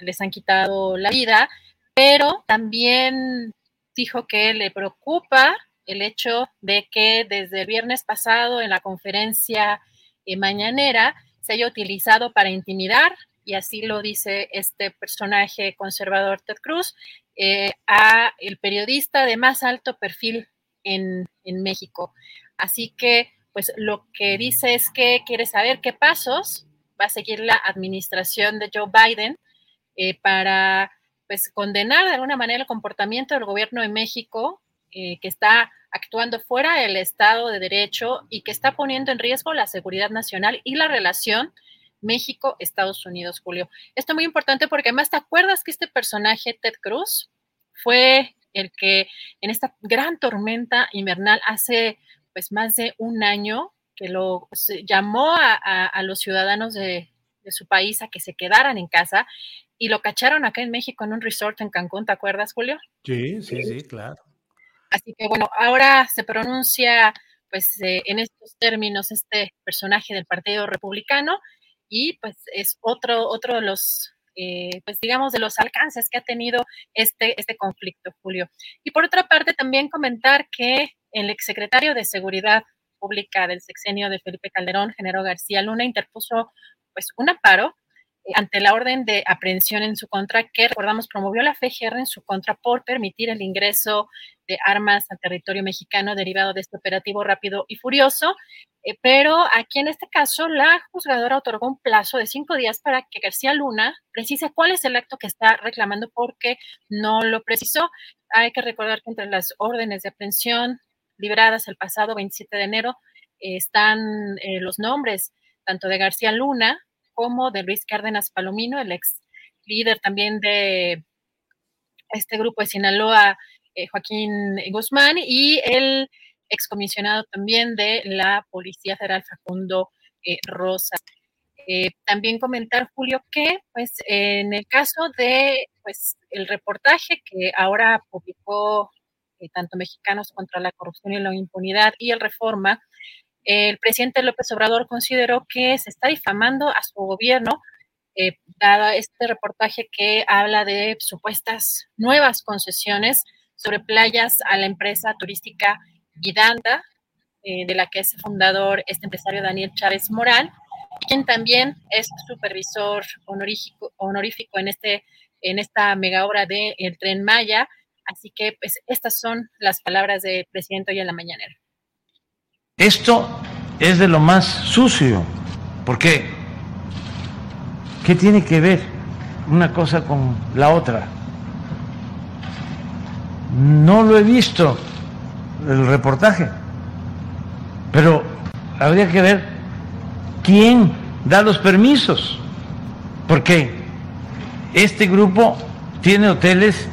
les han quitado la vida, pero también dijo que le preocupa el hecho de que desde el viernes pasado en la conferencia eh, mañanera se haya utilizado para intimidar, y así lo dice este personaje conservador Ted Cruz, eh, a el periodista de más alto perfil en, México. Así que, pues lo que dice es que quiere saber qué pasos va a seguir la administración de Joe Biden eh, para pues condenar de alguna manera el comportamiento del gobierno de México eh, que está actuando fuera del Estado de Derecho y que está poniendo en riesgo la seguridad nacional y la relación México-Estados Unidos, Julio. Esto es muy importante porque además te acuerdas que este personaje, Ted Cruz, fue el que en esta gran tormenta invernal hace pues más de un año que lo llamó a, los ciudadanos de, de, su país a que se quedaran en casa y lo cacharon acá en México en un resort en Cancún, ¿te acuerdas, Julio? Sí, sí, sí, claro. Así que bueno, ahora se pronuncia pues eh, en estos términos este personaje del Partido Republicano y pues es otro, otro de los, eh, pues digamos, de los alcances que ha tenido este, este conflicto, Julio. Y por otra parte, también comentar que el exsecretario de Seguridad Pública del sexenio de Felipe Calderón, Genero García Luna, interpuso pues un amparo ante la orden de aprehensión en su contra que, recordamos, promovió la FGR en su contra por permitir el ingreso de armas al territorio mexicano derivado de este operativo rápido y furioso. Eh, pero aquí en este caso, la juzgadora otorgó un plazo de cinco días para que García Luna precise cuál es el acto que está reclamando porque no lo precisó. Hay que recordar que entre las órdenes de aprehensión libradas el pasado 27 de enero están eh, los nombres tanto de García Luna como de Luis Cárdenas Palomino, el ex líder también de este grupo de Sinaloa, eh, Joaquín Guzmán, y el excomisionado también de la Policía Federal, Facundo eh, Rosa. Eh, también comentar, Julio, que pues en el caso de pues el reportaje que ahora publicó tanto Mexicanos contra la Corrupción y la Impunidad y el Reforma, el presidente López Obrador consideró que se está difamando a su gobierno eh, dado este reportaje que habla de supuestas nuevas concesiones sobre playas a la empresa turística Vidanda, eh, de la que es fundador este empresario Daniel Chávez Moral, quien también es supervisor honorífico, honorífico en, este, en esta mega obra del el Tren Maya. Así que pues estas son las palabras del presidente hoy en la mañanera. Esto es de lo más sucio, porque ¿Qué tiene que ver una cosa con la otra? No lo he visto el reportaje, pero habría que ver quién da los permisos, porque este grupo tiene hoteles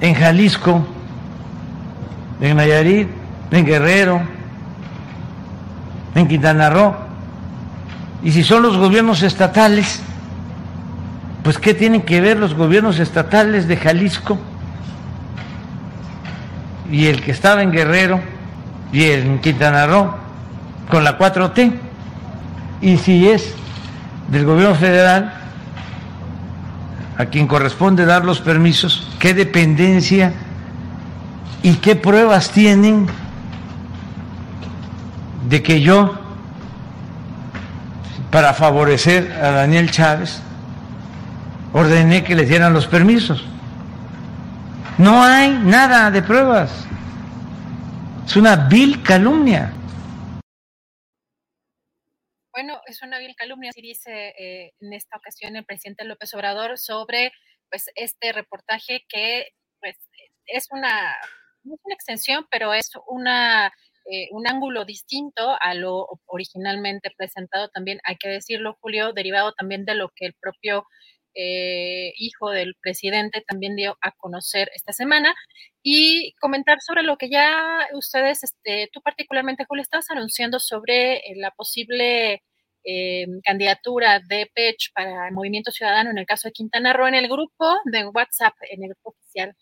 en Jalisco, en Nayarit, en Guerrero, en Quintana Roo, y si son los gobiernos estatales, pues ¿qué tienen que ver los gobiernos estatales de Jalisco y el que estaba en Guerrero y en Quintana Roo con la 4T? Y si es del gobierno federal a quien corresponde dar los permisos, ¿qué dependencia y qué pruebas tienen de que yo, para favorecer a Daniel Chávez, ordené que le dieran los permisos. No hay nada de pruebas. Es una vil calumnia. Bueno, es una vil calumnia, así dice eh, en esta ocasión el presidente López Obrador sobre pues este reportaje que pues es una, no es una extensión, pero es una eh, un ángulo distinto a lo originalmente presentado también, hay que decirlo, Julio, derivado también de lo que el propio eh, hijo del presidente, también dio a conocer esta semana. Y comentar sobre lo que ya ustedes, este, tú particularmente, Julio, estás anunciando sobre eh, la posible candidatura de Pech para el Movimiento Ciudadano en el caso de Quintana Roo en el grupo de WhatsApp, en el grupo oficial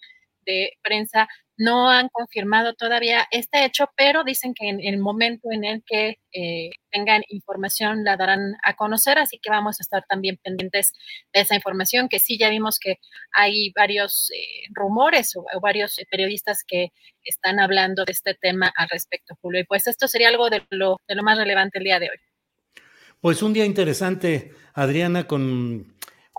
de prensa no han confirmado todavía este hecho, pero dicen que en el momento en el que eh, tengan información la darán a conocer, así que vamos a estar también pendientes de esa información, que sí ya vimos que hay varios eh, rumores o, varios periodistas que están hablando de este tema al respecto, Julio. Y pues esto sería algo de lo, de lo más relevante el día de hoy. Pues un día interesante, Adriana, con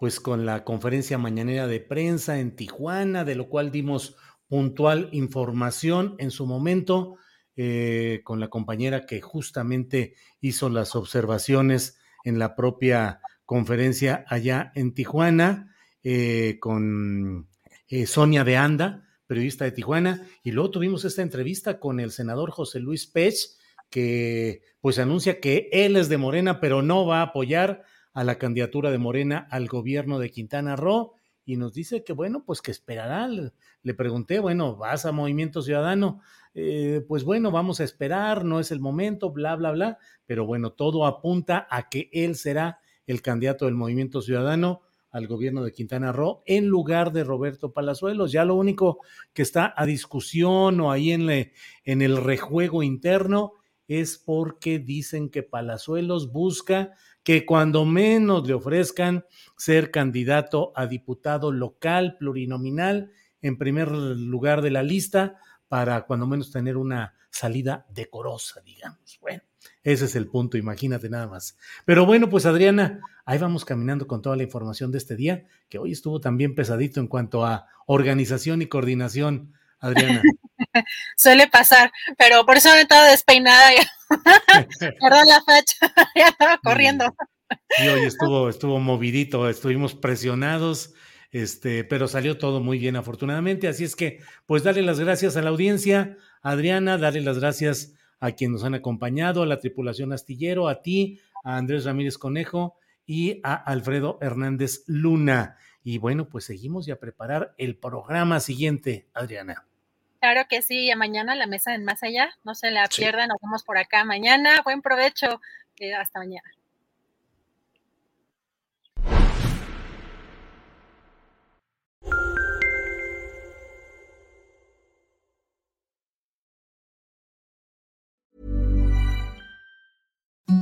pues con la conferencia mañanera de prensa en Tijuana, de lo cual dimos puntual información en su momento eh, con la compañera que justamente hizo las observaciones en la propia conferencia allá en Tijuana, eh, con eh, Sonia de Anda, periodista de Tijuana, y luego tuvimos esta entrevista con el senador José Luis Pech, que pues anuncia que él es de Morena, pero no va a apoyar a la candidatura de Morena al gobierno de Quintana Roo y nos dice que bueno, pues que esperará. Le pregunté, bueno, ¿vas a Movimiento Ciudadano? Eh, pues bueno, vamos a esperar, no es el momento, bla, bla, bla, pero bueno, todo apunta a que él será el candidato del Movimiento Ciudadano al gobierno de Quintana Roo en lugar de Roberto Palazuelos. Ya lo único que está a discusión o ahí en, en el rejuego interno es porque dicen que Palazuelos busca que cuando menos le ofrezcan ser candidato a diputado local plurinominal en primer lugar de la lista para cuando menos tener una salida decorosa, digamos. Bueno, ese es el punto, imagínate nada más. Pero bueno, pues Adriana, ahí vamos caminando con toda la información de este día, que hoy estuvo también pesadito en cuanto a organización y coordinación, Adriana. *laughs* Suele pasar, pero por eso me estaba despeinada. *laughs* Perdón la fecha, *laughs* ya estaba corriendo. Y hoy estuvo, estuvo movidito, estuvimos presionados. este, pero salió todo muy bien afortunadamente. Así es que, pues darle las gracias a la audiencia, Adriana, darle las gracias a quienes nos han acompañado, a la tripulación astillero, a ti, a Andrés Ramírez Conejo y a Alfredo Hernández Luna. Y bueno, pues seguimos ya a preparar el programa siguiente, Adriana. Claro que sí, a mañana la mesa en Más Allá, no se la pierdan, nos vemos por acá mañana, buen provecho, eh, hasta mañana.